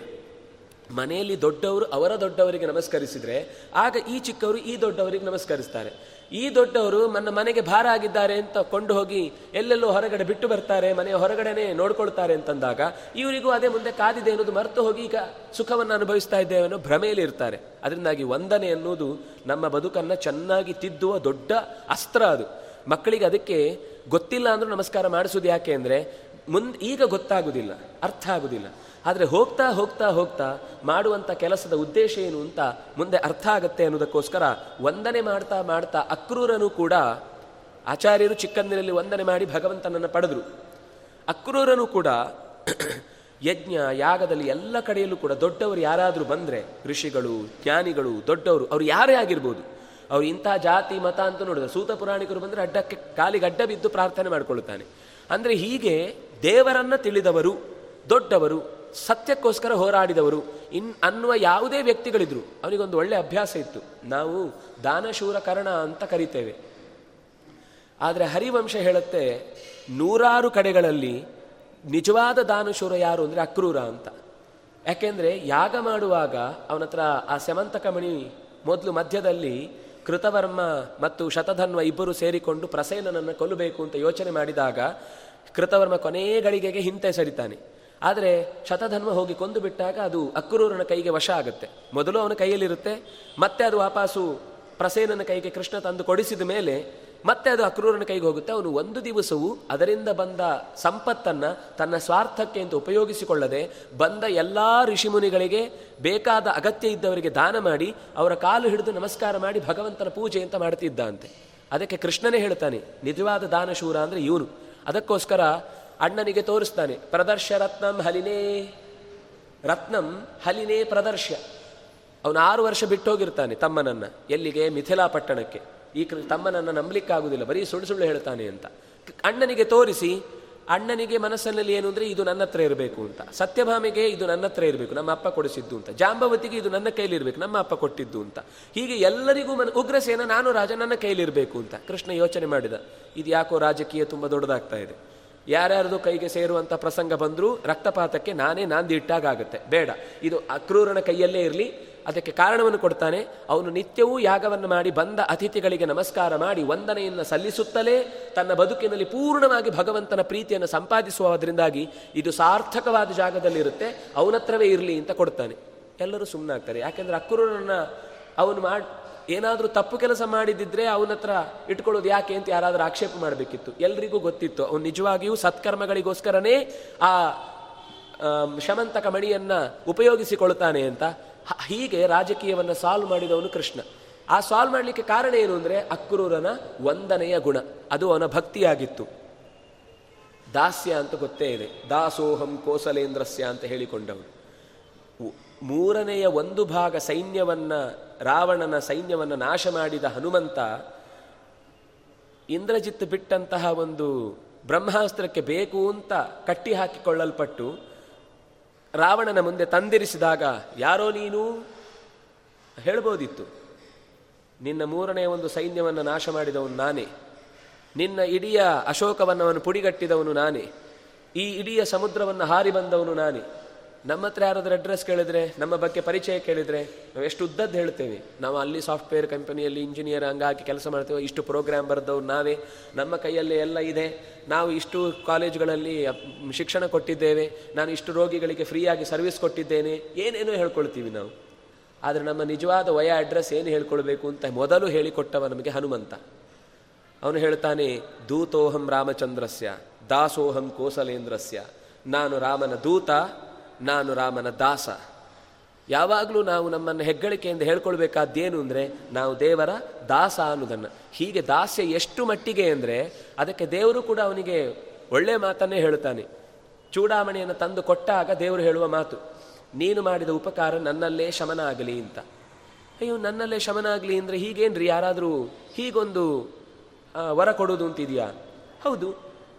ಮನೆಯಲ್ಲಿ ದೊಡ್ಡವರು, ಅವರ ದೊಡ್ಡವರಿಗೆ ನಮಸ್ಕರಿಸಿದರೆ, ಆಗ ಈ ಚಿಕ್ಕವರು ಈ ದೊಡ್ಡವರಿಗೆ ನಮಸ್ಕರಿಸ್ತಾರೆ. ಈ ದೊಡ್ಡವರು ನನ್ನ ಮನೆಗೆ ಭಾರ ಆಗಿದ್ದಾರೆ ಅಂತ ಕೊಂಡು ಹೋಗಿ ಎಲ್ಲೆಲ್ಲೋ ಹೊರಗಡೆ ಬಿಟ್ಟು ಬರ್ತಾರೆ, ಮನೆಯ ಹೊರಗಡೆನೆ ನೋಡ್ಕೊಳ್ತಾರೆ ಅಂತಂದಾಗ ಇವರಿಗೂ ಅದೇ ಮುಂದೆ ಕಾದಿದೆ ಅನ್ನೋದು ಮರೆತು ಹೋಗಿ ಈಗ ಸುಖವನ್ನು ಅನುಭವಿಸ್ತಾ ಇದ್ದೇವೆ ಅನ್ನೋ ಭ್ರಮೆಯಲ್ಲಿ ಇರ್ತಾರೆ. ಅದರಿಂದಾಗಿ ವಂದನೆ ಅನ್ನೋದು ನಮ್ಮ ಬದುಕನ್ನು ಚೆನ್ನಾಗಿ ತಿದ್ದುವ ದೊಡ್ಡ ಅಸ್ತ್ರ ಅದು. ಮಕ್ಕಳಿಗೆ ಅದಕ್ಕೆ ಗೊತ್ತಿಲ್ಲ ಅಂದರೂ ನಮಸ್ಕಾರ ಮಾಡಿಸೋದು ಯಾಕೆ ಅಂದರೆ, ಮುಂದೆ ಈಗ ಗೊತ್ತಾಗುವುದಿಲ್ಲ ಅರ್ಥ ಆಗುವುದಿಲ್ಲ ಆದರೆ ಹೋಗ್ತಾ ಹೋಗ್ತಾ ಹೋಗ್ತಾ ಮಾಡುವಂಥ ಕೆಲಸದ ಉದ್ದೇಶ ಏನು ಅಂತ ಮುಂದೆ ಅರ್ಥ ಆಗುತ್ತೆ ಅನ್ನೋದಕ್ಕೋಸ್ಕರ ವಂದನೆ ಮಾಡ್ತಾ ಮಾಡ್ತಾ ಅಕ್ರೂರನು ಕೂಡ ಆಚಾರ್ಯರು ಚಿಕ್ಕಂದಿನಲ್ಲಿ ವಂದನೆ ಮಾಡಿ ಭಗವಂತನನ್ನು ಪಡೆದರು. ಅಕ್ರೂರನು ಕೂಡ ಯಜ್ಞ, ಯಾಗದಲ್ಲಿ ಎಲ್ಲ ಕಡೆಯಲ್ಲೂ ಕೂಡ ದೊಡ್ಡವರು ಯಾರಾದರೂ ಬಂದರೆ ಋಷಿಗಳು, ಜ್ಞಾನಿಗಳು, ದೊಡ್ಡವರು, ಅವರು ಯಾರೇ ಆಗಿರ್ಬೋದು, ಅವರು ಇಂಥ ಜಾತಿ, ಮತ ಅಂತ ನೋಡಿದ್ರೆ ಸೂತ ಪುರಾಣಿಕರು ಬಂದರೆ ಅಡ್ಡಕ್ಕೆ ಕಾಲಿಗೆ ಅಡ್ಡ ಬಿದ್ದು ಪ್ರಾರ್ಥನೆ ಮಾಡಿಕೊಳ್ಳುತ್ತಾನೆ. ಅಂದರೆ ಹೀಗೆ ದೇವರನ್ನು ತಿಳಿದವರು, ದೊಡ್ಡವರು ಸತ್ಯಕ್ಕೋಸ್ಕರ ಹೋರಾಡಿದವರು. ಇನ್ ಅನ್ನುವ ಯಾವುದೇ ವ್ಯಕ್ತಿಗಳಿದ್ರು, ಅವನಿಗೊಂದು ಒಳ್ಳೆ ಅಭ್ಯಾಸ ಇತ್ತು. ನಾವು ದಾನಶೂರ ಕರ್ಣ ಅಂತ ಕರಿತೇವೆ. ಆದರೆ ಹರಿವಂಶ ಹೇಳುತ್ತೆ, ನೂರಾರು ಕಡೆಗಳಲ್ಲಿ ನಿಜವಾದ ದಾನಶೂರ ಯಾರು ಅಂದರೆ ಅಕ್ರೂರ ಅಂತ. ಯಾಕೆಂದರೆ ಯಾಗ ಮಾಡುವಾಗ ಅವನ ಹತ್ರ ಆ ಸೆಮಂತಕ ಮಣಿ ಮೊದಲು ಮಧ್ಯದಲ್ಲಿ ಕೃತವರ್ಮ ಮತ್ತು ಶತಧನ್ವ ಇಬ್ಬರು ಸೇರಿಕೊಂಡು ಪ್ರಸೇನನನ್ನು ಕೊಲ್ಲಬೇಕು ಅಂತ ಯೋಚನೆ ಮಾಡಿದಾಗ ಕೃತವರ್ಮ ಕೊನೆಯ ಗಳಿಗೆಗೆ ಹಿಂತೆ ಸರಿತಾನೆ. ಆದರೆ ಶತಧನ್ವ ಹೋಗಿ ಕೊಂದು ಬಿಟ್ಟಾಗ ಅದು ಅಕ್ರೂರನ ಕೈಗೆ ವಶ ಆಗುತ್ತೆ. ಮೊದಲು ಅವನ ಕೈಯಲ್ಲಿರುತ್ತೆ, ಮತ್ತೆ ಅದು ವಾಪಾಸು ಪ್ರಸೇನನ ಕೈಗೆ ಕೃಷ್ಣ ತಂದು ಕೊಡಿಸಿದ ಮೇಲೆ ಮತ್ತೆ ಅದು ಅಕ್ರೂರನ ಕೈಗೆ ಹೋಗುತ್ತೆ. ಅವನು ಒಂದು ದಿವಸವೂ ಅದರಿಂದ ಬಂದ ಸಂಪತ್ತನ್ನು ತನ್ನ ಸ್ವಾರ್ಥಕ್ಕೆ ಅಂತ ಉಪಯೋಗಿಸಿಕೊಳ್ಳದೆ ಬಂದ ಎಲ್ಲ ಋಷಿಮುನಿಗಳಿಗೆ ಬೇಕಾದ ಅಗತ್ಯ ಇದ್ದವರಿಗೆ ದಾನ ಮಾಡಿ ಅವರ ಕಾಲು ಹಿಡಿದು ನಮಸ್ಕಾರ ಮಾಡಿ ಭಗವಂತನ ಪೂಜೆ ಅಂತ ಮಾಡ್ತಿದ್ದಂತೆ ಅದಕ್ಕೆ ಕೃಷ್ಣನೇ ಹೇಳ್ತಾನೆ, ನಿಜವಾದ ದಾನಶೂರ ಅಂದರೆ ಇವನು. ಅದಕ್ಕೋಸ್ಕರ ಅಣ್ಣನಿಗೆ ತೋರಿಸ್ತಾನೆ, ಪ್ರದರ್ಶ ರತ್ನಂ ಹಲಿನೇ ರತ್ನಂ ಹಲಿನೇ ಪ್ರದರ್ಶ ಅವನು ಆರು ವರ್ಷ ಬಿಟ್ಟೋಗಿರ್ತಾನೆ ತಮ್ಮನನ್ನ, ಎಲ್ಲಿಗೆ? ಮಿಥಿಲಾ ಪಟ್ಟಣಕ್ಕೆ. ಈ ತಮ್ಮನನ್ನ ನಂಬಲಿಕ್ಕಾಗುವುದಿಲ್ಲ ಬರೀ ಸುಳ್ಳು ಸುಳ್ಳು ಹೇಳ್ತಾನೆ ಅಂತ. ಅಣ್ಣನಿಗೆ ತೋರಿಸಿ, ಅಣ್ಣನಿಗೆ ಮನಸ್ಸಿನಲ್ಲಿ ಏನು ಅಂದರೆ ಇದು ನನ್ನ ಹತ್ರ ಇರಬೇಕು ಅಂತ. ಸತ್ಯಭಾಮಿಗೆ ಇದು ನನ್ನ ಹತ್ರ ಇರಬೇಕು, ನಮ್ಮ ಅಪ್ಪ ಕೊಡಿಸಿದ್ದು ಅಂತ. ಜಾಂಬವತಿಗೆ ಇದು ನನ್ನ ಕೈಲಿ ಇರಬೇಕು, ನಮ್ಮ ಅಪ್ಪ ಕೊಟ್ಟಿದ್ದು ಅಂತ. ಹೀಗೆ ಎಲ್ಲರಿಗೂ ಮನ, ಉಗ್ರಸೇನ, ನಾನು ರಾಜ ನನ್ನ ಕೈಲಿರಬೇಕು ಅಂತ ಕೃಷ್ಣ ಯೋಚನೆ ಮಾಡಿದ. ಇದು ಯಾಕೋ ರಾಜಕೀಯ ತುಂಬ ದೊಡ್ಡದಾಗ್ತಾ ಇದೆ. ಯಾರ್ಯಾರ್ದು ಕೈಗೆ ಸೇರುವಂಥ ಪ್ರಸಂಗ ಬಂದರೂ ರಕ್ತಪಾತಕ್ಕೆ ನಾನೇ ನಾಂದಿ ಇಟ್ಟಾಗುತ್ತೆ ಬೇಡ. ಇದು ಅಕ್ರೂರನ ಕೈಯಲ್ಲೇ ಇರಲಿ. ಅದಕ್ಕೆ ಕಾರಣವನ್ನು ಕೊಡ್ತಾನೆ. ಅವನು ನಿತ್ಯವೂ ಯಾಗವನ್ನು ಮಾಡಿ ಬಂದ ಅತಿಥಿಗಳಿಗೆ ನಮಸ್ಕಾರ ಮಾಡಿ ವಂದನೆಯನ್ನು ಸಲ್ಲಿಸುತ್ತಲೇ ತನ್ನ ಬದುಕಿನಲ್ಲಿ ಪೂರ್ಣವಾಗಿ ಭಗವಂತನ ಪ್ರೀತಿಯನ್ನು ಸಂಪಾದಿಸುವುದರಿಂದಾಗಿ ಇದು ಸಾರ್ಥಕವಾದ ಜಾಗದಲ್ಲಿರುತ್ತೆ. ಅವನತ್ರವೇ ಇರಲಿ ಅಂತ ಕೊಡ್ತಾನೆ. ಎಲ್ಲರೂ ಸುಮ್ಮನಾಗ್ತಾರೆ ಯಾಕೆಂದರೆ ಅಕ್ರೂರನ ಅವನು ಮಾಡಿ ಏನಾದರೂ ತಪ್ಪು ಕೆಲಸ ಮಾಡಿದ್ದಿದ್ರೆ ಅವನ ಹತ್ರ ಇಟ್ಕೊಳ್ಳೋದು ಯಾಕೆ ಅಂತ ಯಾರಾದರೂ ಆಕ್ಷೇಪ ಮಾಡಬೇಕಿತ್ತು. ಎಲ್ರಿಗೂ ಗೊತ್ತಿತ್ತು. ಅವನು ನಿಜವಾಗಿಯೂ ಸತ್ಕರ್ಮಗಳಿಗೋಸ್ಕರನೇ ಆ ಶಮಂತಕ ಮಣಿಯನ್ನು ಉಪಯೋಗಿಸಿಕೊಳ್ತಾನೆ ಅಂತ. ಹೀಗೆ ರಾಜಕೀಯವನ್ನು ಸಾಲ್ವ್ ಮಾಡಿದವನು ಕೃಷ್ಣ. ಆ ಸಾಲ್ವ್ ಮಾಡಲಿಕ್ಕೆ ಕಾರಣ ಏನು ಅಂದರೆ ಅಕ್ರೂರನ ವಂದನೆಯ ಗುಣ. ಅದು ಅವನ ಭಕ್ತಿಯಾಗಿತ್ತು. ದಾಸ್ಯ ಅಂತ ಗೊತ್ತೇ ಇದೆ. ದಾಸೋಹಂ ಕೋಸಲೇಂದ್ರಸ್ಯ ಅಂತ ಹೇಳಿಕೊಂಡವನು. ಮೂರನೆಯ ಒಂದು ಭಾಗ ಸೈನ್ಯವನ್ನು, ರಾವಣನ ಸೈನ್ಯವನ್ನು ನಾಶ ಮಾಡಿದ ಹನುಮಂತ, ಇಂದ್ರಜಿತ್ ಬಿಟ್ಟಂತಹ ಒಂದು ಬ್ರಹ್ಮಾಸ್ತ್ರಕ್ಕೆ ಬೇಕು ಅಂತ ಕಟ್ಟಿ ಹಾಕಿಕೊಳ್ಳಲ್ಪಟ್ಟು ರಾವಣನ ಮುಂದೆ ತಂದಿರಿಸಿದಾಗ ಯಾರೋ ನೀನು? ಹೇಳ್ಬೋದಿತ್ತು. ನಿನ್ನ ಮೂರನೇ ಒಂದು ಸೈನ್ಯವನ್ನು ನಾಶ ಮಾಡಿದವನು ನಾನೇ. ನಿನ್ನ ಇಡೀ ಅಶೋಕವನ್ನವನ್ನು ಪುಡಿಗಟ್ಟಿದವನು ನಾನೇ. ಈ ಇಡೀ ಸಮುದ್ರವನ್ನು ಹಾರಿ ಬಂದವನು ನಾನೇ. ನಮ್ಮ ಹತ್ರ ಯಾರಾದ್ರೂ ಅಡ್ರೆಸ್ ಕೇಳಿದ್ರೆ, ನಮ್ಮ ಬಗ್ಗೆ ಪರಿಚಯ ಕೇಳಿದ್ರೆ, ನಾವು ಎಷ್ಟು ಉದ್ದದ್ದು ಹೇಳ್ತೇವೆ. ನಾವು ಅಲ್ಲಿ ಸಾಫ್ಟ್ವೇರ್ ಕಂಪನಿಯಲ್ಲಿ ಇಂಜಿನಿಯರ್ ಹಂಗಾಗಿ ಕೆಲಸ ಮಾಡ್ತೇವೆ, ಇಷ್ಟು ಪ್ರೋಗ್ರಾಮ್ ಬರೆದವ್ರು ನಾವೇ. ನಮ್ಮ ಕೈಯಲ್ಲಿ ಎಲ್ಲ ಇದೆ. ನಾವು ಇಷ್ಟು ಕಾಲೇಜುಗಳಲ್ಲಿ ಶಿಕ್ಷಣ ಕೊಟ್ಟಿದ್ದೇವೆ. ನಾನು ಇಷ್ಟು ರೋಗಿಗಳಿಗೆ ಫ್ರೀಯಾಗಿ ಸರ್ವಿಸ್ ಕೊಟ್ಟಿದ್ದೇನೆ. ಏನೇನೋ ಹೇಳ್ಕೊಳ್ತೀವಿ ನಾವು. ಆದರೆ ನಮ್ಮ ನಿಜವಾದ ವಯ ಅಡ್ರೆಸ್ ಏನು ಹೇಳ್ಕೊಳ್ಬೇಕು ಅಂತ ಮೊದಲು ಹೇಳಿಕೊಟ್ಟವ ನಮಗೆ ಹನುಮಂತ. ಅವನು ಹೇಳ್ತಾನೆ, ದೂತೋಹಂ ರಾಮಚಂದ್ರಸ್ಯ, ದಾಸೋಹಂ ಕೋಸಲೇಂದ್ರಸ್ಯ. ನಾನು ರಾಮನ ದೂತ ನಾನು ರಾಮನ ದಾಸ. ಯಾವಾಗಲೂ ನಾವು ನಮ್ಮನ್ನು ಹೆಗ್ಗಳಿಕೆಯಿಂದ ಹೇಳ್ಕೊಳ್ಬೇಕಾದ್ದೇನು ಅಂದರೆ, ನಾವು ದೇವರ ದಾಸ ಅನ್ನೋದನ್ನು. ಹೀಗೆ ದಾಸ್ಯ ಎಷ್ಟು ಮಟ್ಟಿಗೆ ಅಂದರೆ, ಅದಕ್ಕೆ ದೇವರು ಕೂಡ ಅವನಿಗೆ ಒಳ್ಳೆಯ ಮಾತನ್ನೇ ಹೇಳುತ್ತಾನೆ. ಚೂಡಾಮಣಿಯನ್ನು ತಂದು ಕೊಟ್ಟಾಗ ದೇವರು ಹೇಳುವ ಮಾತು, ನೀನು ಮಾಡಿದ ಉಪಕಾರ ನನ್ನಲ್ಲೇ ಶಮನ ಆಗಲಿ ಅಂತ. ಅಯ್ಯೋ, ನನ್ನಲ್ಲೇ ಶಮನ ಆಗಲಿ ಅಂದರೆ ಹೀಗೇನ್ರಿ? ಯಾರಾದರೂ ಹೀಗೊಂದು ವರ ಕೊಡೋದು ಅಂತಿದೆಯಾ? ಹೌದು.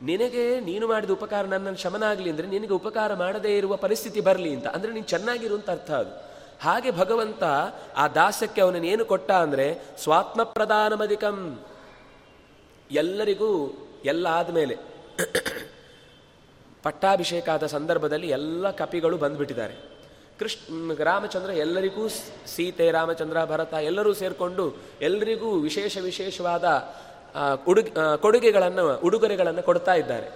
ನಿನಗೆ ನೀನು ಮಾಡಿದ ಉಪಕಾರ ನನ್ನನ್ನು ಶಮನ ಆಗಲಿ ಅಂದರೆ ನಿನಗೆ ಉಪಕಾರ ಮಾಡದೇ ಇರುವ ಪರಿಸ್ಥಿತಿ ಬರಲಿ ಅಂತ. ಅಂದರೆ ನೀನು ಚೆನ್ನಾಗಿರು ಅಂತ ಅರ್ಥ ಅದು. ಹಾಗೆ ಭಗವಂತ ಆ ದಾಸ್ಯಕ್ಕೆ ಅವನನ್ನು ಏನು ಕೊಟ್ಟ ಅಂದರೆ ಸ್ವಾತ್ಮ ಪ್ರಧಾನಮಧಿಕಂ ಎಲ್ಲರಿಗೂ ಎಲ್ಲ ಆದಮೇಲೆ ಪಟ್ಟಾಭಿಷೇಕ ಆದ ಸಂದರ್ಭದಲ್ಲಿ ಎಲ್ಲ ಕಪಿಗಳು ಬಂದ್ಬಿಟ್ಟಿದ್ದಾರೆ. ಕೃಷ್ಣ ರಾಮಚಂದ್ರ ಎಲ್ಲರಿಗೂ ಸೀತೆ, ರಾಮಚಂದ್ರ, ಭರತ ಎಲ್ಲರೂ ಸೇರಿಕೊಂಡು ಎಲ್ಲರಿಗೂ ವಿಶೇಷ ವಿಶೇಷವಾದ ಉಡುಗೆ ಕೊಡುಗೆಗಳನ್ನು, ಉಡುಗೊರೆಗಳನ್ನು ಕೊಡ್ತಾ ಇದ್ದಾರೆ.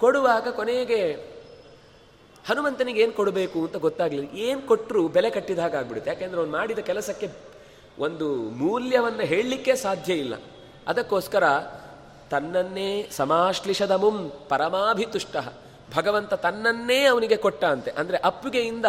ಕೊಡುವಾಗ ಕೊನೆಗೆ ಹನುಮಂತನಿಗೆ ಏನು ಕೊಡಬೇಕು ಅಂತ ಗೊತ್ತಾಗಲಿಲ್ಲ. ಏನು ಕೊಟ್ಟರು ಬೆಲೆ ಕಟ್ಟಿದ ಹಾಗೆ ಆಗ್ಬಿಡುತ್ತೆ. ಯಾಕೆಂದ್ರೆ ಅವ್ನು ಮಾಡಿದ ಕೆಲಸಕ್ಕೆ ಒಂದು ಮೂಲ್ಯವನ್ನು ಹೇಳಲಿಕ್ಕೆ ಸಾಧ್ಯ ಇಲ್ಲ. ಅದಕ್ಕೋಸ್ಕರ ತನ್ನನ್ನೇ ಸಮಾಶ್ಲಿಷದ ಮುಂ ಪರಮಾಭಿತುಷ್ಟ, ಭಗವಂತ ತನ್ನನ್ನೇ ಅವನಿಗೆ ಕೊಟ್ಟ ಅಂತೆ. ಅಂದರೆ ಅಪ್ಪುಗೆಯಿಂದ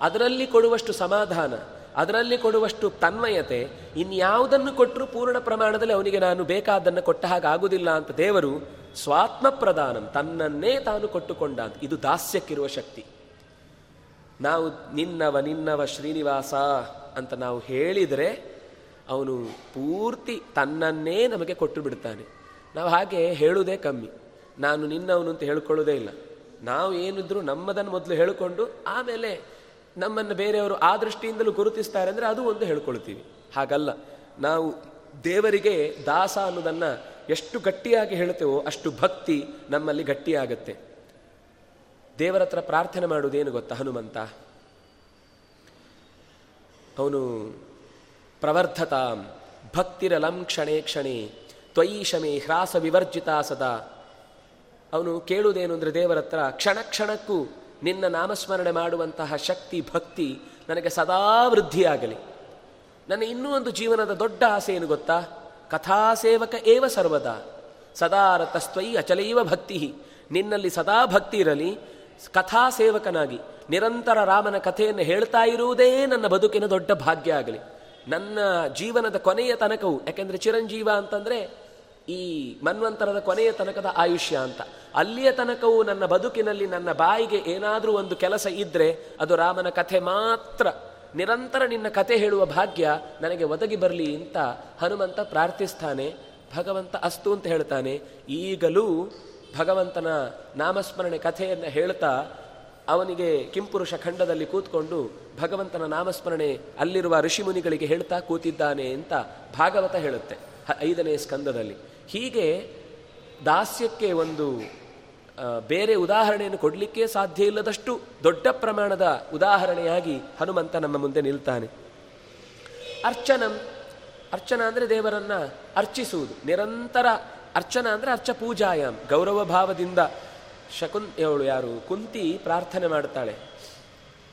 ಅದರಲ್ಲಿ ಕೊಡುವಷ್ಟು ಸಮಾಧಾನ ಅದರಲ್ಲಿ ಕೊಡುವಷ್ಟು ತನ್ಮಯತೆ ಇನ್ಯಾವುದನ್ನು ಕೊಟ್ಟರೂ ಪೂರ್ಣ ಪ್ರಮಾಣದಲ್ಲಿ ಅವನಿಗೆ ನಾನು ಬೇಕಾದ್ದನ್ನು ಕೊಟ್ಟ ಹಾಗೆ ಆಗುವುದಿಲ್ಲ ಅಂತ ದೇವರು ಸ್ವಾತ್ಮ ಪ್ರಧಾನಂ ತನ್ನನ್ನೇ ತಾನು ಕೊಟ್ಟುಕೊಂಡ ಅಂತ ಇದು ದಾಸ್ಯಕ್ಕಿರುವ ಶಕ್ತಿ. ನಾವು ನಿನ್ನವ ನಿನ್ನವ ಶ್ರೀನಿವಾಸ ಅಂತ ನಾವು ಹೇಳಿದರೆ ಅವನು ಪೂರ್ತಿ ತನ್ನನ್ನೇ ನಮಗೆ ಕೊಟ್ಟು ಬಿಡ್ತಾನೆ. ನಾವು ಹಾಗೆ ಹೇಳುವುದೇ ಕಮ್ಮಿ. ನಾನು ನಿನ್ನವನು ಅಂತ ಹೇಳ್ಕೊಳ್ಳೋದೇ ಇಲ್ಲ. ನಾವು ಏನಿದ್ರು ನಮ್ಮದನ್ನು ಮೊದಲು ಹೇಳಿಕೊಂಡು ಆಮೇಲೆ ನಮ್ಮನ್ನು ಬೇರೆಯವರು ಆ ದೃಷ್ಟಿಯಿಂದಲೂ ಗುರುತಿಸ್ತಾರೆ ಅಂದರೆ ಅದು ಒಂದು ಹೇಳ್ಕೊಳ್ತೀವಿ. ಹಾಗಲ್ಲ, ನಾವು ದೇವರಿಗೆ ದಾಸ ಅನ್ನೋದನ್ನು ಎಷ್ಟು ಗಟ್ಟಿಯಾಗಿ ಹೇಳ್ತೇವೋ ಅಷ್ಟು ಭಕ್ತಿ ನಮ್ಮಲ್ಲಿ ಗಟ್ಟಿಯಾಗತ್ತೆ. ದೇವರ ಹತ್ರ ಪ್ರಾರ್ಥನೆ ಮಾಡುವುದೇನು ಗೊತ್ತಾ ಹನುಮಂತ? ಅವನು ಪ್ರವರ್ಧತಾಂ, ಭಕ್ತಿರಲಂ ಕ್ಷಣೇ ಕ್ಷಣೇ, ತ್ವಯಿ ಹ್ರಾಸ ವಿವರ್ಜಿತ ಸದಾ. ಅವನು ಕೇಳುವುದೇನು ಅಂದರೆ ದೇವರ ಹತ್ರ ಕ್ಷಣ ಕ್ಷಣಕ್ಕೂ ನಿನ್ನ ನಾಮಸ್ಮರಣೆ ಮಾಡುವಂತಹ ಶಕ್ತಿ, ಭಕ್ತಿ ನನಗೆ ಸದಾ ವೃದ್ಧಿಯಾಗಲಿ. ನನ್ನ ಇನ್ನೂ ಒಂದು ಜೀವನದ ದೊಡ್ಡ ಆಸೆ ಏನು ಗೊತ್ತಾ? ಕಥಾಸೇವಕ ಏವ ಸರ್ವದಾ. ಸದಾ ರತಸ್ತ್ವಯಿ ಅಚಲೈವ ಭಕ್ತಿ. ನಿನ್ನಲ್ಲಿ ಸದಾ ಭಕ್ತಿ ಇರಲಿ. ಕಥಾಸೇವಕನಾಗಿ ನಿರಂತರ ರಾಮನ ಕಥೆಯನ್ನು ಹೇಳ್ತಾ ಇರುವುದೇ ನನ್ನ ಬದುಕಿನ ದೊಡ್ಡ ಭಾಗ್ಯ ಆಗಲಿ. ನನ್ನ ಜೀವನದ ಕೊನೆಯ ತನಕವು, ಯಾಕೆಂದರೆ ಚಿರಂಜೀವ ಅಂತಂದರೆ ಈ ಮನ್ವಂತರದ ಕೊನೆಯ ತನಕದ ಆಯುಷ್ಯ ಅಂತ. ಅಲ್ಲಿಯ ತನಕವೂ ನನ್ನ ಬದುಕಿನಲ್ಲಿ ನನ್ನ ಬಾಯಿಗೆ ಏನಾದರೂ ಒಂದು ಕೆಲಸ ಇದ್ದರೆ ಅದು ರಾಮನ ಕಥೆ ಮಾತ್ರ. ನಿರಂತರ ನಿನ್ನ ಕತೆ ಹೇಳುವ ಭಾಗ್ಯ ನನಗೆ ಒದಗಿ ಬರಲಿ ಅಂತ ಹನುಮಂತ ಪ್ರಾರ್ಥಿಸ್ತಾನೆ. ಭಗವಂತ ಅಸ್ತು ಅಂತ ಹೇಳ್ತಾನೆ. ಈಗಲೂ ಭಗವಂತನ ನಾಮಸ್ಮರಣೆ ಕಥೆಯನ್ನು ಹೇಳ್ತಾ ಅವನಿಗೆ ಕಿಂಪುರುಷ ಖಂಡದಲ್ಲಿ ಕೂತ್ಕೊಂಡು ಭಗವಂತನ ನಾಮಸ್ಮರಣೆ ಅಲ್ಲಿರುವ ಋಷಿಮುನಿಗಳಿಗೆ ಹೇಳ್ತಾ ಕೂತಿದ್ದಾನೆ ಅಂತ ಭಾಗವತ ಹೇಳುತ್ತೆ. ಐದನೇ ಸ್ಕಂದದಲ್ಲಿ. ಹೀಗೆ ದಾಸ್ಯಕ್ಕೆ ಒಂದು ಬೇರೆ ಉದಾಹರಣೆಯನ್ನು ಕೊಡಲಿಕ್ಕೆ ಸಾಧ್ಯ ಇಲ್ಲದಷ್ಟು ದೊಡ್ಡ ಪ್ರಮಾಣದ ಉದಾಹರಣೆಯಾಗಿ ಹನುಮಂತ ನಮ್ಮ ಮುಂದೆ ನಿಲ್ತಾನೆ. ಅರ್ಚನಂ, ಅರ್ಚನ ಅಂದರೆ ದೇವರನ್ನು ಅರ್ಚಿಸುವುದು. ನಿರಂತರ ಅರ್ಚನ ಅಂದರೆ ಅರ್ಚ ಪೂಜಾಯಾಮ್, ಗೌರವ ಭಾವದಿಂದ ಶಕುನ್, ಅವಳು ಯಾರು, ಕುಂತಿ ಪ್ರಾರ್ಥನೆ ಮಾಡ್ತಾಳೆ.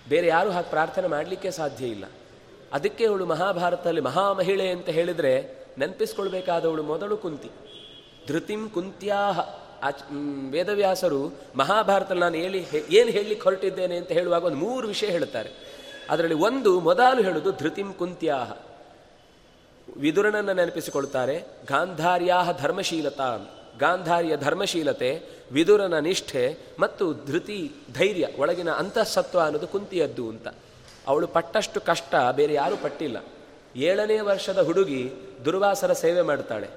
ಬೇರೆ ಯಾರು ಹಾಗೆ ಪ್ರಾರ್ಥನೆ ಮಾಡಲಿಕ್ಕೆ ಸಾಧ್ಯ ಇಲ್ಲ. ಅದಕ್ಕೆ ಅವಳು ಮಹಾಭಾರತದಲ್ಲಿ ಮಹಾಮಹಿಳೆ ಅಂತ ಹೇಳಿದರೆ ನೆನಪಿಸ್ಕೊಳ್ಬೇಕಾದವಳು ಮೊದಲು ಕುಂತಿ. ಧೃತಿಂ ಕುಂತ್ಯಾಹ. ವೇದವ್ಯಾಸರು ಮಹಾಭಾರತದಲ್ಲಿ ನಾನು ಹೇಳಿ ಏನು ಹೇಳಲಿಕ್ಕೆ ಹೊರಟಿದ್ದೇನೆ ಅಂತ ಹೇಳುವಾಗ ಒಂದು ಮೂರು ವಿಷಯ ಹೇಳುತ್ತಾರೆ. ಅದರಲ್ಲಿ ಒಂದು ಮೊದಲು ಹೇಳುದು ಧೃತಿಂ ಕುಂತ್ಯಾಹ. ವಿದುರನನ್ನು ನೆನಪಿಸಿಕೊಳ್ತಾರೆ, ಗಾಂಧಾರ್ಯಾಹ ಧರ್ಮಶೀಲತಾ. ಗಾಂಧಾರ್ಯ ಧರ್ಮಶೀಲತೆ, ವಿದುರನ ನಿಷ್ಠೆ ಮತ್ತು ಧೃತಿ ಧೈರ್ಯ, ಒಳಗಿನ ಅಂತಃಸತ್ವ ಅನ್ನೋದು ಕುಂತಿಯದ್ದು ಅಂತ. ಅವಳು ಪಟ್ಟಷ್ಟು ಕಷ್ಟ, ಬೇರೆ ಯಾರೂ ಪಟ್ಟಿಲ್ಲ. ಏಳನೇ ವರ್ಷದ ಹುಡುಗಿ ದುರ್ವಾಸರ ಸೇವೆ ಮಾಡ್ತಾಳೆ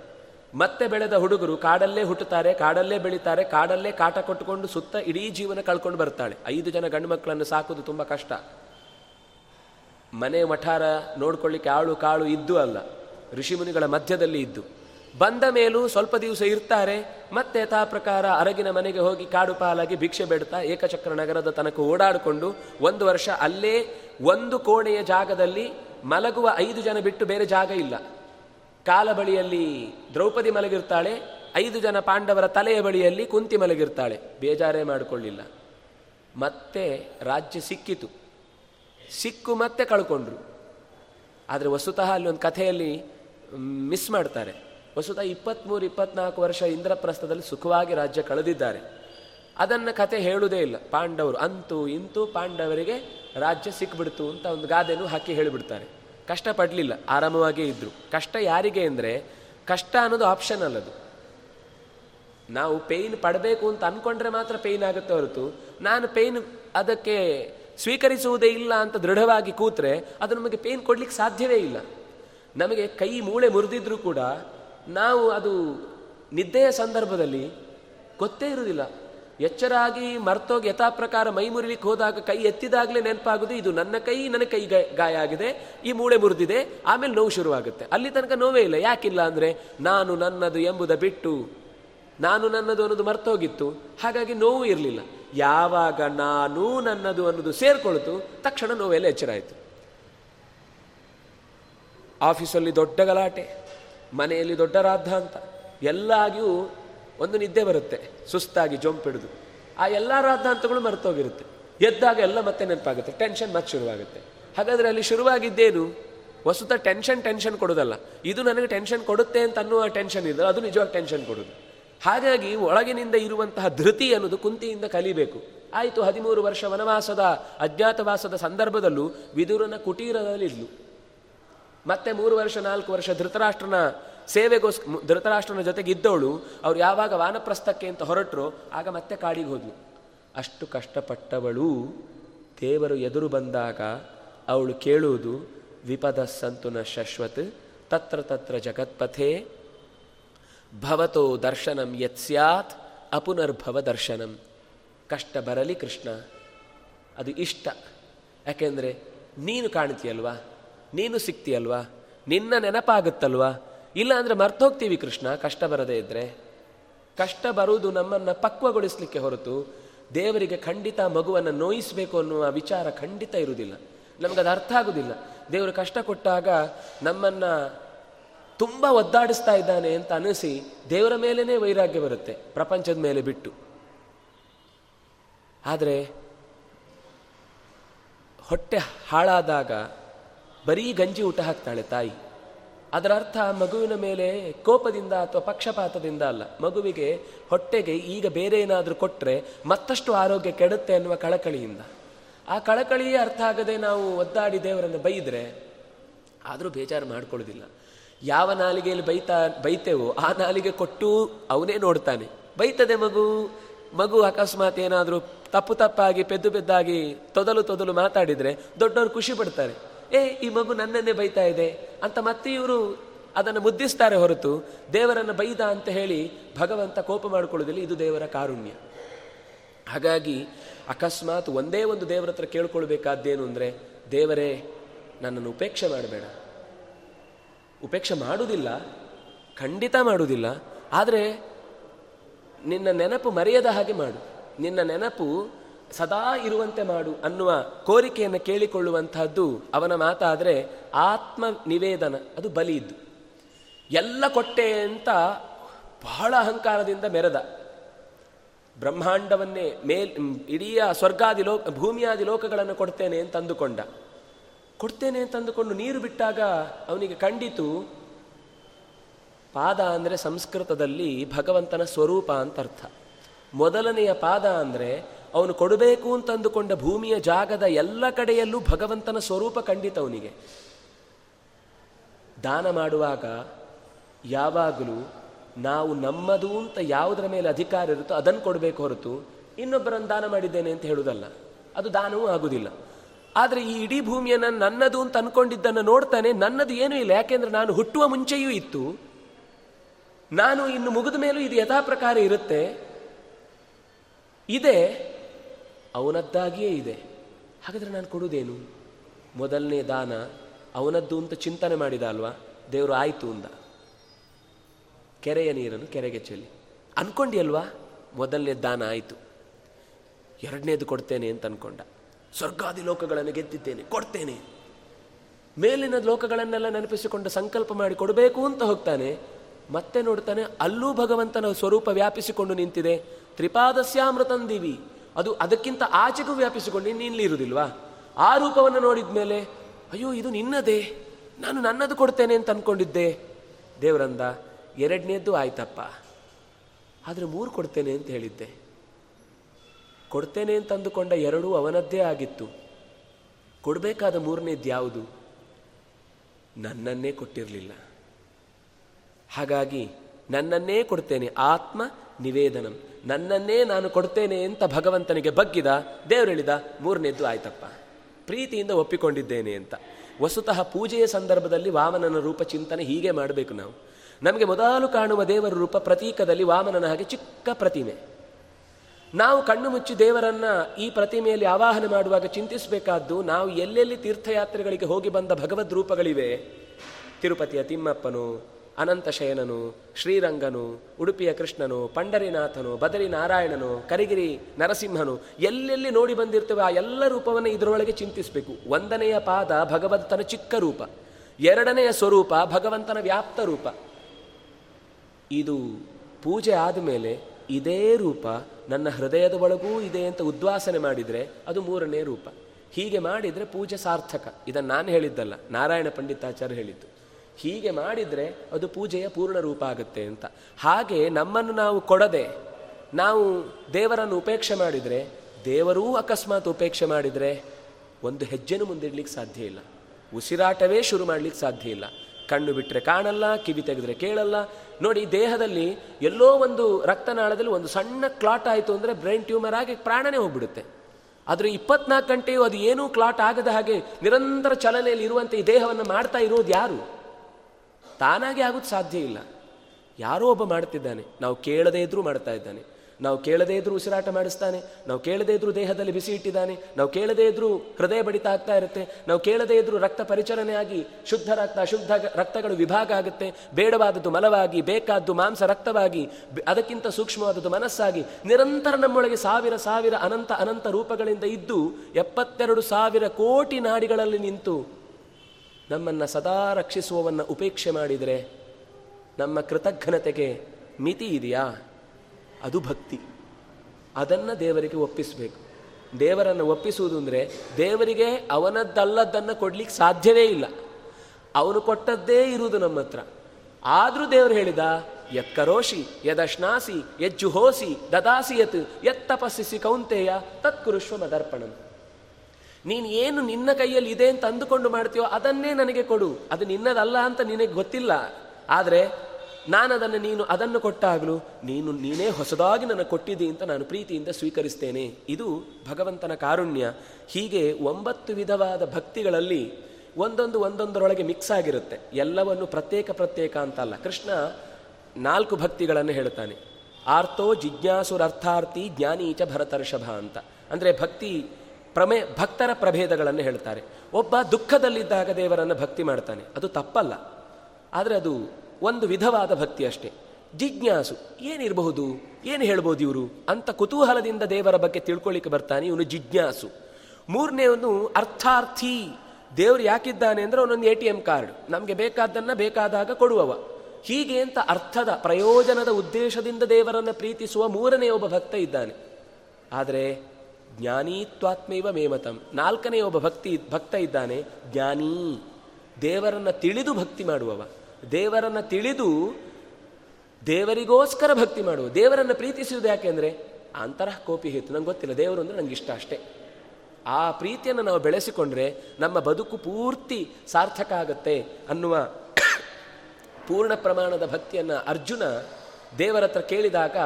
ಮತ್ತೆ ಬೆಳೆದ ಹುಡುಗರು ಕಾಡಲ್ಲೇ ಹುಟ್ಟುತ್ತಾರೆ, ಕಾಡಲ್ಲೇ ಬೆಳೀತಾರೆ, ಕಾಡಲ್ಲೇ ಕಾಟ ಕೊಟ್ಟುಕೊಂಡು ಸುತ್ತ ಇಡೀ ಜೀವನ ಕಳ್ಕೊಂಡು ಬರ್ತಾಳೆ ಐದು ಜನ ಗಂಡು ಮಕ್ಕಳನ್ನು ಸಾಕೋದು ತುಂಬ ಕಷ್ಟ. ಮನೆ ಮಠಾರ ನೋಡ್ಕೊಳ್ಳಿಕ್ಕೆ ಆಳು ಕಾಳು ಇದ್ದು ಅಲ್ಲ, ಋಷಿಮುನಿಗಳ ಮಧ್ಯದಲ್ಲಿ ಇದ್ದು. ಬಂದ ಮೇಲೂ ಸ್ವಲ್ಪ ದಿವಸ ಇರ್ತಾರೆ, ಮತ್ತೆ ಯಥಾ ಪ್ರಕಾರ ಅರಗಿನ ಮನೆಗೆ ಹೋಗಿ ಕಾಡು ಪಾಲಾಗಿ ಭಿಕ್ಷೆ ಬೇಡ್ತಾ ಏಕಚಕ್ರ ನಗರದ ತನಕ ಓಡಾಡಿಕೊಂಡು ಒಂದು ವರ್ಷ ಅಲ್ಲೇ ಒಂದು ಕೋಣೆಯ ಜಾಗದಲ್ಲಿ ಮಲಗುವ ಐದು ಜನ ಬಿಟ್ಟು ಬೇರೆ ಜಾಗ ಇಲ್ಲ. ಕಾಲ ಬಳಿಯಲ್ಲಿ ದ್ರೌಪದಿ ಮಲಗಿರ್ತಾಳೆ, ಐದು ಜನ ಪಾಂಡವರ ತಲೆಯ ಬಳಿಯಲ್ಲಿ ಕುಂತಿ ಮಲಗಿರ್ತಾಳೆ. ಬೇಜಾರೇ ಮಾಡಿಕೊಳ್ಳಿಲ್ಲ. ಮತ್ತೆ ರಾಜ್ಯ ಸಿಕ್ಕಿತು. ಸಿಕ್ಕು ಮತ್ತೆ ಕಳ್ಕೊಂಡ್ರು. ಆದರೆ ವಸುತಃ ಅಲ್ಲಿ ಒಂದು ಕಥೆಯಲ್ಲಿ ಮಿಸ್ ಮಾಡ್ತಾರೆ. ವಸುತಃ ಇಪ್ಪತ್ತ್ಮೂರು ಇಪ್ಪತ್ನಾಲ್ಕು ವರ್ಷ ಇಂದ್ರಪ್ರಸ್ಥದಲ್ಲಿ ಸುಖವಾಗಿ ರಾಜ್ಯ ಕಳೆದಿದ್ದಾರೆ. ಅದನ್ನು ಕತೆ ಹೇಳುವುದೇ ಇಲ್ಲ. ಪಾಂಡವರು ಅಂತೂ ಇಂತೂ ಪಾಂಡವರಿಗೆ ರಾಜ್ಯ ಸಿಕ್ಬಿಡ್ತು ಅಂತ ಒಂದು ಗಾದೆನೂ ಹಾಕಿ ಹೇಳಿಬಿಡ್ತಾರೆ. ಕಷ್ಟಪಡಲಿಲ್ಲ ಆರಾಮವಾಗೇ ಇದ್ದರು ಕಷ್ಟ ಯಾರಿಗೆ ಅಂದರೆ, ಕಷ್ಟ ಅನ್ನೋದು ಆಪ್ಷನ್ ಅಲ್ಲದು. ನಾವು ಪೇಯ್ನ್ ಪಡಬೇಕು ಅಂತ ಅಂದ್ಕೊಂಡ್ರೆ ಮಾತ್ರ ಪೇಯ್ನ್ ಆಗುತ್ತೆ ಹೊರತು, ನಾನು ಪೇಯ್ನ್ ಅದಕ್ಕೆ ಸ್ವೀಕರಿಸುವುದೇ ಇಲ್ಲ ಅಂತ ದೃಢವಾಗಿ ಕೂತ್ರೆ, ಅದು ನಮಗೆ ಪೇಯ್ನ್ ಕೊಡ್ಲಿಕ್ಕೆ ಸಾಧ್ಯವೇ ಇಲ್ಲ. ನಮಗೆ ಕೈ ಮೂಳೆ ಮುರಿದಿದ್ರೂ ಕೂಡ, ನಾವು ಅದು ನಿದ್ದೆಯ ಸಂದರ್ಭದಲ್ಲಿ ಗೊತ್ತೇ ಇರುವುದಿಲ್ಲ. ಎಚ್ಚರಾಗಿ ಮರ್ತೋಗಿ ಯಥಾ ಪ್ರಕಾರ ಮೈ ಮುರಿಲಿಕ್ಕೆ ಹೋದಾಗ ಕೈ ಎತ್ತಿದಾಗಲೇ ನೆನಪಾಗುದು ಇದು ನನ್ನ ಕೈ ನನ್ನ ಕೈ ಗಾಯ ಆಗಿದೆ. ಈ ಮೂಳೆ ಮುರಿದಿದೆ. ಆಮೇಲೆ ನೋವು ಶುರುವಾಗುತ್ತೆ. ಅಲ್ಲಿ ತನಕ ನೋವೇ ಇಲ್ಲ. ಯಾಕಿಲ್ಲ ಅಂದ್ರೆ ನಾನು ನನ್ನದು ಎಂಬುದ ಬಿಟ್ಟು, ನಾನು ನನ್ನದು ಅನ್ನೋದು ಮರ್ತೋಗಿತ್ತು. ಹಾಗಾಗಿ ನೋವು ಇರಲಿಲ್ಲ. ಯಾವಾಗ ನಾನು ನನ್ನದು ಅನ್ನೋದು ಸೇರ್ಕೊಳ್ತು, ತಕ್ಷಣ ನೋವೆಲ್ಲ ಎಚ್ಚರ ಆಯಿತು ಆಫೀಸಲ್ಲಿ ದೊಡ್ಡ ಗಲಾಟೆ, ಮನೆಯಲ್ಲಿ ದೊಡ್ಡ ರಾದ್ಧಾಂತ ಎಲ್ಲ ಒಂದು ನಿದ್ದೆ ಬರುತ್ತೆ, ಸುಸ್ತಾಗಿ ಜೊಂಪಿಡಿದು ಆ ಎಲ್ಲ ರಾದ್ಧಾಂತಗಳು ಮರೆತೋಗಿರುತ್ತೆ. ಎದ್ದಾಗ ಎಲ್ಲ ಮತ್ತೆ ನೆನಪಾಗುತ್ತೆ ಟೆನ್ಷನ್ ಮತ್ತೆ ಶುರುವಾಗುತ್ತೆ. ಹಾಗಾದ್ರೆ ಅಲ್ಲಿ ಶುರುವಾಗಿದ್ದೇನು? ವಸ್ತುತ ಟೆನ್ಷನ್ ಟೆನ್ಷನ್ ಕೊಡೋದಲ್ಲ. ಇದು ನನಗೆ ಟೆನ್ಷನ್ ಕೊಡುತ್ತೆ ಅಂತ ಅನ್ನುವ ಟೆನ್ಷನ್ ಇದೆ ಅದು ನಿಜವಾಗಿ ಟೆನ್ಷನ್ ಕೊಡೋದು ಹಾಗಾಗಿ ಒಳಗಿನಿಂದ ಇರುವಂತಹ ಧೃತಿ ಅನ್ನೋದು ಕುಂತಿಯಿಂದ ಕಲಿಬೇಕು. ಆಯಿತು, ಹದಿಮೂರು ವರ್ಷ ವನವಾಸದ, ಅಜ್ಞಾತವಾಸದ ಸಂದರ್ಭದಲ್ಲೂ ವಿದುರನ ಕುಟೀರದಲ್ಲಿದ್ಲು. ಮತ್ತೆ ಮೂರು ವರ್ಷ, ನಾಲ್ಕು ವರ್ಷ ಧೃತರಾಷ್ಟ್ರನ ಸೇವೆಗೋಸ್ ಧೃತರಾಷ್ಟ್ರನ ಜೊತೆಗೆ ಇದ್ದವಳು ಅವ್ರು ಯಾವಾಗ ವಾನಪ್ರಸ್ಥಕ್ಕೆ ಅಂತ ಹೊರಟರು, ಆಗ ಮತ್ತೆ ಕಾಡಿಗೆ ಹೋದ್ಲು. ಅಷ್ಟು ಕಷ್ಟಪಟ್ಟವಳು. ದೇವರು ಎದುರು ಬಂದಾಗ ಅವಳು ಕೇಳುವುದು, ವಿಪದ ಸಂತುನ ಶಶ್ವತ್, ತತ್ರ ತತ್ರ ಜಗತ್ಪಥೆ. ಭವತೋ ದರ್ಶನಂ ಯತ್ ಸ್ಯಾತ್, ಅಪುನರ್ಭವ ದರ್ಶನಂ. ಕಷ್ಟ ಬರಲಿ ಕೃಷ್ಣ. ಅದು ಇಷ್ಟ. ಯಾಕೆಂದರೆ ನೀನು ಕಾಣ್ತೀಯಲ್ವಾ? ನೀನು ಸಿಗ್ತೀಯಲ್ವಾ ನಿನ್ನ ನೆನಪಾಗುತ್ತಲ್ವಾ? ಇಲ್ಲ ಅಂದರೆ ಮರ್ತೋಗ್ತೀವಿ ಕೃಷ್ಣ, ಕಷ್ಟ ಬರದೇ ಇದ್ದರೆ ಕಷ್ಟ ಬರುವುದು ನಮ್ಮನ್ನು ಪಕ್ವಗೊಳಿಸಲಿಕ್ಕೆ ಹೊರತು ದೇವರಿಗೆ ಖಂಡಿತ ಮಗುವನ್ನು ನೋಯಿಸಬೇಕು ಅನ್ನುವ ವಿಚಾರ ಖಂಡಿತ ಇರುವುದಿಲ್ಲ. ನಮಗದು ಅರ್ಥ ಆಗುವುದಿಲ್ಲ ದೇವರು ಕಷ್ಟ ಕೊಟ್ಟಾಗ ನಮ್ಮನ್ನು ತುಂಬ ಒದ್ದಾಡಿಸ್ತಾ ಇದ್ದಾನೆ ಅಂತ ಅನಿಸಿ ದೇವರ ಮೇಲೇ ವೈರಾಗ್ಯ ಬರುತ್ತೆ, ಪ್ರಪಂಚದ ಮೇಲೆ ಬಿಟ್ಟು. ಆದರೆ ಹೊಟ್ಟೆ ಹಾಳಾದಾಗ ಬರೀ ಗಂಜಿ ಊಟ ಹಾಕ್ತಾಳೆ ತಾಯಿ. ಅದರ ಅರ್ಥ ಮಗುವಿನ ಮೇಲೆ ಕೋಪದಿಂದ ಅಥವಾ ಪಕ್ಷಪಾತದಿಂದ ಅಲ್ಲ. ಮಗುವಿಗೆ ಹೊಟ್ಟೆಗೆ ಈಗ ಬೇರೆ ಏನಾದರೂ ಕೊಟ್ಟರೆ ಮತ್ತಷ್ಟು ಆರೋಗ್ಯ ಕೆಡುತ್ತೆ ಅನ್ನುವ ಕಳಕಳಿಯಿಂದ. ಆ ಕಳಕಳಿಯೇ ಅರ್ಥ ಆಗದೆ ನಾವು ಒದ್ದಾಡಿ ದೇವರನ್ನು ಬೈದರೆ ಆದರೂ ಬೇಜಾರು ಮಾಡ್ಕೊಳ್ಳೋದಿಲ್ಲ. ಯಾವ ನಾಲಿಗೆಯಲ್ಲಿ ಬೈತಾ, ಬೈತೇವೋ ಆ ನಾಲಿಗೆ ಕೊಟ್ಟು ಅವನೇ ನೋಡ್ತಾನೆ. ಬೈತದೆ ಮಗು ಮಗು ಅಕಸ್ಮಾತ್ ಏನಾದರೂ ತಪ್ಪು ತಪ್ಪಾಗಿ, ಪೆದ್ದು ಪೆದ್ದಾಗಿ, ತೊದಲು ತೊದಲು ಮಾತಾಡಿದರೆ ದೊಡ್ಡವರು ಖುಷಿ ಪಡ್ತಾರೆ. ಏ, ಈ ಮಗು ನನ್ನನ್ನೇ ಬೈತಾ ಇದೆ ಅಂತ ಮತ್ತೆ ಇವರು ಅದನ್ನು ಮುದ್ದಿಸ್ತಾರೆ ಹೊರತು ದೇವರನ್ನು ಬೈದ ಅಂತ ಹೇಳಿ ಭಗವಂತ ಕೋಪ ಮಾಡಿಕೊಳ್ಳೋದಿಲ್ಲ ಇದು ದೇವರ ಕಾರುಣ್ಯ. ಹಾಗಾಗಿ ಅಕಸ್ಮಾತ್ ಒಂದೇ ಒಂದು ದೇವರ ಹತ್ರ ಕೇಳ್ಕೊಳ್ಬೇಕಾದ್ದೇನು ಅಂದರೆ, ದೇವರೇ, ನನ್ನನ್ನು ಉಪೇಕ್ಷೆ ಮಾಡಬೇಡ. ಉಪೇಕ್ಷೆ ಮಾಡುವುದಿಲ್ಲ, ಖಂಡಿತ ಮಾಡುವುದಿಲ್ಲ, ಆದರೆ ನಿನ್ನ ನೆನಪು ಮರೆಯದ ಹಾಗೆ ಮಾಡು. ನಿನ್ನ ನೆನಪು ಸದಾ ಇರುವಂತೆ ಮಾಡು ಅನ್ನುವ ಕೋರಿಕೆಯನ್ನು ಕೇಳಿಕೊಳ್ಳುವಂತಹದ್ದು ಅವನ ಮಾತಾದರೆ ಆತ್ಮ ನಿವೇದನ ಅದು ಬಲಿ ಇದ್ದು. ಎಲ್ಲ ಕೊಟ್ಟೆ ಅಂತ ಬಹಳ ಅಹಂಕಾರದಿಂದ ಮೆರೆದ. ಬ್ರಹ್ಮಾಂಡವನ್ನೇ ಮೇಲ್, ಇಡೀ ಸ್ವರ್ಗಾದಿ ಲೋಕ, ಭೂಮಿಯಾದಿ ಲೋಕಗಳನ್ನು ಕೊಡ್ತೇನೆ ಅಂತ ಅಂದುಕೊಂಡ. ಕೊಡ್ತೇನೆ ಅಂತ ಅಂದುಕೊಂಡು ನೀರು ಬಿಟ್ಟಾಗ ಅವನಿಗೆ ಕಂಡಿತು, ಪಾದ ಅಂದರೆ ಸಂಸ್ಕೃತದಲ್ಲಿ ಭಗವಂತನ ಸ್ವರೂಪ ಅಂತ ಅರ್ಥ. ಮೊದಲನೆಯ ಪಾದ ಅಂದರೆ ಅವನು ಕೊಡಬೇಕು ಅಂತ ಅಂದುಕೊಂಡ ಭೂಮಿಯ ಜಾಗದ ಎಲ್ಲ ಕಡೆಯಲ್ಲೂ ಭಗವಂತನ ಸ್ವರೂಪ ಖಂಡಿತ ಅವನಿಗೆ. ದಾನ ಮಾಡುವಾಗ ಯಾವಾಗಲೂ ನಾವು ನಮ್ಮದು ಅಂತ ಯಾವುದರ ಮೇಲೆ ಅಧಿಕಾರ ಇರುತ್ತೋ ಅದನ್ನು ಕೊಡಬೇಕು ಹೊರತು ಇನ್ನೊಬ್ಬರನ್ನು ದಾನ ಮಾಡಿದ್ದೇನೆ ಅಂತ ಹೇಳುವುದಲ್ಲ. ಅದು ದಾನವೂ ಆಗುವುದಿಲ್ಲ. ಆದರೆ ಈ ಇಡೀ ಭೂಮಿಯನ್ನು ನನ್ನದು ಅಂತ ಅನ್ಕೊಂಡಿದ್ದನ್ನು ನೋಡ್ತಾನೆ ನನ್ನದು ಏನೂ ಇಲ್ಲ. ಯಾಕೆಂದ್ರೆ ನಾನು ಹುಟ್ಟುವ ಮುಂಚೆಯೂ ಇತ್ತು. ನಾನು ಇನ್ನು ಮುಗಿದ ಮೇಲೂ ಇದು ಯಥಾ ಪ್ರಕಾರ ಇರುತ್ತೆ. ಇದೆ ಅವನದ್ದಾಗಿಯೇ ಇದೆ. ಹಾಗಾದರೆ ನಾನು ಕೊಡುವುದೇನು ಮೊದಲನೇ ದಾನ ಅವನದ್ದು ಅಂತ ಚಿಂತನೆ ಮಾಡಿದ ಅಲ್ವಾ? ದೇವರು ಆಯಿತು ಅಂದ. ಕೆರೆಯ ನೀರನ್ನು ಕೆರೆಗೆ ಚೆಲ್ಲಿ. ಅಲ್ವಾ ಮೊದಲನೇ ದಾನ ಆಯಿತು. ಎರಡನೇದು ಕೊಡ್ತೇನೆ ಅಂತ ಅಂದ್ಕೊಂಡ ಸ್ವರ್ಗಾದಿ ಲೋಕಗಳನ್ನು ಗೆದ್ದಿದ್ದೇನೆ, ಕೊಡ್ತೇನೆ. ಮೇಲಿನ ಲೋಕಗಳನ್ನೆಲ್ಲ ನೆನಪಿಸಿಕೊಂಡು ಸಂಕಲ್ಪ ಮಾಡಿ ಕೊಡಬೇಕು ಅಂತ ಹೋಗ್ತಾನೆ. ಮತ್ತೆ ನೋಡ್ತಾನೆ, ಅಲ್ಲೂ ಭಗವಂತನ ಸ್ವರೂಪ ವ್ಯಾಪಿಸಿಕೊಂಡು ನಿಂತಿದೆ. ತ್ರಿಪಾದಸ್ಯಾಮೃತಂದಿವಿ ಅದು ಅದಕ್ಕಿಂತ ಆಚೆಗೂ ವ್ಯಾಪಿಸಿಕೊಂಡು ಇನ್ನಿಲ್ಲಿ ಇರುವುದಿಲ್ವಾ? ಆ ರೂಪವನ್ನು ನೋಡಿದ ಮೇಲೆ ಅಯ್ಯೋ, ಇದು ನಿನ್ನದೇ. ನಾನು ನನ್ನದು ಕೊಡ್ತೇನೆ ಅಂತ ಅಂದ್ಕೊಂಡಿದ್ದೆ ದೇವರಂದ, ಎರಡನೇದ್ದು ಆಯ್ತಪ್ಪ. ಆದರೆ ಮೂರು ಕೊಡ್ತೇನೆ ಅಂತ ಹೇಳಿದ್ದೆ. ಕೊಡ್ತೇನೆ ಅಂತ ಅಂದುಕೊಂಡ ಎರಡೂ ಅವನದ್ದೇ ಆಗಿತ್ತು. ಕೊಡಬೇಕಾದ ಮೂರನೇದ್ದು ಯಾವುದು? ನನ್ನನ್ನೇ ಕೊಟ್ಟಿರಲಿಲ್ಲ. ಹಾಗಾಗಿ ನನ್ನನ್ನೇ ಕೊಡ್ತೇನೆ ಆತ್ಮ ನಿವೇದನಂ. ನನ್ನನ್ನೇ ನಾನು ಕೊಡ್ತೇನೆ ಅಂತ ಭಗವಂತನಿಗೆ ಬಗ್ಗಿದ, ದೇವರು ಹೇಳಿದ, ಮೂರನೇದ್ದು ಆಯ್ತಪ್ಪ. ಪ್ರೀತಿಯಿಂದ ಒಪ್ಪಿಕೊಂಡಿದ್ದೇನೆ ಅಂತ. ವಸುತಃ ಪೂಜೆಯ ಸಂದರ್ಭದಲ್ಲಿ ವಾಮನನ ರೂಪ ಚಿಂತನೆ ಹೀಗೆ ಮಾಡಬೇಕು ನಾವು. ನಮಗೆ ಮೊದಲು ಕಾಣುವ ದೇವರ ರೂಪ ಪ್ರತೀಕದಲ್ಲಿ ವಾಮನನ ಹಾಗೆ ಚಿಕ್ಕ ಪ್ರತಿಮೆ. ನಾವು ಕಣ್ಣು ಮುಚ್ಚಿ ದೇವರನ್ನ ಈ ಪ್ರತಿಮೆಯಲ್ಲಿ ಆವಾಹನೆ ಮಾಡುವಾಗ ಚಿಂತಿಸಬೇಕಾದ್ದು, ನಾವು ಎಲ್ಲೆಲ್ಲಿ ತೀರ್ಥಯಾತ್ರೆಗಳಿಗೆ ಹೋಗಿ ಬಂದ ಭಗವದ್ ರೂಪಗಳಿವೆ ತಿರುಪತಿಯ ತಿಮ್ಮಪ್ಪನು ಅನಂತಶಯನನು ಶ್ರೀರಂಗನು, ಉಡುಪಿಯ ಕೃಷ್ಣನು, ಪಂಡರಿನಾಥನು, ಬದರಿ ನಾರಾಯಣನು, ಕರಿಗಿರಿ ನರಸಿಂಹನು, ಎಲ್ಲೆಲ್ಲಿ ನೋಡಿ ಬಂದಿರ್ತೇವೆ ಆ ಎಲ್ಲ ರೂಪವನ್ನು ಇದರೊಳಗೆ ಚಿಂತಿಸಬೇಕು. ಒಂದನೆಯ ಪಾದ ಭಗವಂತನ ಚಿಕ್ಕ ರೂಪ. ಎರಡನೆಯ ಸ್ವರೂಪ ಭಗವಂತನ ವ್ಯಾಪ್ತ ರೂಪ. ಇದು ಪೂಜೆ ಆದಮೇಲೆ ಇದೇ ರೂಪ ನನ್ನ ಹೃದಯದ ಒಳಗೂ ಇದೆ ಅಂತ ಉದ್ವಾಸನೆ ಮಾಡಿದರೆ ಅದು ಮೂರನೇ ರೂಪ. ಹೀಗೆ ಮಾಡಿದರೆ ಪೂಜೆ ಸಾರ್ಥಕ. ಇದನ್ನು ನಾನು ಹೇಳಿದ್ದಲ್ಲ, ನಾರಾಯಣ ಪಂಡಿತಾಚಾರ್ಯ ಹೇಳಿದ್ದು. ಹೀಗೆ ಮಾಡಿದರೆ ಅದು ಪೂಜೆಯ ಪೂರ್ಣ ರೂಪ ಆಗುತ್ತೆ ಅಂತ. ಹಾಗೆ ನಮ್ಮನ್ನು ನಾವು ಕೊಡದೆ ನಾವು ದೇವರನ್ನು ಉಪೇಕ್ಷೆ ಮಾಡಿದರೆ, ದೇವರೂ ಅಕಸ್ಮಾತ್ ಉಪೇಕ್ಷೆ ಮಾಡಿದರೆ ಒಂದು ಹೆಜ್ಜೆನೂ ಮುಂದಿಡ್ಲಿಕ್ಕೆ ಸಾಧ್ಯ ಇಲ್ಲ. ಉಸಿರಾಟವೇ ಶುರು ಮಾಡಲಿಕ್ಕೆ ಸಾಧ್ಯ ಇಲ್ಲ. ಕಣ್ಣು ಬಿಟ್ಟರೆ ಕಾಣಲ್ಲ, ಕಿವಿ ತೆಗೆದ್ರೆ ಕೇಳಲ್ಲ. ನೋಡಿ, ದೇಹದಲ್ಲಿ ಎಲ್ಲೋ ಒಂದು ರಕ್ತನಾಳದಲ್ಲಿ ಒಂದು ಸಣ್ಣ ಕ್ಲಾಟ್ ಆಯಿತು ಅಂದರೆ ಬ್ರೈನ್ ಟ್ಯೂಮರ್ ಆಗಿ ಪ್ರಾಣನೇ ಹೋಗ್ಬಿಡುತ್ತೆ. ಆದರೆ ಇಪ್ಪತ್ನಾಲ್ಕು ಗಂಟೆಯು ಅದು ಏನೂ ಕ್ಲಾಟ್ ಆಗದ ಹಾಗೆ ನಿರಂತರ ಚಲನೆಯಲ್ಲಿ ಈ ದೇಹವನ್ನು ಮಾಡ್ತಾ ಇರೋದು ಯಾರು? ತಾನಾಗೆ ಆಗೋದು ಸಾಧ್ಯ ಇಲ್ಲ. ಯಾರೋ ಒಬ್ಬ ಮಾಡ್ತಿದ್ದಾನೆ. ನಾವು ಕೇಳದೇ ಇದ್ರೂ ಮಾಡ್ತಾ ಇದ್ದಾನೆ. ನಾವು ಕೇಳದೇ ಇದ್ರೂ ಉಸಿರಾಟ ಮಾಡಿಸ್ತಾನೆ. ನಾವು ಕೇಳದೇ ಇದ್ರೂ ದೇಹದಲ್ಲಿ ಬಿಸಿ ಇಟ್ಟಿದ್ದಾನೆ. ನಾವು ಕೇಳದೇ ಇದ್ರೂ ಹೃದಯ ಬಡಿತ ಆಗ್ತಾ ಇರುತ್ತೆ. ನಾವು ಕೇಳದೇ ಇದ್ರೂ ರಕ್ತ ಪರಿಚಲನೆ ಆಗಿ ಶುದ್ಧ ರಕ್ತ ಅಶುದ್ಧ ರಕ್ತಗಳು ವಿಭಾಗ ಆಗುತ್ತೆ. ಬೇಡವಾದದ್ದು ಮಲವಾಗಿ, ಬೇಕಾದ್ದು ಮಾಂಸ ರಕ್ತವಾಗಿ ಅದಕ್ಕಿಂತ ಸೂಕ್ಷ್ಮವಾದದ್ದು ಮನಸ್ಸಾಗಿ, ನಿರಂತರ ನಮ್ಮೊಳಗೆ ಸಾವಿರ ಸಾವಿರ ಅನಂತ ಅನಂತ ರೂಪಗಳಿಂದ ಇದ್ದು ಎಪ್ಪತ್ತೆರಡು ಸಾವಿರ ಕೋಟಿ ನಾಡಿಗಳಲ್ಲಿ ನಿಂತು ನಮ್ಮನ್ನು ಸದಾ ರಕ್ಷಿಸುವವನ್ನು ಉಪೇಕ್ಷೆ ಮಾಡಿದರೆ ನಮ್ಮ ಕೃತಜ್ಞತೆಗೆ ಮಿತಿ ಇದೆಯಾ? ಅದು ಭಕ್ತಿ. ಅದನ್ನು ದೇವರಿಗೆ ಒಪ್ಪಿಸಬೇಕು. ದೇವರನ್ನು ಒಪ್ಪಿಸುವುದು ಅಂದರೆ ದೇವರಿಗೆ ಅವನದ್ದಲ್ಲದನ್ನು ಕೊಡ್ಲಿಕ್ಕೆ ಸಾಧ್ಯವೇ ಇಲ್ಲ. ಅವನು ಕೊಟ್ಟದ್ದೇ ಇರುವುದು ನಮ್ಮ ಹತ್ರ. ಆದರೂ ದೇವರು ಹೇಳಿದ, ಯತ್ಕರೋಷಿ, ಯದಶ್ನಾಸಿ, ಯಜ್ಜುಹೋಸಿ, ದದಾಸಿ ಯತ್ ಎತ್ತಪಸ್ಸಿಸಿ ಕೌಂತೆಯ ತತ್ಕುರುಶ್ವ ಮದರ್ಪಣಂ ನೀನು ಏನು ನಿನ್ನ ಕೈಯಲ್ಲಿ ಇದೆ ಅಂತ ಅಂದುಕೊಂಡು ಮಾಡ್ತೀಯೋ ಅದನ್ನೇ ನನಗೆ ಕೊಡು. ಅದು ನಿನ್ನದಲ್ಲ ಅಂತ ನಿನಗೆ ಗೊತ್ತಿಲ್ಲ. ಆದರೆ ನಾನು ಅದನ್ನು ನೀನು ಅದನ್ನು ಕೊಟ್ಟಾಗಲೂ, ನೀನು ನೀನೇ ಹೊಸದಾಗಿ ನನಗೆ ಕೊಟ್ಟಿದ್ದಿ ಅಂತ ನಾನು ಪ್ರೀತಿಯಿಂದ ಸ್ವೀಕರಿಸ್ತೇನೆ. ಇದು ಭಗವಂತನ ಕಾರುಣ್ಯ. ಹೀಗೆ ಒಂಬತ್ತು ವಿಧವಾದ ಭಕ್ತಿಗಳಲ್ಲಿ ಒಂದೊಂದು ಒಂದೊಂದರೊಳಗೆ ಮಿಕ್ಸ್ ಆಗಿರುತ್ತೆ. ಎಲ್ಲವನ್ನು ಪ್ರತ್ಯೇಕ ಪ್ರತ್ಯೇಕ ಅಂತಲ್ಲ. ಕೃಷ್ಣ ನಾಲ್ಕು ಭಕ್ತಿಗಳನ್ನು ಹೇಳ್ತಾನೆ ಆರ್ತೋ ಜಿಜ್ಞಾಸುರರ್ಥಾರ್ಥಿ ಜ್ಞಾನೀಚ ಭರತರ್ಷಭ ಅಂತ. ಅಂದರೆ ಭಕ್ತಿ ಪ್ರಮೇ ಭಕ್ತರ ಪ್ರಭೇದಗಳನ್ನು ಹೇಳ್ತಾರೆ. ಒಬ್ಬ ದುಃಖದಲ್ಲಿದ್ದಾಗ ದೇವರನ್ನು ಭಕ್ತಿ ಮಾಡ್ತಾನೆ. ಅದು ತಪ್ಪಲ್ಲ. ಆದರೆ ಅದು ಒಂದು ವಿಧವಾದ ಭಕ್ತಿ ಅಷ್ಟೇ. ಜಿಜ್ಞಾಸು, ಏನಿರಬಹುದು? ಏನು ಹೇಳ್ಬೋದು ಇವರು? ಅಂತ ಕುತೂಹಲದಿಂದ ದೇವರ ಬಗ್ಗೆ ತಿಳ್ಕೊಳ್ಳಿಕ್ಕೆ ಬರ್ತಾನೆ ಇವನು ಜಿಜ್ಞಾಸು. ಮೂರನೇವನು ಅರ್ಥಾರ್ಥಿ. ದೇವರು ಯಾಕಿದ್ದಾನೆ ಅಂದರೆ ಅವನೊಂದು ಎ ಟಿ ಎಂ ಕಾರ್ಡ್. ನಮಗೆ ಬೇಕಾದ್ದನ್ನು ಬೇಕಾದಾಗ ಕೊಡುವವ. ಹೀಗೆ ಅಂತ ಅರ್ಥದ, ಪ್ರಯೋಜನದ ಉದ್ದೇಶದಿಂದ ದೇವರನ್ನು ಪ್ರೀತಿಸುವ ಮೂರನೇ ಒಬ್ಬ ಭಕ್ತ ಇದ್ದಾನೆ. ಆದರೆ ಜ್ಞಾನೀತ್ವಾತ್ಮೈವ ಮೇಮತಂ. ನಾಲ್ಕನೇ ಒಬ್ಬ ಭಕ್ತಿ ಭಕ್ತ ಇದ್ದಾನೆ, ಜ್ಞಾನೀ. ದೇವರನ್ನು ತಿಳಿದು ಭಕ್ತಿ ಮಾಡುವವ. ದೇವರನ್ನು ತಿಳಿದು ದೇವರಿಗೋಸ್ಕರ ಭಕ್ತಿ ಮಾಡುವ. ದೇವರನ್ನು ಪ್ರೀತಿಸುವುದು ಯಾಕೆಂದರೆ ಅಂತರಃ ಕೋಪಿ ಹೇತು. ನಂಗೆ ಗೊತ್ತಿಲ್ಲ, ದೇವರು ಅಂದರೆ ನಂಗೆ ಇಷ್ಟ ಅಷ್ಟೇ. ಆ ಪ್ರೀತಿಯನ್ನು ನಾವು ಬೆಳೆಸಿಕೊಂಡ್ರೆ ನಮ್ಮ ಬದುಕು ಪೂರ್ತಿ ಸಾರ್ಥಕ ಆಗುತ್ತೆ ಅನ್ನುವ ಪೂರ್ಣ ಪ್ರಮಾಣದ ಭಕ್ತಿಯನ್ನು ಅರ್ಜುನ ದೇವರ ಹತ್ರ ಕೇಳಿದಾಗ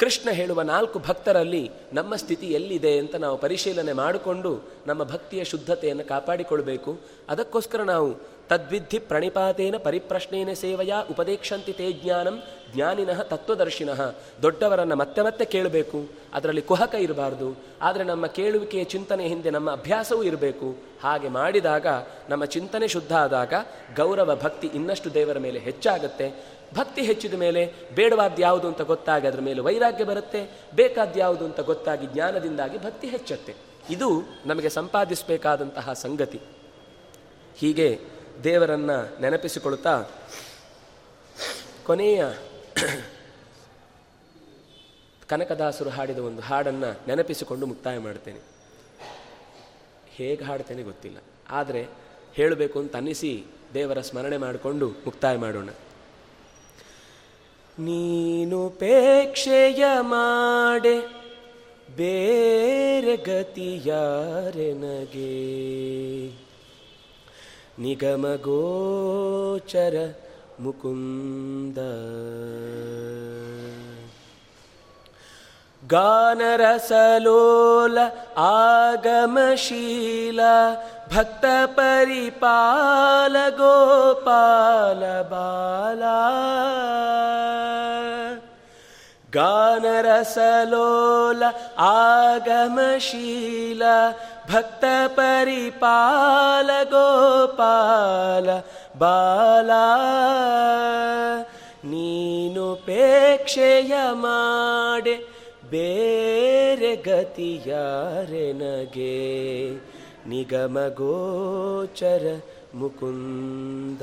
ಕೃಷ್ಣ ಹೇಳುವ ನಾಲ್ಕು ಭಕ್ತರಲ್ಲಿ ನಮ್ಮ ಸ್ಥಿತಿ ಎಲ್ಲಿದೆ ಅಂತ ನಾವು ಪರಿಶೀಲನೆ ಮಾಡಿಕೊಂಡು ನಮ್ಮ ಭಕ್ತಿಯ ಶುದ್ಧತೆಯನ್ನು ಕಾಪಾಡಿಕೊಳ್ಬೇಕು. ಅದಕ್ಕೋಸ್ಕರ ನಾವು ತದ್ವಿಧಿ ಪ್ರಣಿಪಾತೇನ ಪರಿಪ್ರಶ್ನೇನ ಸೇವೆಯ ಉಪದೇಕ್ಷಂತಿ ತೇ ಜ್ಞಾನಂ ಜ್ಞಾನಿನಃ ತತ್ವದರ್ಶಿನಃ. ದೊಡ್ಡವರನ್ನು ಮತ್ತೆ ಮತ್ತೆ ಕೇಳಬೇಕು, ಅದರಲ್ಲಿ ಕುಹಕ ಇರಬಾರ್ದು, ಆದರೆ ನಮ್ಮ ಕೇಳುವಿಕೆಯ ಚಿಂತನೆ ಹಿಂದೆ ನಮ್ಮ ಅಭ್ಯಾಸವೂ ಇರಬೇಕು. ಹಾಗೆ ಮಾಡಿದಾಗ, ನಮ್ಮ ಚಿಂತನೆ ಶುದ್ಧ ಆದಾಗ ಗೌರವ, ಭಕ್ತಿ ಇನ್ನಷ್ಟು ದೇವರ ಮೇಲೆ ಹೆಚ್ಚಾಗುತ್ತೆ. ಭಕ್ತಿ ಹೆಚ್ಚಿದ ಮೇಲೆ ಬೇಡವಾದ ಯಾವುದು ಅಂತ ಗೊತ್ತಾಗಿ ಅದರ ಮೇಲೆ ವೈರಾಗ್ಯ ಬರುತ್ತೆ ಬೇಕಾದ ಯಾವುದು ಅಂತ ಗೊತ್ತಾಗಿ ಜ್ಞಾನದಿಂದಾಗಿ ಭಕ್ತಿ ಹೆಚ್ಚುತ್ತೆ. ಇದು ನಮಗೆ ಸಂಪಾದಿಸಬೇಕಾದಂತಹ ಸಂಗತಿ. ಹೀಗೆ ದೇವರನ್ನು ನೆನಪಿಸಿಕೊಳ್ತಾ ಕೊನೆಯ ಕನಕದಾಸರು ಹಾಡಿದ ಒಂದು ಹಾಡನ್ನು ನೆನಪಿಸಿಕೊಂಡು ಮುಕ್ತಾಯ ಮಾಡ್ತೇನೆ. ಹೇಗೆ ಹಾಡ್ತೇನೆ ಗೊತ್ತಿಲ್ಲ. ಆದರೆ ಹೇಳಬೇಕು ಅಂತ ಅನ್ನಿಸಿ ದೇವರ ಸ್ಮರಣೆ ಮಾಡಿಕೊಂಡು ಮುಕ್ತಾಯ ಮಾಡೋಣ. ನೀನು ಪೇಕ್ಷೆಯ ಮಾಡೆ ಬೇರೆ ಗತಿಯಾರೆನಗೆ ನಿಗಮಗೋಚರ ಮುಕುಂದ. ಗಾನರಸಲೋಲ ಆಗಮಶೀಲ ಭಕ್ತ ಪರಿಪಾಲ ಗೋಪಾಲ ಬಾಲ गानरसलोल आगमशील भक्तपरिपाल गोपाल बाला ನೀನುಪೇಕ್ಷೆಯ ಮಾಡೆ ಬೇರೆ ಗತಿಯಾರೆ ನಗೆ ನಿಗಮ ಗೋಚರ ಮುಕುಂದ.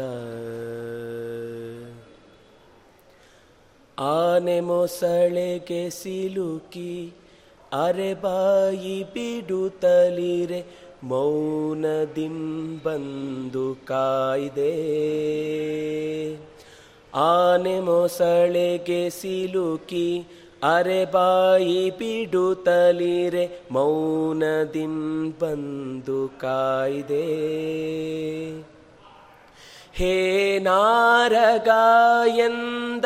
ಆನೆ ಮೊಸಳೆಗೆ ಸಿಲುಕಿ ಅರೆಬಾಯಿ ಬಿಡುತ್ತಲಿರೆ ಮೌನದಿಂಬಂದು ಕಾಯ್ದೆ. ಆನೆ ಮೊಸಳೆಗೆ ಸಿಲುಕಿ ಅರೆಬಾಯಿ ಬಿಡುತ್ತಲಿರೆ ಮೌನದಿಂಬಂದು ಕಾಯ್ದೆ. ಹೇ ನಾರಗಾಯಂದ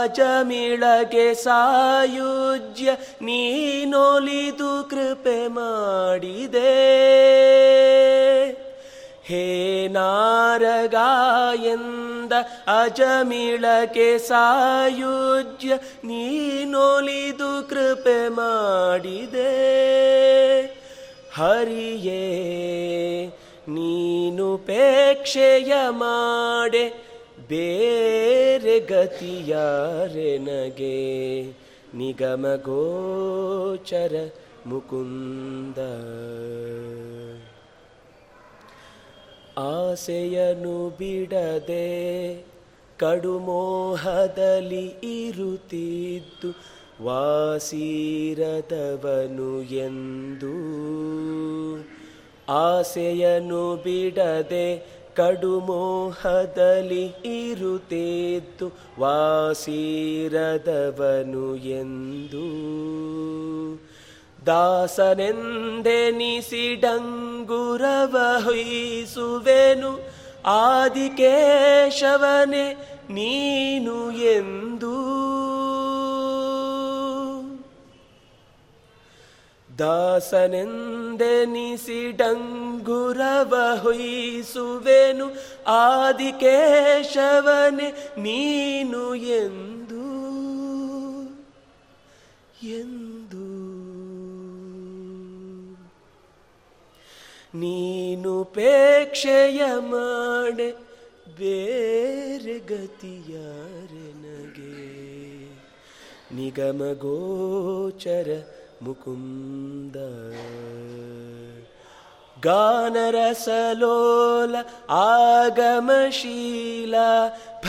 ಅಜಮಿಳಗೆ ಸಾಯುಜ್ಯ ನೀನೊಲಿದು ಕೃಪೆ ಮಾಡಿದೆ. ಹೇ ನಾರಗಾಯಂದ ಅಜಮಿಳಕೆ ಸಾಯುಜ್ಯ ನೀನೊಲಿದು ಕೃಪೆ ಮಾಡಿದೆ. ಹರಿಯೇ ನೀನುಪೇಕ್ಷೆಯ ಮಾಡೆ ಬೇರೆ ನಿಗಮ ಗೋಚರ ಮುಕುಂದ. ಆಸೆಯನು ಬಿಡದೆ ಕಡುಮೋಹದಲ್ಲಿ ಇರುತ್ತಿದ್ದು ವಾಸಿರದವನು ಎಂದು. ಆಸೆಯನು ಬಿಡದೆ ಕಡುಮೋಹದಲ್ಲಿ ಇರುತ್ತಿದ್ದು ವಾಸಿರದವನು ಎಂದು. ದಾಸನೆಂದೆನಿಸಿಡಂಗುರವ ಹೊಯ್ಸುವೆನು ಆದಿಕೇಶವನೆ ನೀನು ಎಂದು. ದಾಸನೆಂದೆನಿಸಿಡಂಗುರವ ಹೊಯ್ಸುವೆನು ಆದಿಕೇಶವನೆ ನೀನು ಎಂದು ಎಂದು. ನೀನು ಪೇಕ್ಷೆಯ ಮಾಡೆ ಬೇರೆ ಗತಿಯಾರೆ ನಗೆ. ನಿಗಮ ಗೋಚರ ಮುಕುಂದ. ಆಗಮಶೀಲ.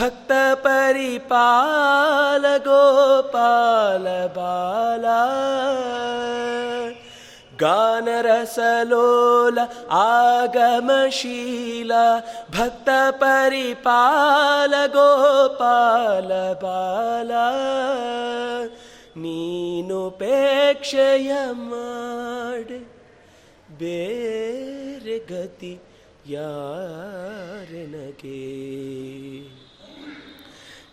ಭಕ್ತ ಪರಿಪಾಲ ಗೋಪಾಲ ಬಾಲ. गानरसलोल आगमशील भक्तपरिपाल गोपाल बाला ನೀನುಪೇಕ್ಷೆಯ ಮಾಡೆ ಬೇರೆ ಗತಿ ಯಾರೆನಗೆ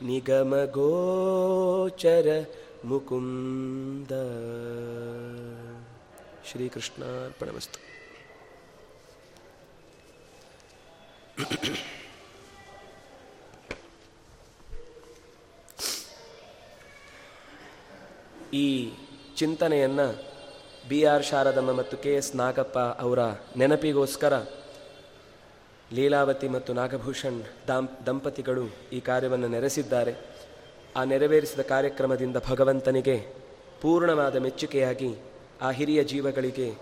ನಿಗಮ ಗೋಚರ ಮುಕುಂದ ಶ್ರೀಕೃಷ್ಣಾರ್ಪಣಮಸ್ತು. ಈ ಚಿಂತನೆಯನ್ನು ಬಿ ಆರ್ ಶಾರದಮ್ಮ ಮತ್ತು ಕೆ ಎಸ್ ನಾಗಪ್ಪ ಅವರ ನೆನಪಿಗೋಸ್ಕರ ಲೀಲಾವತಿ ಮತ್ತು ನಾಗಭೂಷಣ್ ದಾಂ ದಂಪತಿಗಳು ಈ ಕಾರ್ಯವನ್ನು ನೆರೆಸಿದ್ದಾರೆ. ಆ ನೆರವೇರಿಸಿದ ಕಾರ್ಯಕ್ರಮದಿಂದ ಭಗವಂತನಿಗೆ ಪೂರ್ಣವಾದ ಮೆಚ್ಚುಗೆಯಾಗಿ ಆ ಹಿರಿಯ ಜೀವಗಳಿಗೆ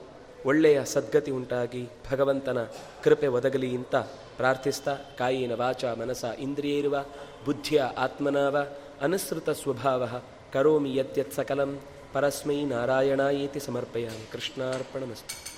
ಒಳ್ಳೆಯ ಸದ್ಗತಿ ಉಂಟಾಗಿ ಭಗವಂತನ ಕೃಪೆ ಒದಗಲಿ ಅಂತ ಪ್ರಾರ್ಥಿಸ್ತಾ, ಕಾಯಿನ ವಾಚ ಮನಸ ಇಂದ್ರಿಯೇರುವ, ಬುದ್ಧಿಯ ಆತ್ಮನಾವ, ಅನುಸೃತ ಸ್ವಭಾವ ಕರೋಮಿ ಯತ್ಯತ್ ಸಕಲಂ, ಪರಸ್ಮೈ ನಾರಾಯಣ ಏತಿ ಸಮರ್ಪಯ ಕೃಷ್ಣಾರ್ಪಣಮಸ್ತು.